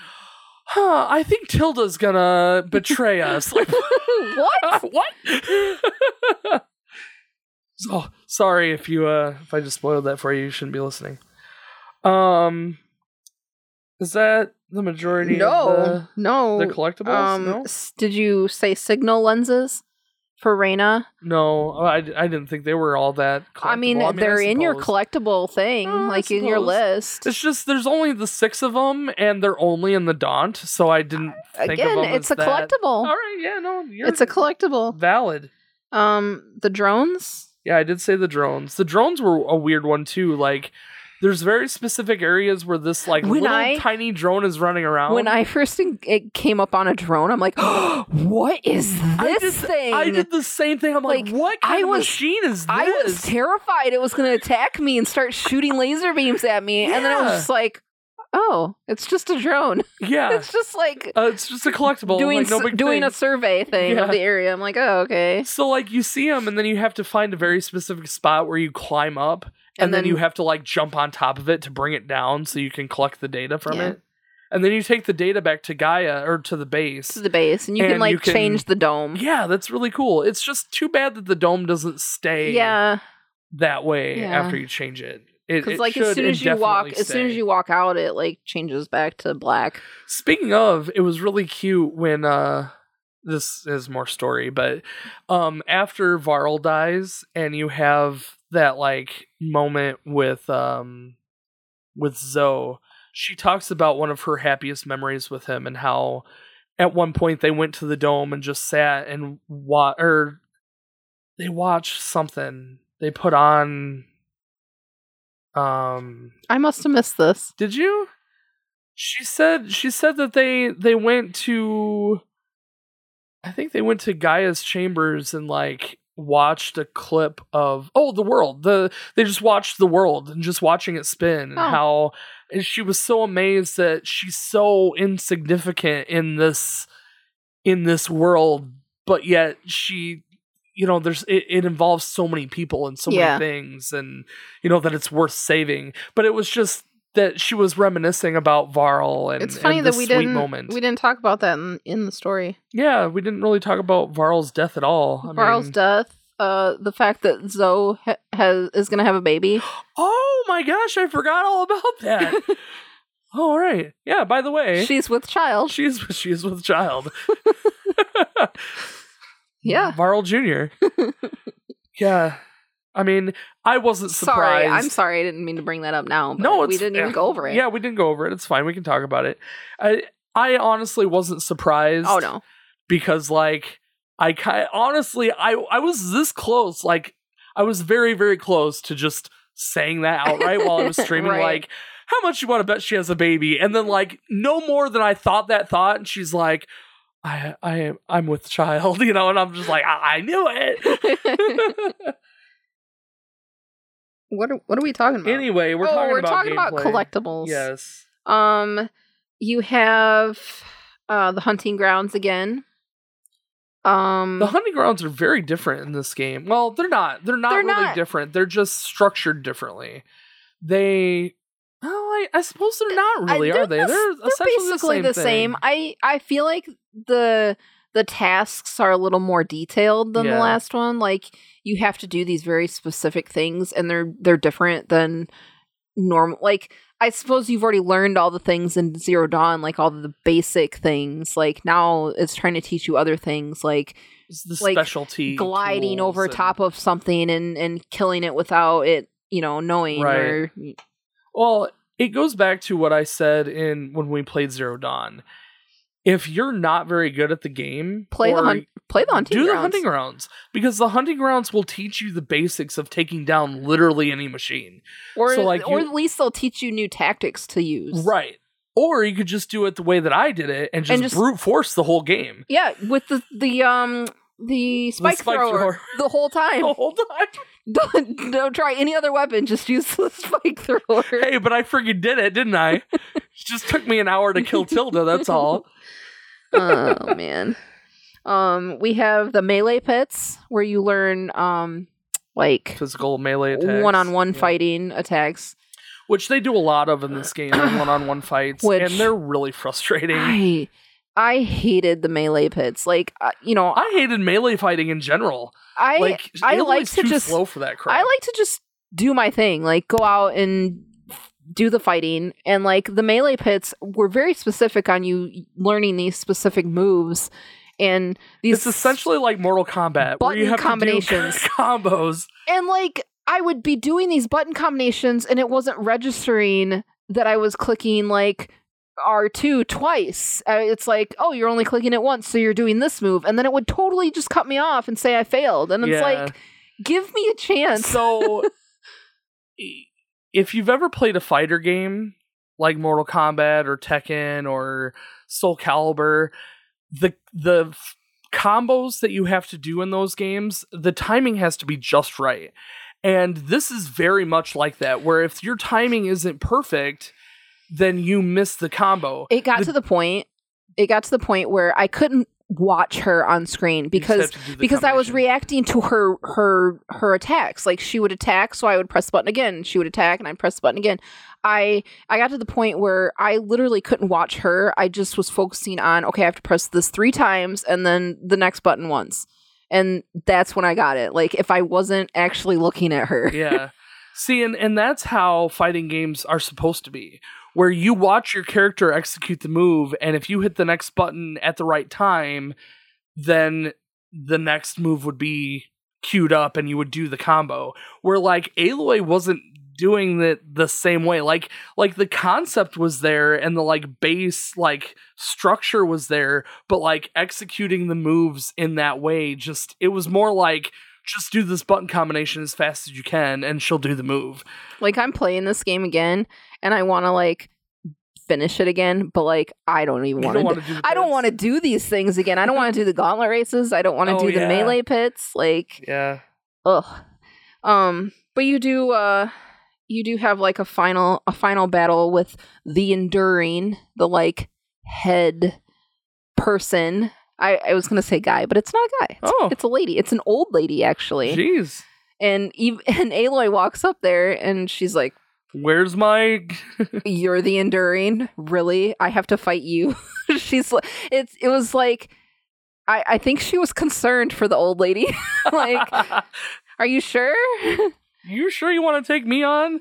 "Huh, I think Tilda's gonna betray us." Like, what? what? So sorry if you uh if I just spoiled that for you. You shouldn't be listening. Um, is that the majority? of No, no. the, the collectibles. um, no, s- did you say signal lenses for Reina? no, I, I didn't think they were all that. I mean, collectible. they're in your collectible thing, Oh, like in your list. It's just there's only the six of them, and they're only in the Daunt, so I didn't think Again, of them it's a that. collectible. All right, yeah, no, It's a collectible. valid. Um, the drones. Yeah, I did say the drones. The drones were a weird one too. Like, there's very specific areas where this like When little I- tiny drone is running around. When I first en- it came up on a drone, I'm like, oh, "What is this I did, thing?" I did the same thing. I'm like, Like, what kind I of was- machine is this? I was terrified it was going to attack me and start shooting laser beams at me, and then I was just like, "Oh, it's just a drone. yeah, it's just like uh, it's just a collectible. doing like, no doing thing. a survey thing Yeah. of the area." I'm like, "Oh, okay." So like you see them, and then you have to find a very specific spot where you climb up, and, And then, then- you have to like jump on top of it to bring it down, so you can collect the data from Yeah. it. And then you take the data back to Gaia or to the base. To the base, and you can like you can- change the dome. yeah, that's really cool. It's just too bad that the dome doesn't stay. Yeah, that way Yeah. after you change it. Because like as soon as you walk, indefinitely as soon as you walk out, it like changes back to black. Speaking of, it was really cute when uh this is more story, but um after Varl dies and you have that like moment with um with Zo, she talks about one of her happiest memories with him and how at one point they went to the dome and just sat and wa- or they watched something. They put on um I must have missed this. did you? She said she said that they they went to I think they went to Gaia's chambers and like watched a clip of oh the world. The they just watched the world and just watching it spin and Oh. how and she was so amazed that she's so insignificant in this in this world but yet she you know there's it, it involves so many people and so Yeah. many things and you know that it's worth saving but it was just that she was reminiscing about Varl and it's funny and that we sweet didn't moment. we didn't talk about that in, in the story. yeah, we didn't really talk about Varl's death at all. I Varl's mean- death, uh, the fact that Zo ha- has is gonna have a baby. Oh my gosh, I forgot all about that. oh, all right. Yeah, by the way, She's with child. she's she's with child. Yeah. Varl Jr. yeah. I mean, I wasn't surprised. Sorry, I'm sorry. I didn't mean to bring that up now. But No, we didn't even go over it. Yeah, we didn't go over it. It's fine. We can talk about it. I I honestly wasn't surprised. Oh no. because like I kind honestly I I was this close like I was very very close to just saying that outright while I was streaming Right. like how much you want to bet she has a baby and then like no more than I thought that thought and she's like I I am I'm with child you know and I'm just like I, I knew it what are, what are we talking about? anyway we're oh, talking we're about talking about collectibles. yes Um, you have uh the hunting grounds again. Um, the hunting grounds are very different in this game. Well, they're not. They're not They're really not. different. They're just structured differently. They, oh, I, I suppose they're not I- really, they're are they? the- They're, they're essentially basically the the same. same. I I feel like the the tasks are a little more detailed than Yeah. the last one. Like you have to do these very specific things, and they're they're different than normal. Like I suppose you've already learned all the things in Zero Dawn, like all the basic things. Like now it's trying to teach you other things, like the like, specialty gliding over and- top of something and and killing it without it, you know, knowing Right. or Well, it goes back to what I said in when we played Zero Dawn. If you're not very good at the game, play the or hunt, play the hunting do the hunting grounds because the hunting grounds will teach you the basics of taking down literally any machine. or So, like, or you- at least they'll teach you new tactics to use. Right. Or you could just do it the way that I did it and just, And just- brute force the whole game. Yeah, with the the um the spike, spike thrower, thrower. the whole time. The whole time. Don't, don't try any other weapon. Just use the spike thrower. Hey, but I freaking did it, didn't I? it just took me an hour to kill Tilda, that's all. oh man. Um, we have the melee pits where you learn um like Physical melee attacks. one-on-one Yeah. fighting attacks. Which they do a lot of in this game, one on one fights. Which- and they're really frustrating. I, I hated the melee pits. Like uh, you know, I hated melee fighting in general. I, like I like to just slow for that crap. I like to just do my thing, like go out and do the fighting. And like the melee pits were very specific on you learning these specific moves and these it's essentially like Mortal Kombat, where you have combinations. to do combos. and like I would be doing these button combinations and it wasn't registering that I was clicking like R2 twice. Uh, it's like, oh, you're only clicking it once, so you're doing this move. And then it would totally just cut me off and say I failed. And it's Yeah. like, give me a chance. So, if you've ever played a fighter game like Mortal Kombat or Tekken or Soul Calibur, the the f- combos that you have to do in those games, the timing has to be just right. And this is very much like that, where if your timing isn't perfect, then you miss the combo. it got the- to the point it got to the point where I couldn't watch her on screen because have to do the because I was reacting to her her her attacks. Like she would attack, so I would press the button again. She would attack, and I'd press the button again. I I got to the point where I literally couldn't watch her. I just was focusing on okay, I have to press this three times and then the next button once. And that's when I got it. Like if I wasn't actually looking at her. yeah. See, and, and that's how fighting games are supposed to be, where you watch your character execute the move, and if you hit the next button at the right time, then the next move would be queued up and you would do the combo. Where like Aloy wasn't doing it the same way. Like like the concept was there and the like base like structure was there, but like executing the moves in that way just it was more like just do this button combination as fast as you can and she'll do the move. Like I'm playing this game again and I want to like finish it again, but like I don't even want to. wanna do I don't want to do these things again. I don't want to do the gauntlet races. I don't want to Oh, do the yeah. melee pits. Like Yeah. ugh. Um, but you do uh you do have like a final a final battle with the enduring, the like head person. I, I was gonna say guy, but it's not a guy. It's, Oh. it's a lady. It's an old lady actually. Jeez. and Eve and Aloy walks up there and she's like, Where's my You're the enduring? Really? I have to fight you. she's it's it was like I, I think she was concerned for the old lady. like, are you sure? You sure you want to take me on?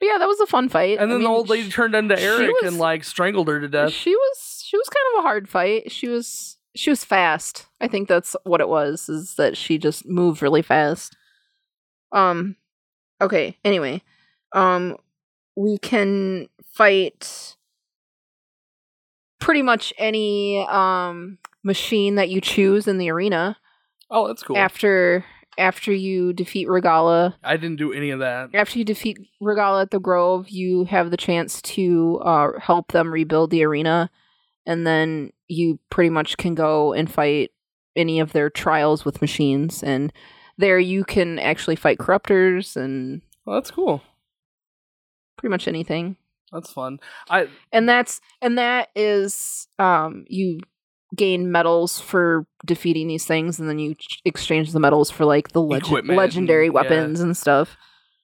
But yeah, that was a fun fight. And I then the old lady sh- turned into Erik was- and like strangled her to death. She was she was kind of a hard fight. She was she was fast. I think that's what it was. Is that she just moved really fast. Um. Okay. Anyway, um, we can fight pretty much any um machine that you choose in the arena Oh, that's cool. after after you defeat Regalla I didn't do any of that. after you defeat Regalla at the Grove, you have the chance to uh, help them rebuild the arena, and then you pretty much can go and fight any of their trials with machines. And there, you can actually fight corruptors and Well, that's cool. pretty much anything. That's fun. I And that's and that is um, you gain medals for defeating these things, and then you ch- exchange the medals for like the leg- legendary and- yeah. weapons and stuff.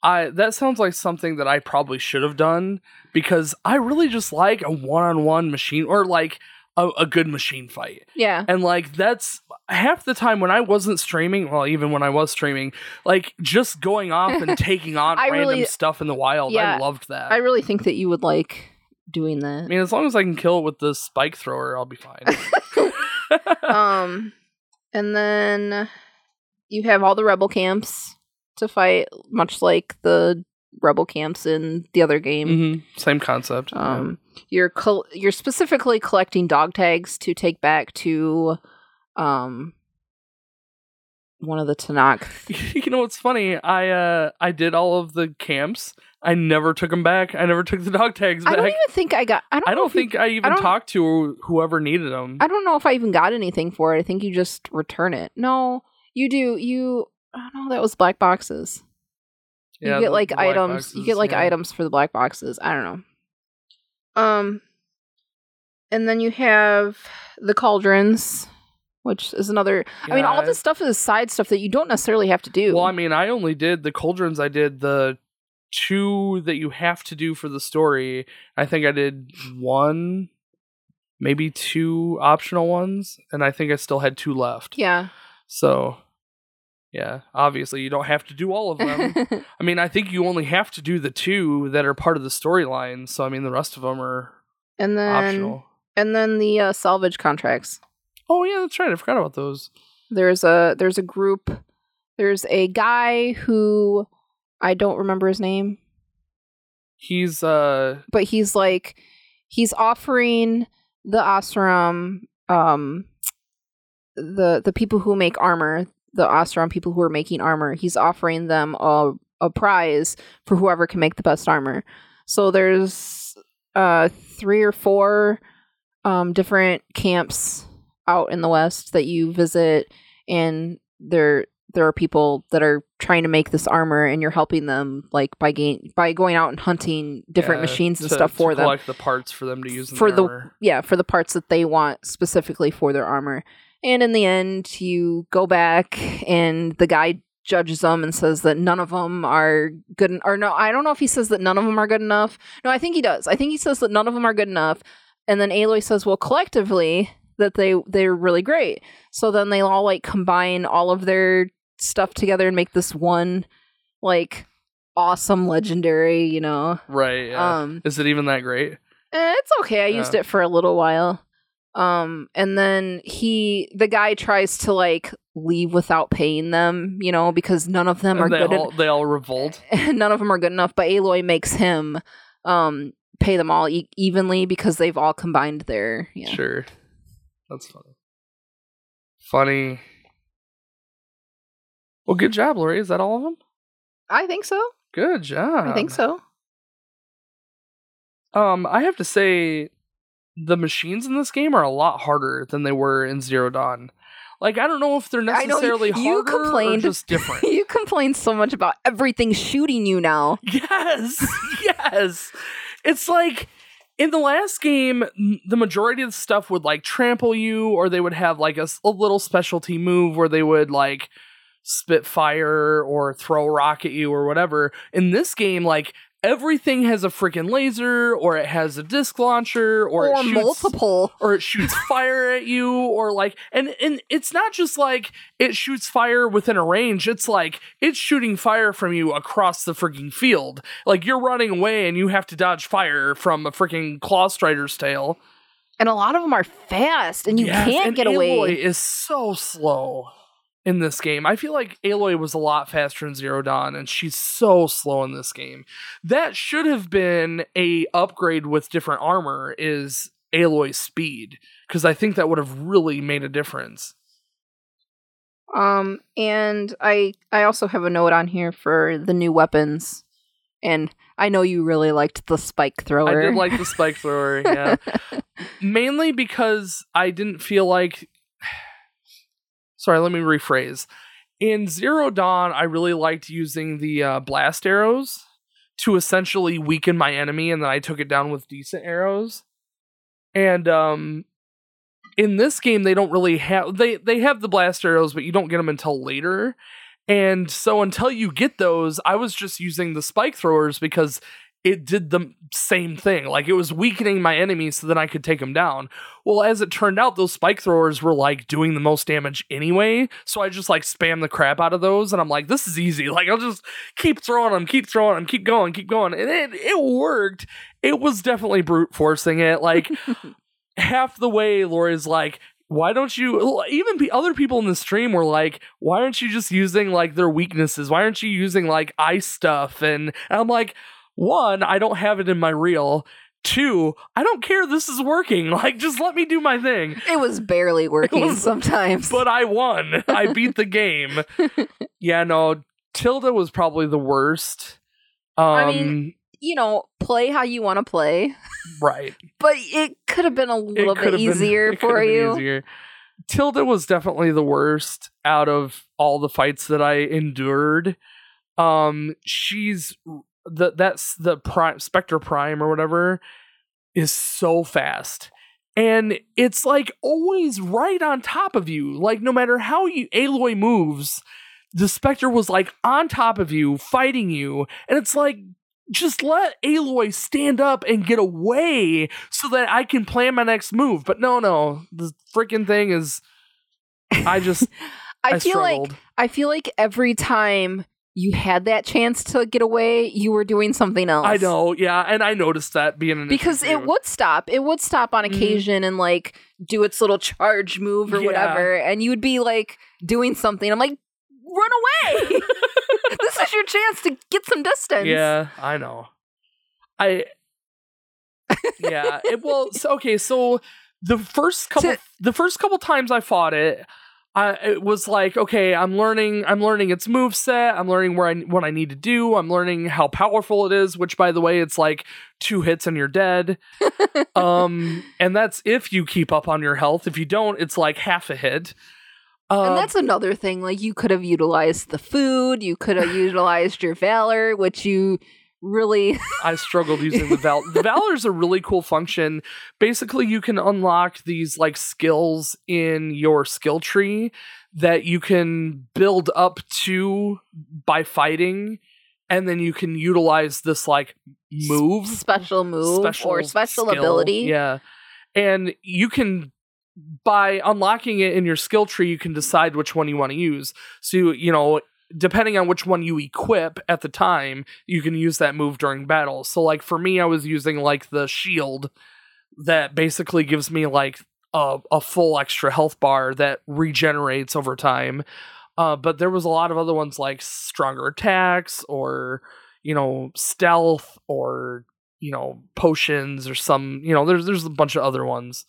I that sounds like something that I probably should have done because I really just like a one-on-one machine or like a, a good machine fight. Yeah. And like that's half the time when I wasn't streaming, well even when I was streaming, like just going off and taking on random really- stuff in the wild. Yeah, I loved that. I really think that you would like doing that. I mean, as long as I can kill it with the spike thrower, I'll be fine. um, and then you have all the rebel camps to fight, much like the rebel camps in the other game. Mhm. Same concept. Um, you're col- you're specifically collecting dog tags to take back to, um, one of the Tenakth. you know what's funny? I uh I did all of the camps. I never took them back. I never took the dog tags I don't even think I got. I don't. I don't if you- think I even don't- talked to whoever needed them. I don't know if I even got anything for it. I think you just return it. No, you do. You. Oh no, that was black boxes. you get like items you get like yeah. items for the black boxes i don't know um and then you have the cauldrons which is another i mean all Yeah. this stuff is side stuff that you don't necessarily have to do Well, I mean, I only did the cauldrons. I did the two that you have to do for the story. I think I did one, maybe two optional ones, and I think I still had two left. yeah So, yeah, obviously you don't have to do all of them. I mean, I think you only have to do the two that are part of the storyline. So, I mean, the rest of them are and then optional. and then the uh, salvage contracts Oh yeah, that's right. I forgot about those. there's a there's a group there's a guy who i don't remember his name He's uh but he's like he's offering the Oseram um the the people who make armor, the Oseram people who are making armor, he's offering them a a prize for whoever can make the best armor. So there's uh three or four um different camps out in the west that you visit and there there are people that are trying to make this armor and you're helping them like by gain by going out and hunting different yeah, machines and to- stuff for them collect the parts for them to use in for the armor. yeah for the parts that they want specifically for their armor and in the end you go back and the guy judges them and says that none of them are good or no i don't know if he says that none of them are good enough no i think he does i think he says that none of them are good enough and then aloy says well collectively that they they're really great. So then they all like combine all of their stuff together and make this one like awesome legendary, you know. Right. Yeah. Um Is it even that great? eh, it's okay. I used it for a little while. Um and then he the guy tries to like leave without paying them, you know, because none of them are they good all they all revolt. en- none of them are good enough, but Aloy makes him um pay them all e- evenly because they've all combined their yeah. Sure. That's funny. Funny. Well, good job, Lori. Is that all of them? I think so. Good job. I think so. Um, I have to say, the machines in this game are a lot harder than they were in Zero Dawn. Like, I don't know if they're necessarily I know, necessarily you harder complained- or just different. you complain so much about everything shooting you now. Yes, yes. It's like in the last game, the majority of the stuff would like trample you, or they would have like a little specialty move where they would like spit fire or throw a rock at you or whatever. In this game, like everything has a freaking laser, or it has a disc launcher, or, Or, it shoots multiple. or it shoots fire at you or like and and it's not just like it shoots fire within a range it's like it's shooting fire from you across the freaking field like you're running away and you have to dodge fire from a freaking claw strider's tail And a lot of them are fast and you Yes, can't and get Aloy away. is so slow in this game. I feel like Aloy was a lot faster in Zero Dawn, and she's so slow in this game. That should have been a upgrade with different armor. Is Aloy's speed because I think that would have really made a difference. Um and I I also have a note on here for the new weapons. And I know you really liked the spike thrower. I did like the spike thrower, yeah, mainly because I didn't feel like. Sorry, let me rephrase. In Zero Dawn, I really liked using the uh, blast arrows to essentially weaken my enemy, and then I took it down with decent arrows. And um, in this game, they don't really have they they have the blast arrows, but you don't get them until later. And so until you get those, I was just using the spike throwers because it did the same thing. Like it was weakening my enemies so then I could take them down. Well, as it turned out, those spike throwers were like doing the most damage anyway. So I just like spam the crap out of those, and I'm like, this is easy. Like I'll just keep throwing them, keep throwing them, keep going, keep going, and it it worked. It was definitely brute forcing it. Like half the way, Lori's like. Why don't you? Even pe- other people in the stream were like, "Why aren't you just using like their weaknesses? Why aren't you using like ice stuff?" And, and I'm like, one, I don't have it in my reel. Two, I don't care. This is working. Like, just let me do my thing. it was barely working was- sometimes. But I won. I beat the game. Yeah, no, Tilda was probably the worst. Um, I mean, you know, play how you want to play. right. But it could have been a little bit have been- easier for you. easier. Tilda was definitely the worst out of all the fights that I endured. Um, she's the that's the prime Spectre Prime or whatever is so fast. And it's like always right on top of you. Like no matter how you Aloy moves, the Spectre was like on top of you, fighting you. And it's like just let Aloy stand up and get away so that I can plan my next move. But no, no, the freaking thing is. I just I, I, feel like. I feel like every time you had that chance to get away, you were doing something else. I know, yeah, and I noticed that being an Because issue it would stop. It would stop on Mhm. occasion and like do its little charge move or Yeah. whatever. And you would be like doing something. I'm like, run away. this is your chance to get some distance. Yeah, I know. I yeah. It, well, so, okay. So the first couple, To- the first couple times I fought it, I it was like, okay, I'm learning. I'm learning its move set. I'm learning where I what I need to do. I'm learning how powerful it is. Which, by the way, it's like two hits and you're dead. um, and that's if you keep up on your health. If you don't, it's like half a hit. And Um, that's another thing. Like you could have utilized the food, you could have utilized your valor, which you really I struggled using the Val. the Valor is a really cool function. Basically, you can unlock these like skills in your skill tree that you can build up to by fighting, and then you can utilize this like move special move or special skill. ability. Yeah. And you can by unlocking it in your skill tree, you can decide which one you want to use. So, you know, depending on which one you equip at the time, you can use that move during battle. So, like for me, I was using like the shield that basically gives me like a, a full extra health bar that regenerates over time. Uh, but there was a lot of other ones like stronger attacks or you know stealth or you know potions or some you know there's there's a bunch of other ones.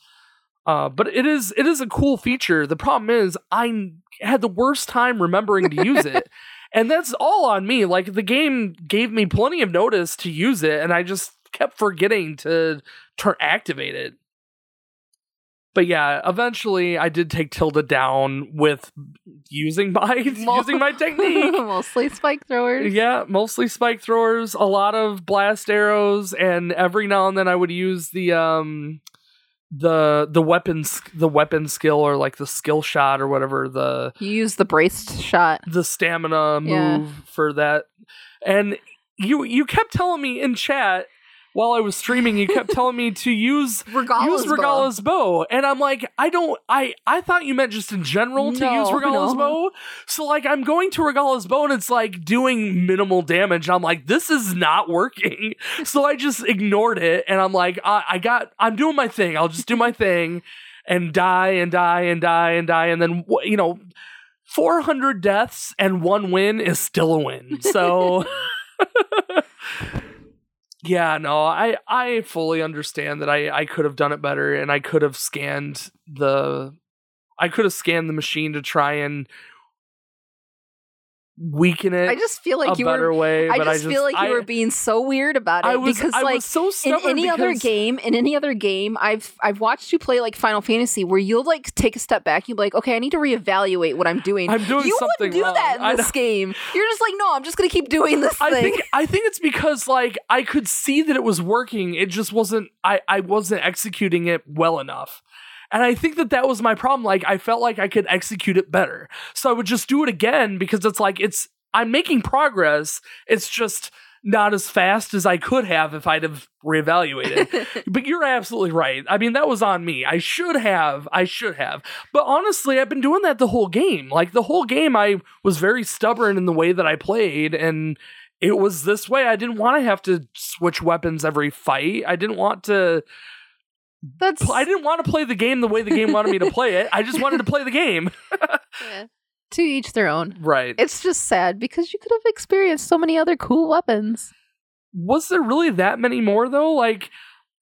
Uh, but it is it is a cool feature. The problem is I had the worst time remembering to use it. And that's all on me. Like the game gave me plenty of notice to use it, and I just kept forgetting to turn activate it. But yeah, eventually I did take Tilda down with using my using my technique. Mostly spike throwers. Yeah, mostly spike throwers, a lot of blast arrows, and every now and then I would use the um the the weapons the weapon skill or like the skill shot or whatever the You use the braced shot. the stamina move Yeah. for that. And you you kept telling me in chat while I was streaming, you kept telling me to use Regalla's use Regalla's bow. And I'm like, I don't I I thought you meant just in general to No, use Regalla's no. bow. So like I'm going to Regalla's bow and it's like doing minimal damage. I'm like, this is not working. So I just ignored it and I'm like, I, I got I'm doing my thing. I'll just do my thing and die and die and die and die and then you know 400 deaths and one win is still a win. So yeah, no, I I fully understand that I I could have done it better and I could have scanned the I could have scanned the machine to try and weaken it I just feel a like you better were. way, I just, I just feel like you I, were being so weird about it I was because, I like, was so in any other game, in any other game, I've I've watched you play like Final Fantasy, where you'll like take a step back, you'll be like, okay, I need to reevaluate what I'm doing. I'm doing you something wouldn't do wrong. that in this game. You're just like, no, I'm just gonna keep doing this I thing. think I think it's because like I could see that it was working. It just wasn't. I I wasn't executing it well enough. And I think that that was my problem. Like I felt like I could execute it better, so I would just do it again because it's like it's I'm making progress. It's just not as fast as I could have if I'd have reevaluated. but you're absolutely right. I mean, that was on me. I should have. I should have. But honestly, I've been doing that the whole game. Like the whole game, I was very stubborn in the way that I played, and it was this way. I didn't want to have to switch weapons every fight. I didn't want to. That's I didn't want to play the game the way the game wanted me to play it. I just wanted to play the game. Yeah. to each their own. Right. It's just sad because you could have experienced so many other cool weapons. was there really that many more though? Like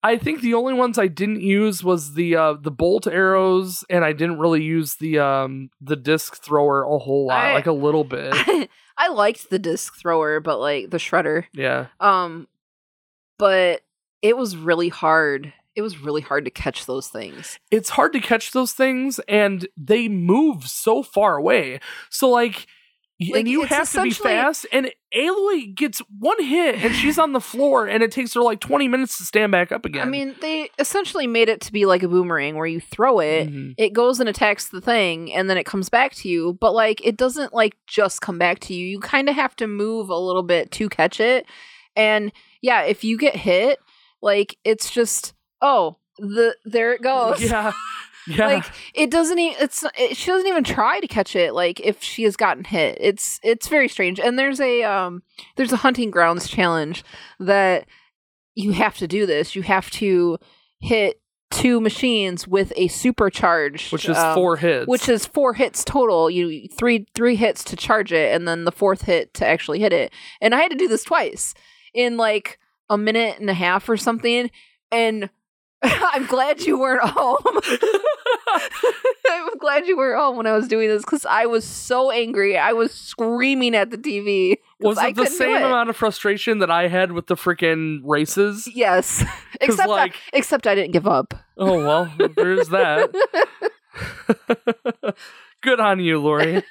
I think the only ones I didn't use was the uh the bolt arrows and I didn't really use the um the disc thrower a whole lot, I- like a little bit. I liked the disc thrower, but like the shredder. yeah. Um, but it was really hard. It was really hard to catch those things. It's hard to catch those things and they move so far away. So like Like, and you have to be fast and Aloy gets one hit and she's on the floor and it takes her like 20 minutes to stand back up again. I mean, they essentially made it to be like a boomerang where you throw it, Mhm. it goes and attacks the thing, and then it comes back to you. But like, it doesn't like just come back to you. You kind of have to move a little bit to catch it. And yeah, if you get hit, like it's just oh the there it goes. Yeah. Yeah. Like it doesn't even it's it, she doesn't even try to catch it like if she has gotten hit. It's it's very strange. And there's a um there's a hunting grounds challenge that you have to do this. You have to hit two machines with a supercharged which is um, four hits. which is four hits total. You three three hits to charge it, and then the fourth hit to actually hit it. And I had to do this twice in like a minute and a half or something. And I'm glad you weren't home. I'm glad you weren't home when I was doing this because I was so angry. I was screaming at the TV. Was I it the same amount of frustration that I had with the freaking races? Yes, except like- I, except I didn't give up. Oh well, there's that. Good on you, Lori.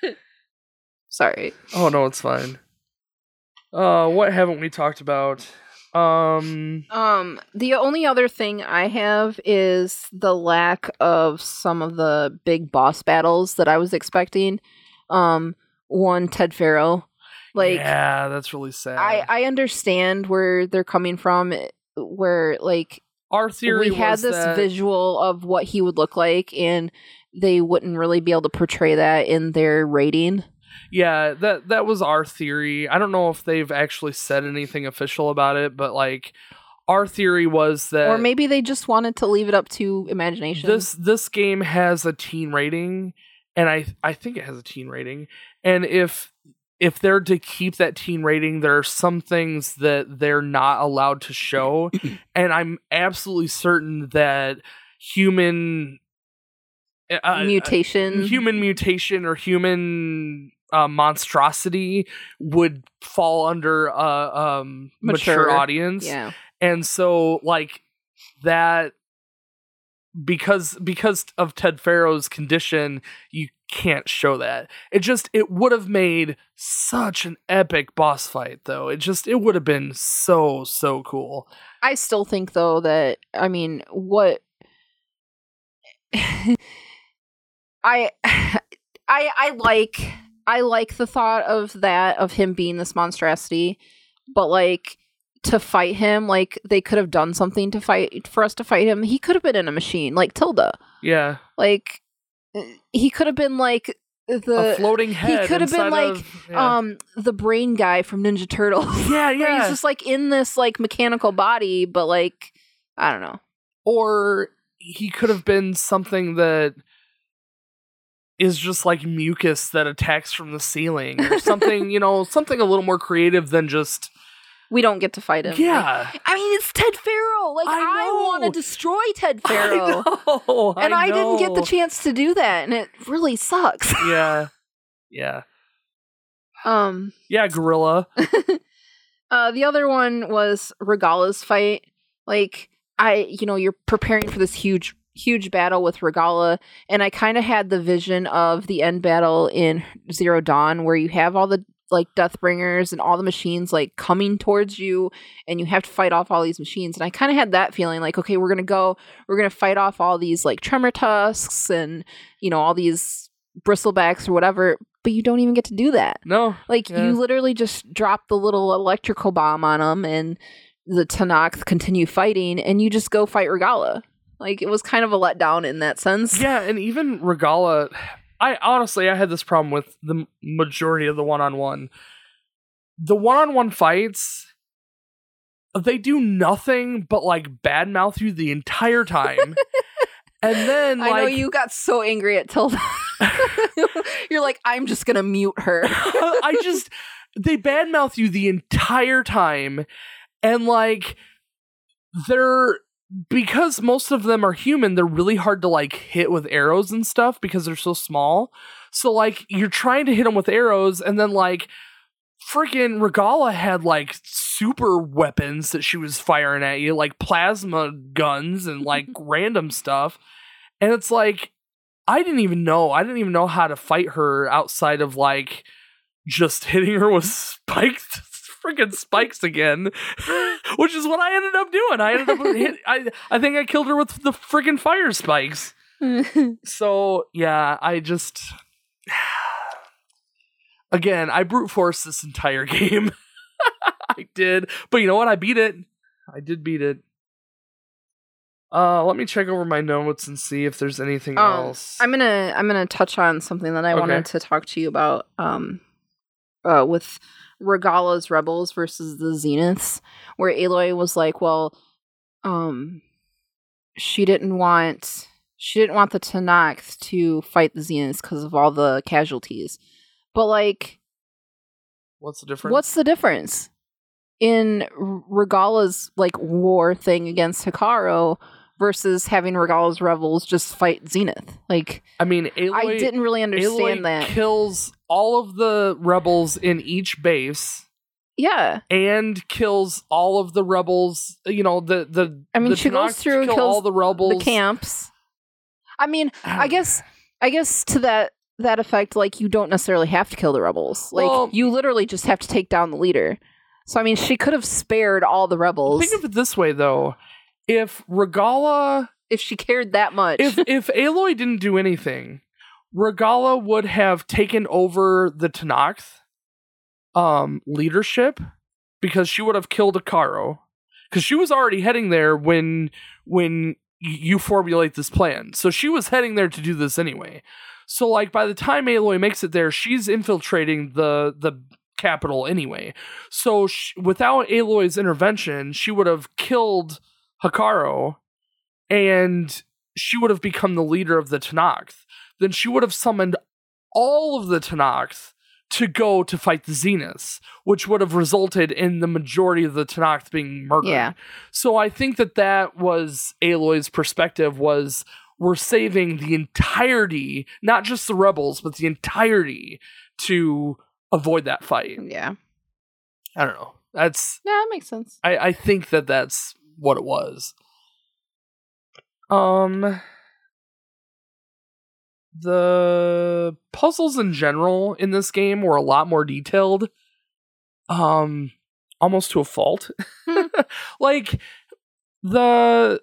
Sorry. Oh no, it's fine. Uh, what haven't we talked about? Um, Um, the only other thing I have is the lack of some of the big boss battles that I was expecting. Um, one Ted Faro, like yeah, that's really sad. I I understand where they're coming from, eh, where like our theory we had this that, visual of what he would look like, and they wouldn't really be able to portray that in their rating. Yeah, that that was our theory. I don't know if they've actually said anything official about it, but like our theory was that or maybe they just wanted to leave it up to imagination. this this game has a teen rating and I I think it has a teen rating. And if if they're to keep that teen rating, there are some things that they're not allowed to show. and I'm absolutely certain that human uh, mutation. human mutation or human uh, monstrosity would fall under a um, mature. Mature. audience yeah. and so like that because because of ted Faro's condition you can't show that it just it would have made such an epic boss fight though it just it would have been so so cool I still think though that I mean what I I I like I like the thought of that of him being this monstrosity, but like to fight him, like they could have done something to fight for us to fight him. He could have been in a machine, like Tilda. yeah Like he could have been like the a floating head He could have been like, of- yeah. um the brain guy from Ninja Turtles. yeah yeah he's just like in this like mechanical body, but like I don't know. or he could have been something that is just like mucus that attacks from the ceiling or something you know something a little more creative than just We don't get to fight him. Like, yeah I mean, it's Ted Faro. Like I I, want to destroy Ted Faro, I know, and I, didn't get the chance to do that, and it really sucks. yeah yeah um, yeah Guerrilla uh, the other one was Regalla's fight. Like I, you know, you're preparing for this huge, huge battle with Regalla, and I kind of had the vision of the end battle in Zero Dawn, where you have all the like Deathbringers and all the machines like coming towards you, and you have to fight off all these machines. And I kind of had that feeling, like, okay, we're gonna go, we're gonna fight off all these like Tremortusks and you know all these bristlebacks or whatever. But you don't even get to do that. no Like Yeah. you literally just drop the little electrical bomb on them, and the Tenakth continue fighting, and you just go fight Regalla. Like it was kind of a letdown in that sense. yeah and even regalla i honestly i had this problem with the majority of the one-on-one the one-on-one fights they do nothing but like badmouth you the entire time and then like I know you got so angry at Tilda. You're like, I'm just gonna mute her. I just they badmouth you the entire time, and like they're because most of them are human. They're really hard to like hit with arrows and stuff because they're so small. So like you're trying to hit them with arrows, and then like freaking Regalla had like super weapons that she was firing at you, like plasma guns and like random stuff. And it's like I didn't even know. I didn't even know how to fight her outside of like just hitting her with spiked freaking spikes again, which is what I ended up doing. I ended up hit, I I think I killed her with the freaking fire spikes. So yeah, I just again I brute forced this entire game. I did, but you know what? I beat it. I did beat it. Uh, let me check over my notes and see if there's anything Um, else. I'm gonna I'm gonna touch on something that I Okay. wanted to talk to you about. Um, uh, with Regalla's rebels versus the Zeniths, where Aloy was like, "Well, um, she didn't want she didn't want the Tenakth to fight the Zeniths because of all the casualties, but like, What's the difference? what's the difference in Regalla's like war thing against Hekarro?" Versus having Regalla's rebels just fight Zenith, like I mean, Aloy, I didn't really understand Aloy that. kills all of the rebels in each base yeah, and kills all of the rebels. You know, the the I mean, the she goes through and kill kills all the rebels. the camps. I mean, I guess, I guess to that that effect, like you don't necessarily have to kill the rebels. Like Well- you literally just have to take down the leader. So I mean, she could have spared all the rebels Think of it this way, though: if Regalla, if she cared that much. if if Aloy didn't do anything, Regalla would have taken over the Tenakth um leadership because she would have killed Hekarro. because she was already heading there when when you formulate this plan. So she was heading there to do this anyway. So like by the time Aloy makes it there, she's infiltrating the the capital anyway. So sh- without Aloy's intervention, she would have killed Hekarro and she would have become the leader of the Tenakth. Then she would have summoned all of the Tenakth to go to fight the Zeniths, which would have resulted in the majority of the Tenakth being murdered. Yeah. So I think that that was Aloy's perspective was we're saving the entirety, not just the rebels, but the entirety to avoid that fight. Yeah. I don't know. That's Yeah, that makes sense. I, I think that that's what it was. Um, the puzzles in general in this game were a lot more detailed. Um, almost to a fault. Hmm. like the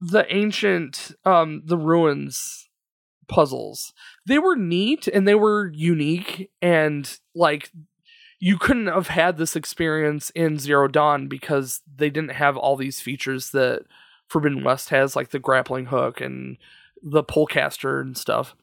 the ancient um the ruins puzzles they were neat and they were unique and like you couldn't have had this experience in Zero Dawn because they didn't have all these features that Forbidden West has, like the grappling hook and the pullcaster and stuff.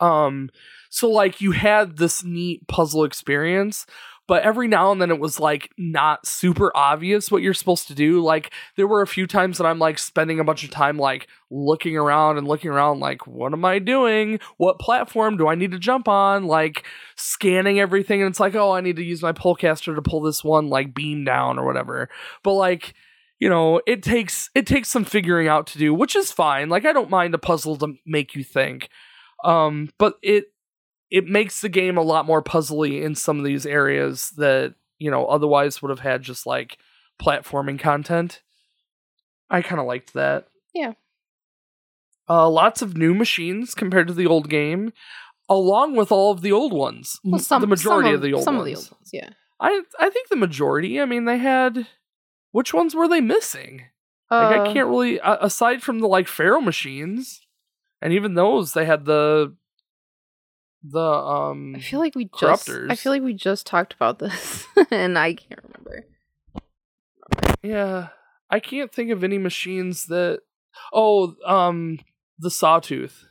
Um, so like you had this neat puzzle experience, but every now and then it was like not super obvious what you're supposed to do. Like there were a few times that I'm like spending a bunch of time like looking around and looking around, like, what am I doing? What platform do I need to jump on? Like scanning everything, and it's like, oh, I need to use my pullcaster to pull this one like beam down or whatever. But like, you know, it takes it takes some figuring out to do, which is fine. Like I don't mind a puzzle to make you think. Um, but it it makes the game a lot more puzzly in some of these areas that, you know, otherwise would have had just like platforming content. I kind of liked that. Yeah. Uh, lots of new machines compared to the old game, along with all of the old ones. Well, some, the majority some of, the old ones. some ones. of the old ones. Yeah. I I think the majority. I mean, they had. Which ones were they missing? Like Uh, I can't really, uh, aside from the like Faro machines, and even those, they had the the um. I feel like we just. I feel like we just talked about this, and I can't remember. Yeah, I can't think of any machines that. Oh, um, the Sawtooth.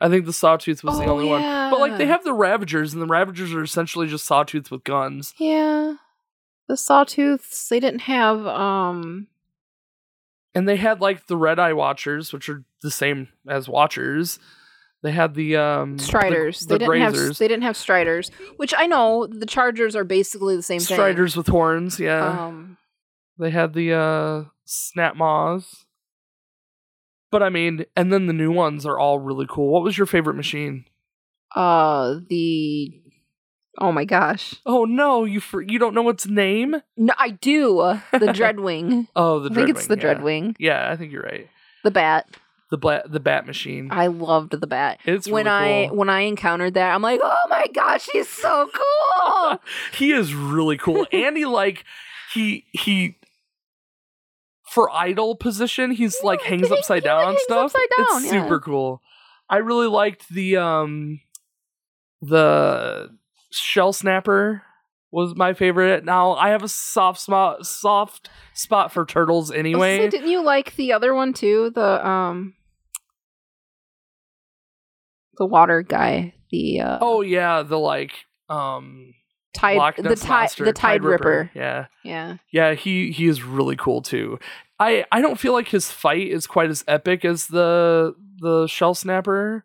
I think the Sawtooth was the Oh, only one. But like they have the Ravagers, and the Ravagers are essentially just Sawtooth with guns. Yeah. The sawtooths. They didn't have. Um. And they had like the Red Eye Watchers, which are the same as Watchers. They had the um Striders. the, they didn't Grazers. have. They didn't have striders, which I know the chargers are basically the same thing. Striders with horns, yeah. Um. They had the uh snap maws. But I mean, and then the new ones are all really cool. What was your favorite machine? Uh. The. Oh my gosh. Oh no, you for, you don't know its name? No, I do. The Dreadwing. Oh, the I think it's the yeah. Dreadwing. Yeah, I think you're right. The bat. The bat the bat machine. I loved the bat. It's when really I when I encountered that, I'm like, oh my gosh, he's so cool. he is really cool. and he like he he for idle position, he's Yeah, like hangs he- upside he, down like, hangs stuff. upside down, it's yeah. super cool. I really liked the um the shell snapper was my favorite. Now I have a soft spot soft spot for turtles I was gonna anyway. say, didn't you like the other one too? The um, the water guy, the uh, oh yeah, the like um tide, the tide, the tide, ripper. Yeah. Yeah, Yeah, he he is really cool too. I I don't feel like his fight is quite as epic as the the shell snapper.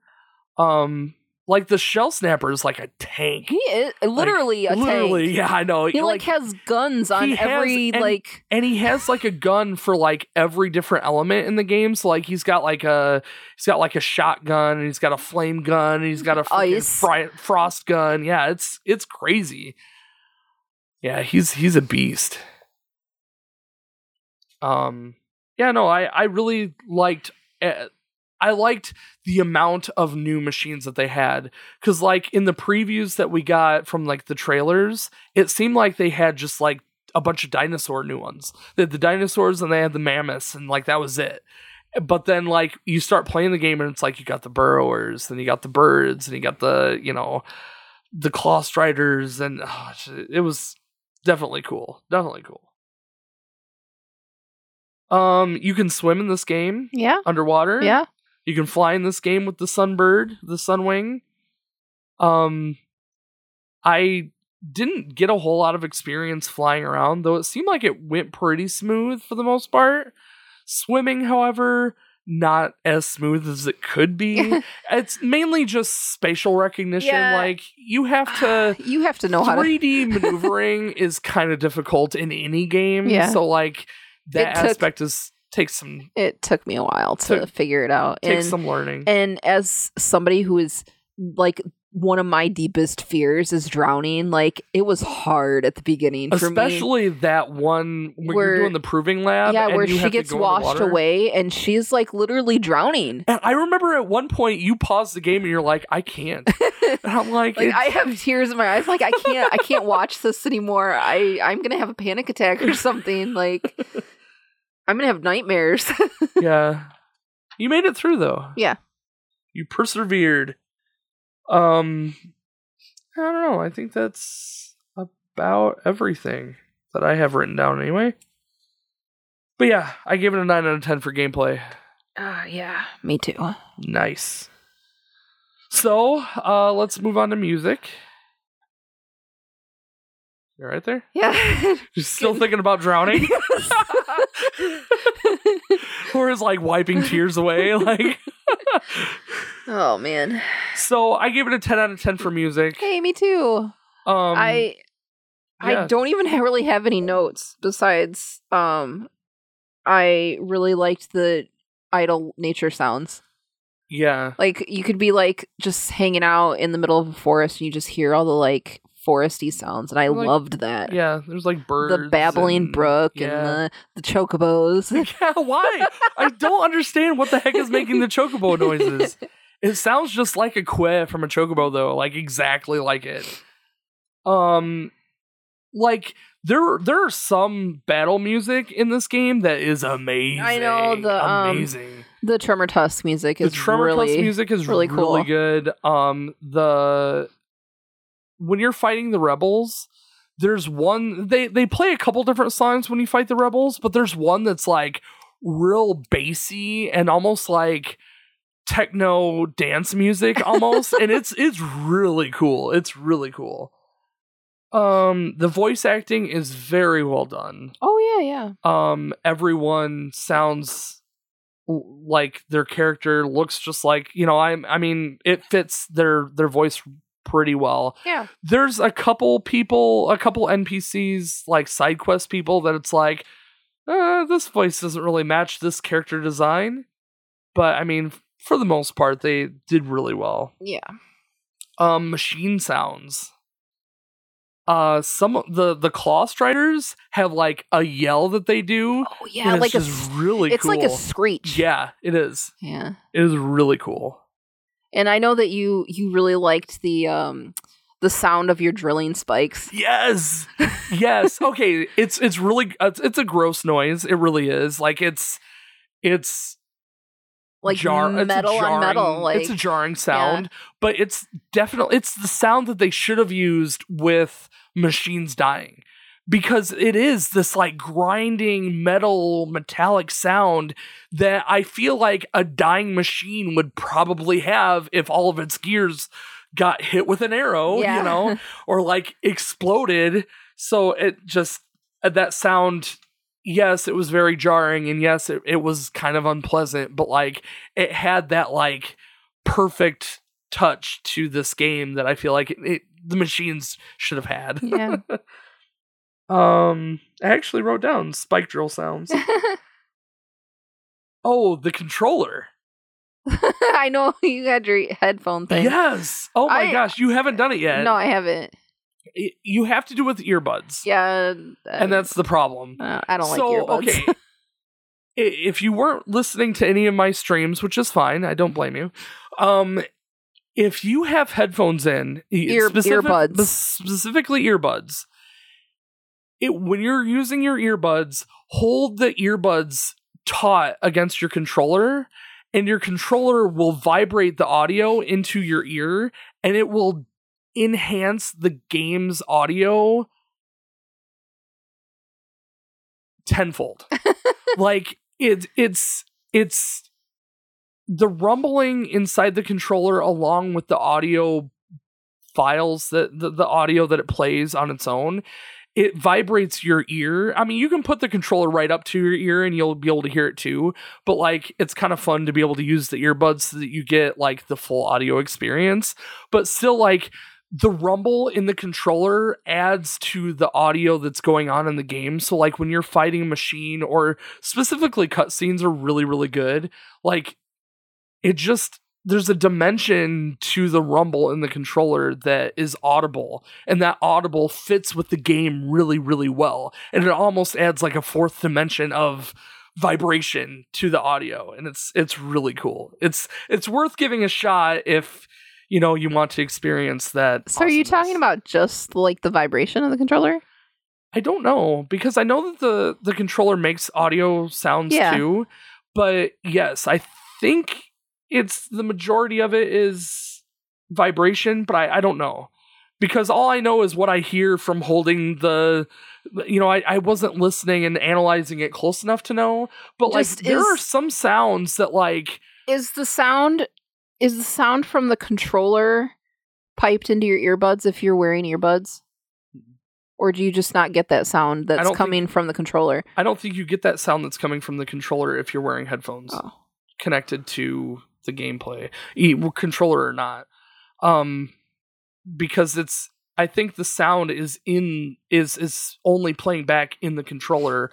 Um like the shell snapper is like a tank. he is literally a Literally, tank. yeah, I know. He like, has guns on has- every and- like. and he has like a gun for like every different element in the game. So like he's got like a he's got like a shotgun and he's got a flame gun and he's got a freaking Ice. fri- frost gun. Yeah, it's it's crazy. Yeah, he's he's a beast. Um yeah, no, I I really liked uh, I liked the amount of new machines that they had cuz like in the previews that we got from like the trailers, it seemed like they had just like a bunch of dinosaur new ones. They had the dinosaurs and they had the mammoths and like that was it. But then like you start playing the game and it's like you got the burrowers, then you got the birds and you got the, you know, the claw striders and oh, it was definitely cool. Definitely cool. Um, you can swim in this game Yeah. underwater. Yeah. You can fly in this game with the Sunbird, the Sunwing. Um, I didn't get a whole lot of experience flying around, though it seemed like it went pretty smooth for the most part. Swimming, however, not as smooth as it could be. it's mainly just spatial recognition. Yeah. Like you have to you have to know how to 3D maneuvering is kind of difficult in any game. Yeah. So like that took- aspect is takes some it took me a while to Took- figure it out. takes and some learning. and as somebody who is like one of my deepest fears is drowning, like it was hard at the beginning for me. Especially that one when Where- you're doing the proving lab. Yeah, and where you she gets go in the washed away and she's like literally drowning. And I remember at one point you paused the game and you're like, I can't. and I'm like, Like I have tears in my eyes. Like I can't, I can't watch this anymore. I, I'm gonna have a panic attack or something. Like I'm gonna have nightmares. yeah. You made it through though. Yeah. You persevered. Um I don't know. I think that's about everything that I have written down anyway. But yeah, I gave it a 9 out of 10 for gameplay. uh, yeah, me too. Nice. So, uh let's move on to music. You right there? Yeah. Just still thinking about drowning? or is like wiping tears away like oh man. so i gave it a 10 out of 10 for music Hey, me too. um I yeah. I don't even really have any notes besides um I really liked the idle nature sounds. yeah Like you could be like just hanging out in the middle of a forest and you just hear all the like foresty sounds and I Like- loved that. yeah there's like birds the babbling and- brook yeah. and the the chocobos. yeah why i don't understand what the heck is making the chocobo noises it sounds just like a quail from a chocobo though like exactly like it um like there there are some battle music in this game that is amazing I know, the, um, amazing the Tremortusk music is the Tremor really Tusk music is really cool. really, good. Um, the when you're fighting the rebels, there's one they they play a couple different songs when you fight the rebels, but there's one that's like real bassy and almost like techno dance music almost and it's it's really cool. It's really cool. Um the voice acting is very well done. Oh yeah, yeah. um everyone sounds like their character looks just like you know i i mean it fits their their voice pretty well Yeah. there's a couple people a couple npcs like side quest people that it's like uh, this voice doesn't really match this character design but i mean for the most part they did really well Yeah. um machine sounds uh some of the the claw striders have like a yell that they do Oh yeah, it's like a just s- really it's cool. like a screech. yeah it is Yeah. it is really cool And I know that you you really liked the um the sound of your drilling spikes. yes. Yes. Okay. It's it's really it's, it's a gross noise. It really is. Like it's it's Like jar- it's a metal on metal. Like it's a jarring sound but it's definitely it's the sound that they should have used with machines dying because it is this like grinding metal metallic sound that i feel like a dying machine would probably have if all of its gears got hit with an arrow Yeah. you know or like exploded so it just uh, that sound yes it was very jarring and yes it, it was kind of unpleasant but like it had that like perfect touch to this game that i feel like it, it, the machines should have had yeah. um i actually wrote down spike drill sounds oh the controller I know you had your headphone thing. yes oh my I- gosh you haven't done it yet No, I haven't. It- you have to do it with earbuds Yeah. and that's the problem uh, I don't so, like earbuds. okay. If you weren't listening to any of my streams, which is fine, I don't blame you. Um, if you have headphones in, Ear- earbuds. specifically earbuds, it when you're using your earbuds, hold the earbuds taut against your controller, and your controller will vibrate the audio into your ear, and it will enhance the game's audio tenfold. like it it's it's the rumbling inside the controller along with the audio files that the, the audio that it plays on its own it vibrates your ear. I mean, you can put the controller right up to your ear and you'll be able to hear it too. But like, it's kind of fun to be able to use the earbuds so that you get like the full audio experience. But still, like, the rumble in the controller adds to the audio that's going on in the game. So, like, when you're fighting a machine or specifically cutscenes are really, really good, like, it just there's a dimension to the rumble in the controller that is audible and that audible fits with the game really really well and it almost adds like a fourth dimension of vibration to the audio and it's it's really cool it's it's worth giving a shot if you know you want to experience that So are you talking about just like the vibration of the controller? I don't know because I know that the the controller makes audio sounds Yeah. too, but yes, I think it's the majority of it is vibration, but I, I don't know because all I know is what I hear from holding the. You know, I, I wasn't listening and analyzing it close enough to know, but like Just there is- are some sounds that like Is the sound is the sound from the controller piped into your earbuds if you're wearing earbuds? Or do you just not get that sound that's don't think- coming from the controller? I don't think you get that sound that's coming from the controller if you're wearing headphones. Oh. connected to the gameplay, e- controller or not. Um, because it's I think the sound is in is is only playing back in the controller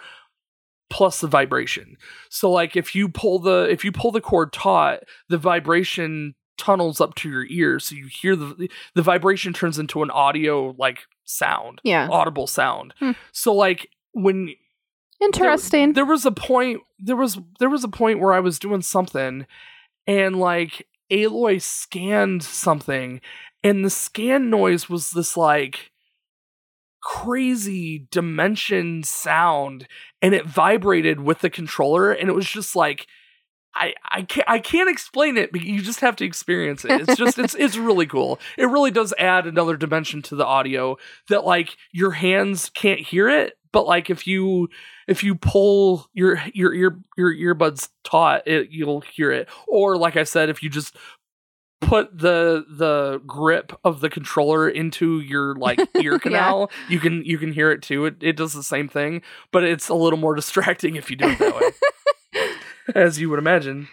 plus the vibration. So like if you pull the if you pull the cord taut, the vibration tunnels up to your ears so you hear the the vibration turns into an audio like sound Yeah. audible sound Hmm. so like when there- Interesting. There, was a point. There was there was a point where I was doing something, and like Aloy scanned something, and the scan noise was this like crazy dimension sound, and it vibrated with the controller, and it was just like. I, I can't I can't explain it, but you just have to experience it. It's just it's it's really cool. It really does add another dimension to the audio that like your hands can't hear it, but like if you if you pull your your ear your earbuds taut, it you'll hear it. Or like I said, if you just put the the grip of the controller into your like ear canal, you can you can hear it too. It it does the same thing, but it's a little more distracting if you do it that way, as you would imagine.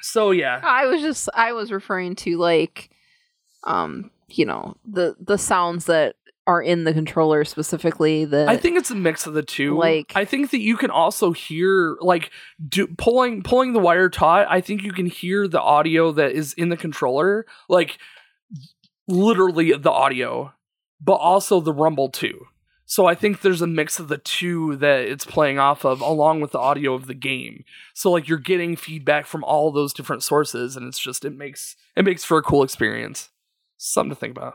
So yeah, I was just I was referring to like um, you know, the the sounds that are in the controller specifically that I think it's a mix of the two. Like- I think that you can also hear like do, pulling pulling the wire taut. I think you can hear the audio that is in the controller, like literally the audio, but also the rumble too. So I think there's a mix of the two that it's playing off of, along with the audio of the game. So like you're getting feedback from all those different sources, and it's just it makes it makes for a cool experience. Something to think about.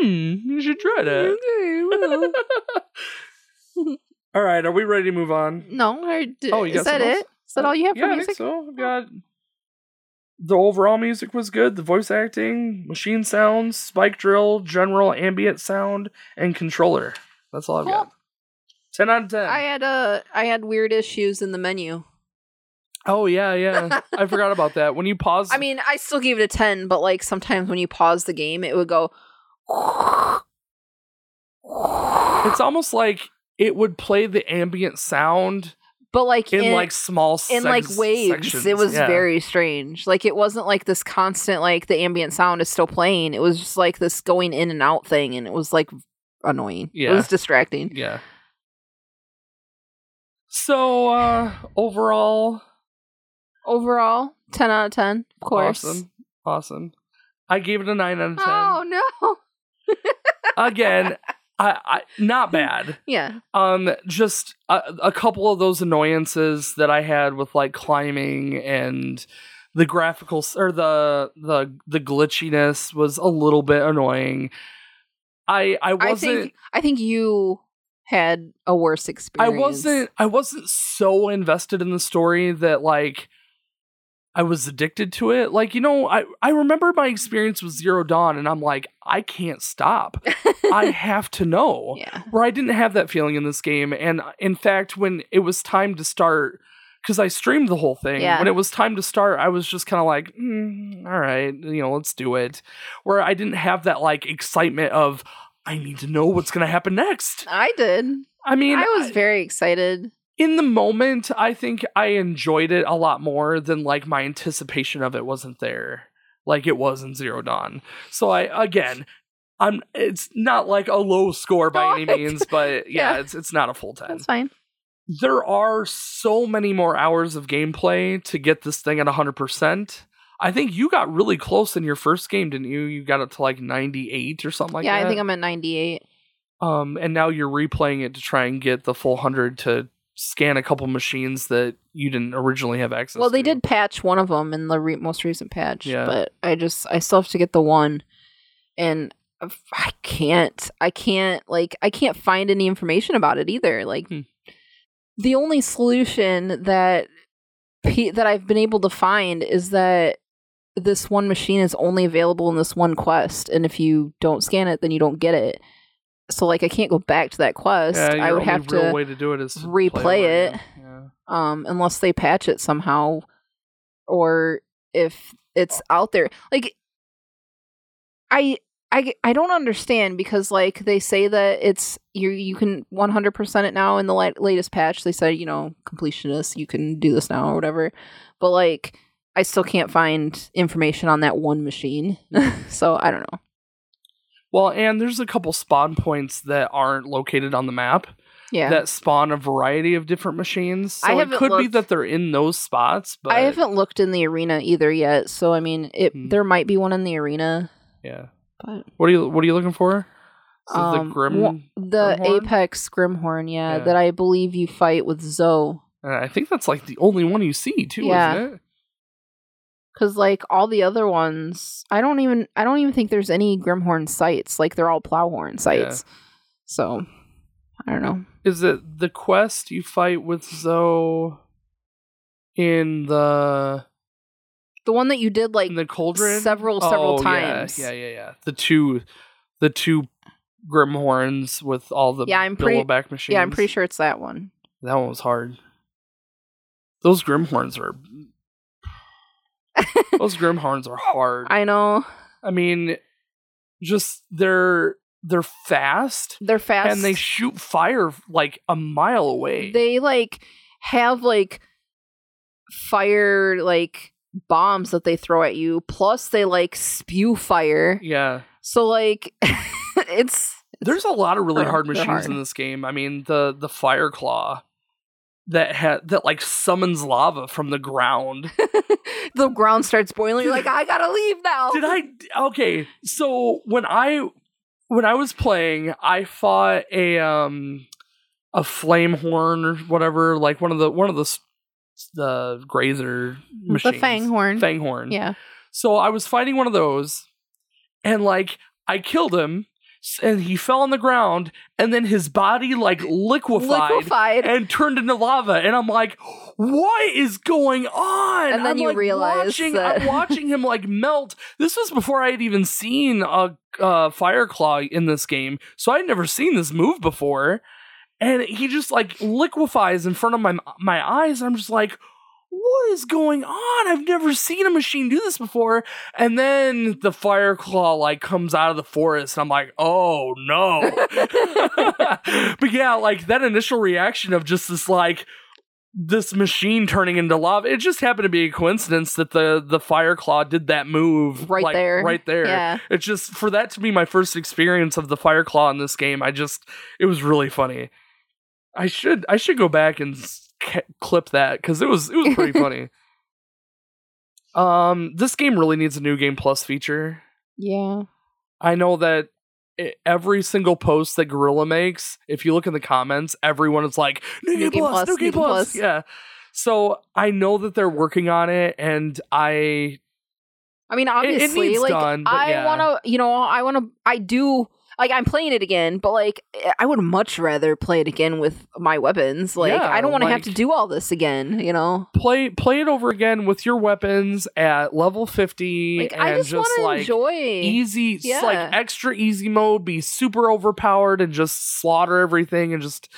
Hmm, you should try that. Okay, well. All right, are we ready to move on? no, I d- Oh, you is that something it? else? That all you have yeah, for I music? think so. I've got the overall music was good. The voice acting, machine sounds, spike drill, general ambient sound, and controller. That's all I've got. Ten out of ten. I had uh I had weird issues in the menu. oh yeah, yeah. I forgot about that. When you pause, I mean, I still gave it a 10, but like sometimes when you pause the game, it would go it's almost like it would play the ambient sound but like in, like small in like waves. sections. It was Yeah. very strange. Like it wasn't like this constant like the ambient sound is still playing. It was just like this going in and out thing and it was like annoying. yeah. It was distracting. yeah. So uh overall, Overall, 10 out of 10, of course. awesome, awesome. I gave it a nine out of ten. Oh no. Again I, I not bad Yeah. um just a, a couple of those annoyances that i had with like climbing and the graphical or the the the glitchiness was a little bit annoying i i I wasn't think I think you had a worse experience. I wasn't I wasn't so invested in the story that like I was addicted to it. Like, you know, I, I remember my experience with Zero Dawn and I'm like, I can't stop. I have to know. yeah. Where I didn't have that feeling in this game. And in fact, when it was time to start, because I streamed the whole thing, Yeah. when it was time to start, I was just kind of like, mm, all right, you know, let's do it. Where I didn't have that like excitement of, I need to know what's going to happen next. I did. I mean, I was very excited. In the moment, I think I enjoyed it a lot more than like my anticipation of it wasn't there, like it was in Zero Dawn. So I again, I'm. It's not like a low score by No, any means, but yeah, yeah. it's it's not a full ten. That's fine. There are so many more hours of gameplay to get this thing at hundred percent. I think you got really close in your first game, didn't you? You got it to like ninety eight or something like yeah, that. Yeah, I think I'm at 98. Um, and now you're replaying it to try and get the full hundred to scan a couple machines that you didn't originally have access. To. Well, they to. did patch one of them in the re- most recent patch, Yeah. but I just I still have to get the one, and I can't. I can't like I can't find any information about it either. Like Hmm. the only solution that pe- that I've been able to find is that this one machine is only available in this one quest, and if you don't scan it, then you don't get it. So like I can't go back to that quest. Yeah, I would have to way to do it is replay it. again. Yeah. um unless they patch it somehow or if it's out there like i i i don't understand because like they say that it's you you can 100% it now in the la- latest patch they said you know completionist you can do this now or whatever but like i still can't find information on that one machine so i don't know Well, and there's a couple spawn points that aren't located on the map yeah that spawn a variety of different machines. So it could be that they're in those spots, but I haven't looked in the arena either yet, so I mean, it Hmm. there might be one in the arena, yeah. but What are you What are you looking for? Um, the Grim. the Grimhorn? Apex Grimhorn, yeah, Yeah. that I believe you fight with Zo. Uh, I think that's like the only one you see too, Yeah. isn't it? Cause like all the other ones, I don't even I don't even think there's any Grimhorn sites. Like they're all Plowhorn sites. So I don't know. Is it the quest you fight with Zo in the The one that you did like in the cauldron several oh, several Oh, times. Yeah, yeah, yeah, yeah. The two, the two Grimhorns with all the Yeah, I'm pretty- Bellowback machines. Yeah, I'm pretty sure it's that one. that one was hard. Those Grimhorns are. those Grimhorns are hard. I, know. I mean, just they're they're fast they're fast and they shoot fire like a mile away. they like have like fire like bombs that they throw at you. Plus they like spew fire. yeah. So like it's There's a lot of really hard machines in this game. I mean, the the fire claw that ha- that like summons lava from the ground. the ground starts boiling. You're like, I gotta leave now. Did I? Okay, so when I when I was playing, I fought a um a flame horn or whatever, like one of the one of the the grazer machines, The fang horn. Fang horn. Yeah. So I was fighting one of those, and like I killed him, and he fell on the ground, and then his body like liquefied. Liquefied. And turned into lava, and I'm like, "What is going on?" And then I'm, you like, realize watching, that- I'm watching him like melt. This was before I had even seen a uh, fire claw in this game, so I'd never seen this move before. And he just like liquefies in front of my my eyes. And I'm just like, what is going on? I've never seen a machine do this before. And then the fire claw like comes out of the forest. And I'm like, oh no. but yeah, like that initial reaction of just this like this machine turning into lava. It just happened to be a coincidence that the the fire claw did that move Right like, there. right there. Yeah. It's just for that to be my first experience of the fire claw in this game. I just it was really funny. I should I should go back and clip that because it was it was pretty funny. Um, this game really needs a new game plus feature. Yeah. I know that i every single post that Guerrilla makes, if you look in the comments, everyone is like, "New, game, plus, new game plus. Yeah. So I know that they're working on it, and I I mean, obviously, needs like done, I yeah. want to, you know, I want to, I do, like I'm playing it again, but like I would much rather play it again with my weapons. Like Yeah, I don't want to have to do all this again, you know. Play play it over again with your weapons at level fifty, Like and I just, want to like enjoy. easy, Yeah. like extra easy mode, be super overpowered and just slaughter everything and just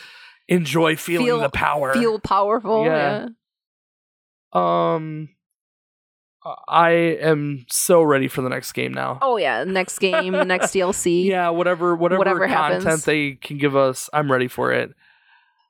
enjoy feeling Feel- the power. feel powerful. Yeah. Yeah. um, I am so ready for the next game now. Oh yeah, next game, next DLC. yeah, whatever, whatever, Whatever content happens. they can give us, I'm ready for it.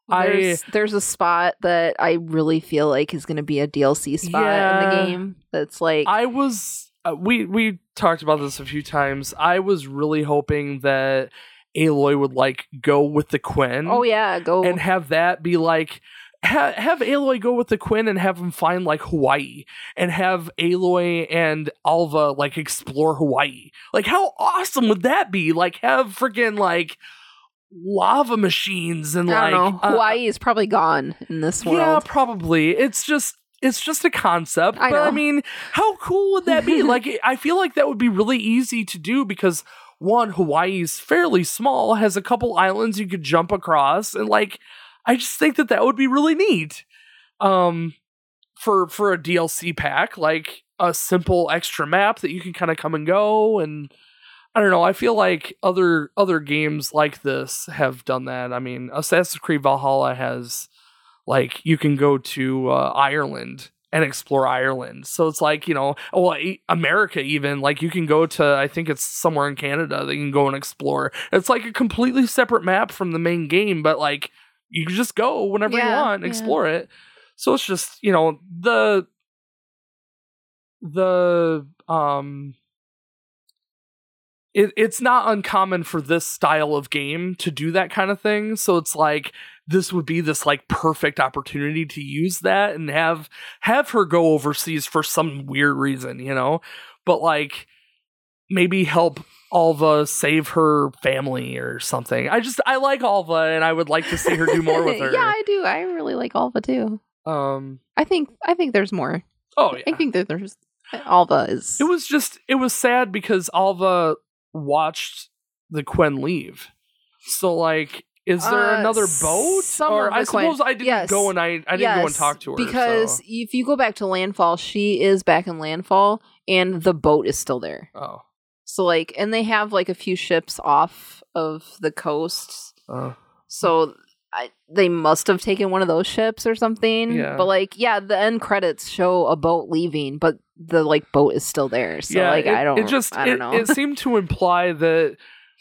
I- There's, there's a spot that I really feel like is going to be a DLC spot in the game. That's like, I was uh, we we talked about this a few times. I was really hoping that Aloy would like go with the Quen. oh yeah, go. and have that be like ha- have Aloy go with the Quen and have him find like Hawaii and have Aloy and Alva like explore Hawaii. Like how awesome would that be? Like have freaking like lava machines and I like don't know. uh, Hawaii is probably gone in this world. yeah, probably. It's just it's just a concept, I but I know. mean, how cool would that be? like I feel like that would be really easy to do because one Hawaii's fairly small, has a couple islands you could jump across and like I just think that that would be really neat. Um for for a DLC pack, like a simple extra map that you can kind of come and go and I don't know. I feel like other other games like this have done that. I mean, Assassin's Creed Valhalla has like you can go to uh, Ireland and explore Ireland. So it's like you know, well, America even like you can go to I think it's somewhere in Canada that you can go and explore. It's like a completely separate map from the main game, but like you can just go whenever you want, and yeah. explore it. So it's just you know the the um it, it's not uncommon for this style of game to do that kind of thing so it's like this would be this like perfect opportunity to use that and have have her go overseas for some weird reason you know but like maybe help Alva save her family or something. I just I like Alva and I would like to see her do more with her. yeah, I do. I really like Alva too. Um I think I think there's more. oh yeah. I think that there's Alva is. It was just it was sad because Alva watched the Quen leave. So like is there Uh, another boat? or I the Quen- suppose I didn't yes. go and I I didn't go and talk to her. because so- if you go back to landfall, she is back in landfall, and the boat is still there. oh. So like, and they have like a few ships off of the coast. Uh, So I, they must have taken one of those ships or something. Yeah. But like, yeah, the end credits show a boat leaving, but the like boat is still there. So yeah, like, it, I don't. It just I don't it, know. it seemed to imply that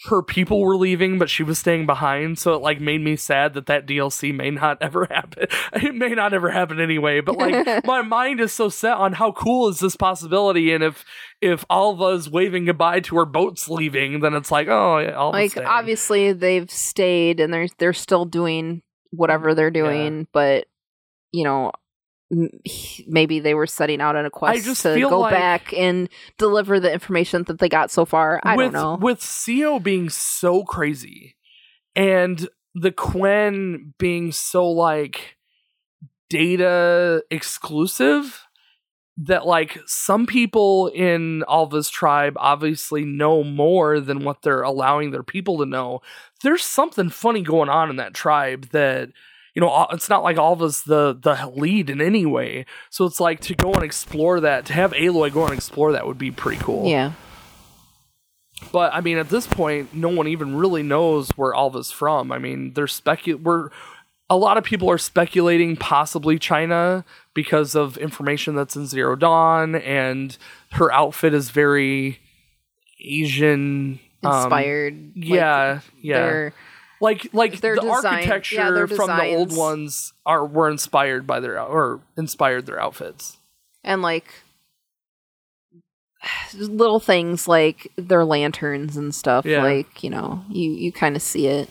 her people were leaving, but she was staying behind. So it like made me sad that that DLC may not ever happen. It may not ever happen anyway. But like my mind is so set on how cool is this possibility, and if if Alva's waving goodbye to her boats leaving, then it's like oh, yeah, like staying. obviously they've stayed and they're they're still doing whatever they're doing, but you know. Maybe they were setting out on a quest to go like- back and deliver the information that they got so far. I with, don't know. With CEO being so crazy and the Quen being so like data exclusive that like some people in Alva's tribe obviously know more than what they're allowing their people to know. There's something funny going on in that tribe that you know it's not like Alva's the the lead in any way. So it's like to go and explore that, to have Aloy go and explore that would be pretty cool. yeah. But I mean, at this point, no one even really knows where Alva's from. I mean, they're specu- We're a lot of people are speculating possibly China because of information that's in Zero Dawn, and her outfit is very Asian um, Inspired. like, yeah, yeah. they're- like like their the design- architecture yeah, their from the old ones are were inspired by their or inspired their outfits. and like little things like their lanterns and stuff Yeah. like you know you you kind of see it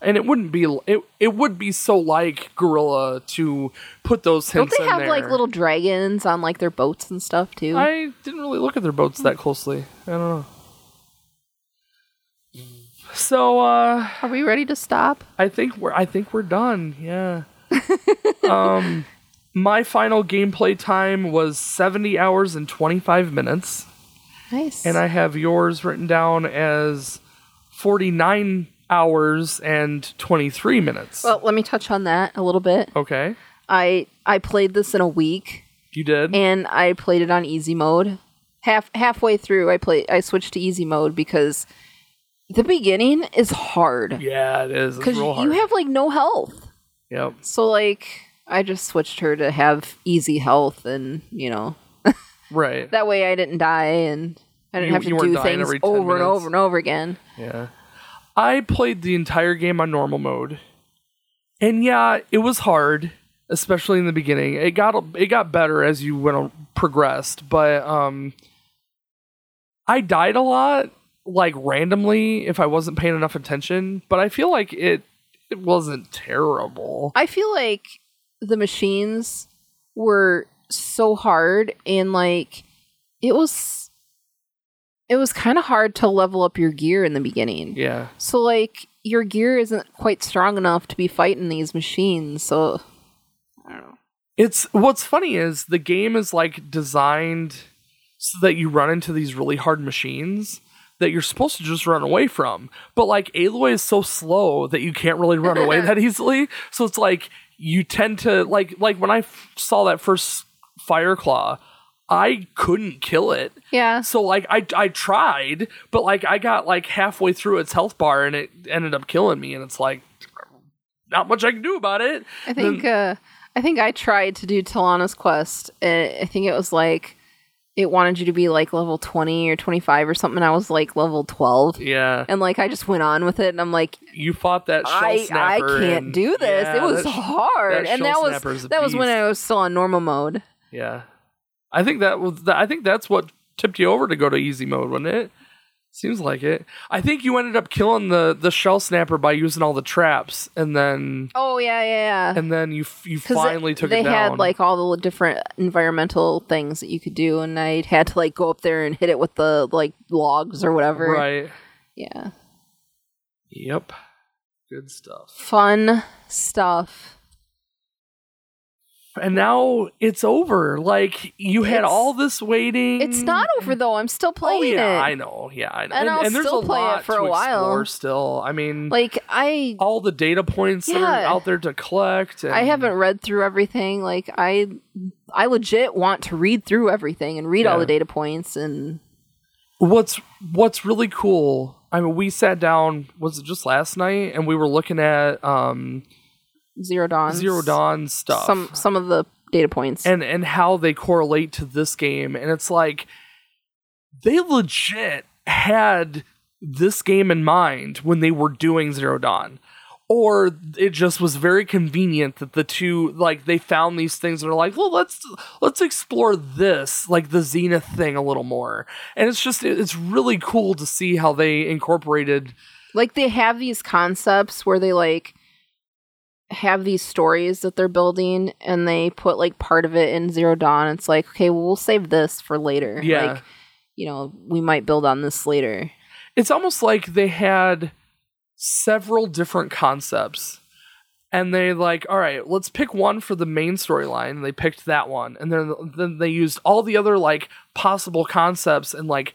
And it wouldn't be it. It would be so like Guerrilla to put those hints don't they have like little dragons on like their boats and stuff too I didn't really look at their boats that closely. I don't know. So uh are we ready to stop I think we're I think we're done. Yeah. um my final gameplay time was 70 hours and 25 minutes nice and I have yours written down as 49 hours and 23 minutes. Well, let me touch on that a little bit. okay. I I played this in a week You did? and I played it on easy mode. Half halfway through I played I switched to easy mode because the beginning is hard. yeah, it is. Cuz you have like no health. yep. So like I just switched her to have easy health and, you know, Right. that way I didn't die and I didn't You- have to do things every 10 over and over and over again. Yeah. I played the entire game on normal mode. And yeah, it was hard, especially in the beginning. It got it got better as you went on, progressed, but um I died a lot like randomly if I wasn't paying enough attention, but I feel like it it wasn't terrible. I feel like the machines were so hard and like it was it was kind of hard to level up your gear in the beginning. Yeah. So like your gear isn't quite strong enough to be fighting these machines. So I don't know. It's what's funny is the game is like designed so that you run into these really hard machines that you're supposed to just run away from. But like Aloy is so slow that you can't really run away that easily. So it's like you tend to like like when I f- saw that first fire claw, I couldn't kill it. Yeah. So like I I tried, but like I got like halfway through its health bar and it ended up killing me and it's like not much I can do about it. I think uh I think I tried to do Talanah's quest. I think it was like it wanted you to be like level 20 or 25 or something. I was like level 12. Yeah. And like I just went on with it and I'm like you fought that shell I I can't and- do this. Yeah, it was that hard. that and that was that was when. I was still on normal mode. Yeah, I think that was. I think that's what tipped you over to go to easy mode, wasn't it? Seems like it. I think you ended up killing the the shell snapper by using all the traps, and then Oh yeah, yeah, yeah. and then you you finally took they it down. had like all the different environmental things that you could do, and I had to like go up there and hit it with the like logs or whatever. right. Yeah. Yep. Good stuff. Fun stuff. And now it's over. Like you had It's- all this waiting. It's not over though. I'm still Oh playing yeah, it. I know. Yeah, I know. And I'll there's still a play it for a while. Still, I mean, Like I all the data points that are out there to collect. And I haven't read through everything. Like I I legit want to read through everything and read all the data points and What's What's really cool? I mean, we sat down. Was it just last night? And we were looking at um, Zero Dawn. Zero Dawn stuff. Some some of the data points. and and how they correlate to this game and it's like they legit had this game in mind when they were doing Zero Dawn or it just was very convenient that the two like they found these things and are like well let's let's explore this like the zenith thing a little more and it's just it's really cool to see how they incorporated like they have these concepts where they like have these stories that they're building and they put like part of it in Zero Dawn. It's like, okay, well, we'll save this for later. Yeah. Like, you know, we might build on this later. it's almost like they had several different concepts and they like all right let's pick one for the main storyline and they picked that one and then then they used all the other like possible concepts and like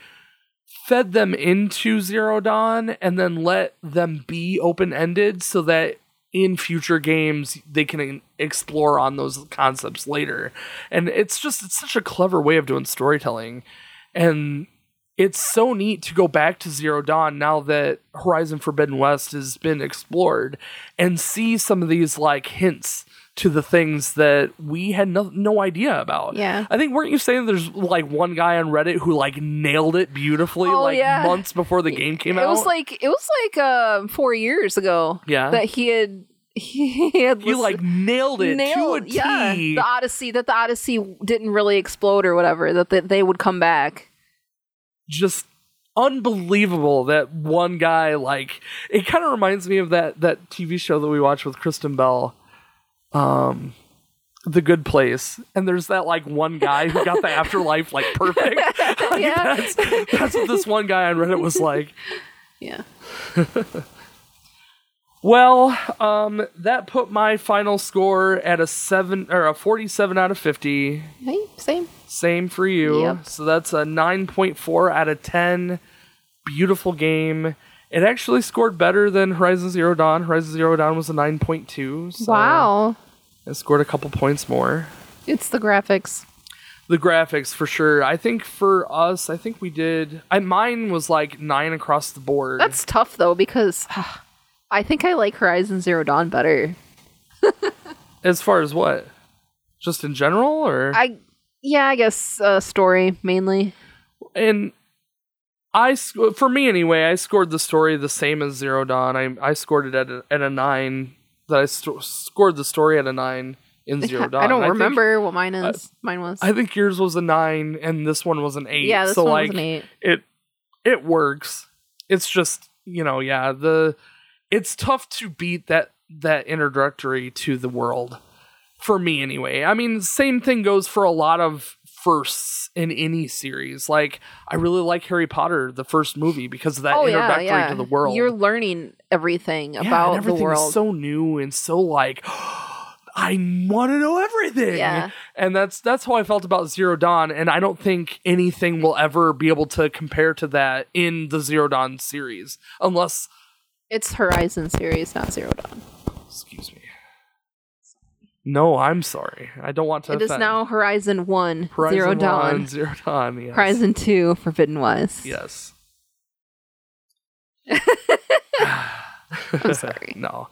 fed them into zero dawn and then let them be open ended so that in future games they can explore on those concepts later. And it's just it's such a clever way of doing storytelling. And it's so neat to go back to Zero Dawn now that Horizon Forbidden West has been explored and see some of these like hints to the things that we had no, no idea about. Yeah. I think weren't you saying there's like one guy on Reddit who like nailed it beautifully Oh, like yeah. months before the game came it out? It was like it was like uh, four years ago yeah. that he had he had you like nailed it nailed to a T. yeah the Odyssey that the Odyssey didn't really explode or whatever that that they would come back. just unbelievable that one guy like it kind of reminds me of that that TV show that we watched with Kristen Bell um the good place and there's that like one guy who got the afterlife like perfect Like, Yeah. that's, that's what this one guy on reddit was like Yeah. well um that put my final score at a 7 or a 47 out of 50 Hey, same. Same for you. Yep. So that's a 9.4 out of 10. Beautiful game. It actually scored better than Horizon Zero Dawn. Horizon Zero Dawn was a 9.2. So wow. Scored a couple points more. It's the graphics. The graphics for sure. I think for us, I think we did. I mine was like nine across the board. That's tough though because I think I like Horizon Zero Dawn better. as far as what, just in general, or I yeah, I guess uh, story mainly. and I for me anyway, I scored the story the same as Zero Dawn. I I scored it at a, at a nine. That I st- scored the story at a nine in Zero Dawn. I don't think- remember what mine is. mine was. I think yours was a nine and this one was an eight. yeah, this so one like was an eight. it it works. It's just you know yeah the it's tough to beat that that introductory to the world for me anyway. I mean same thing goes for a lot of firsts in any series. Like I really like Harry Potter the first movie because of that oh introductory yeah. to the world. You're learning everything Yeah, about the everything world. is so new and so like I want to know everything. Yeah. And that's that's how I felt about Zero Dawn and I don't think anything will ever be able to compare to that in the Zero Dawn series unless it's Horizon series, not Zero Dawn. excuse me. No, I'm sorry. I don't want to It is offend. now Horizon One, Horizon Zero Dawn, 1, Zero Dawn, yes. Horizon Two, Forbidden West. Yes. I'm sorry. no.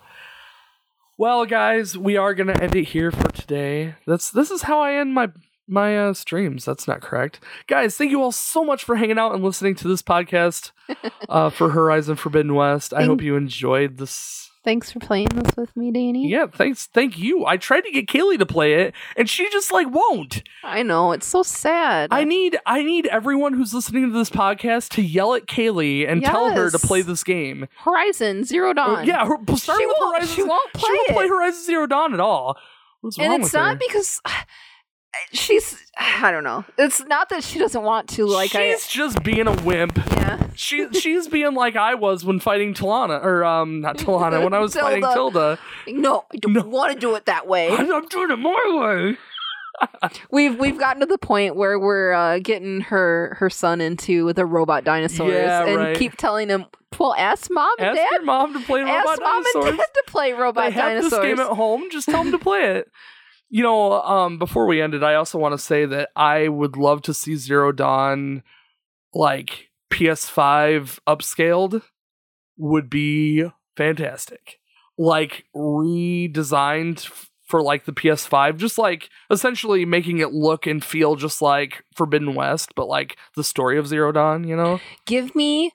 Well, guys, we are gonna end it here for today. That's this is how I end my my uh, streams. That's not correct, guys. Thank you all so much for hanging out and listening to this podcast uh, for Horizon Forbidden West. I Thank- hope you enjoyed this. Thanks for playing this with me, Danny. Yeah, thanks. Thank you. I tried to get Kaylee to play it, and she just like won't. I know it's so sad. I need I need everyone who's listening to this podcast to yell at Kaylee and tell her to play this game. Horizon Zero Dawn. yeah, her, start She with won't- Horizon. she won't play. She won't play it. Horizon Zero Dawn at all. What's and it's not her? because she's. I don't know. It's not that she doesn't want to. Like she's just being a wimp. Yeah. She she's being like I was when fighting Talanah, or um, not Talanah, when I was fighting Tilda. No, I don't No. want to do it that way. I'm, doing it my way. We've we've gotten to the point where we're uh, getting her her son into the robot dinosaurs Yeah, and right. keep telling him, "Well, ask mom and Ask dad. your mom to play ask Robot mom Dinosaurs. and dad to play robot they have dinosaurs." this game at home. Just tell them to play it. You know, um, before we end it, I also want to say that I would love to see Zero Dawn like PS5 upscaled would be fantastic. Like redesigned f- for like the PS5, just like essentially making it look and feel just like Forbidden West, but like the story of Zero Dawn, you know? give me,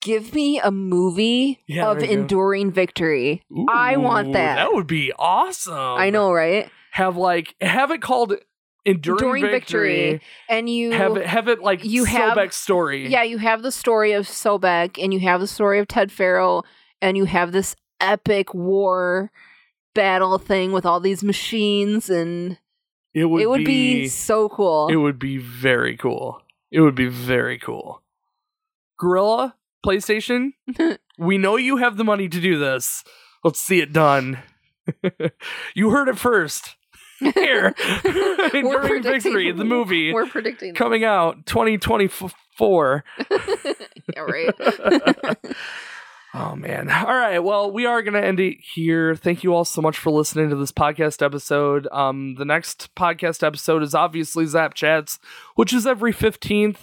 give me a movie Yeah, of enduring victory. I want that. That would be awesome. I know, right? Have like have it called enduring, Enduring victory. Victory. And you Have it have it like you have- Sobeck's story. Yeah, you have the story of Sobek, and you have the story of Ted Faro, and you have this epic war battle thing with all these machines, and it would, it would be, be, so cool. it would be very cool. It would be very cool. Guerrilla PlayStation, we know you have the money to do this. Let's see it done. you heard it first. Here, predicting- victory, the movie We're predicting. coming out 2024. yeah, right. Oh man. All right. Well, we are going to end it here. Thank you all so much for listening to this podcast episode. Um the next podcast episode is obviously Zap Chats, which is every 15th.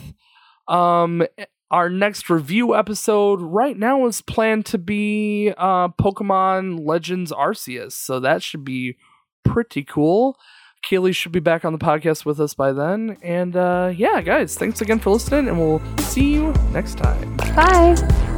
Um our next review episode right now is planned to be uh Pokemon Legends Arceus. So that should be pretty cool. Kaylee should be back on the podcast with us by then. And uh yeah, guys, thanks again for listening and we'll see you next time. Bye.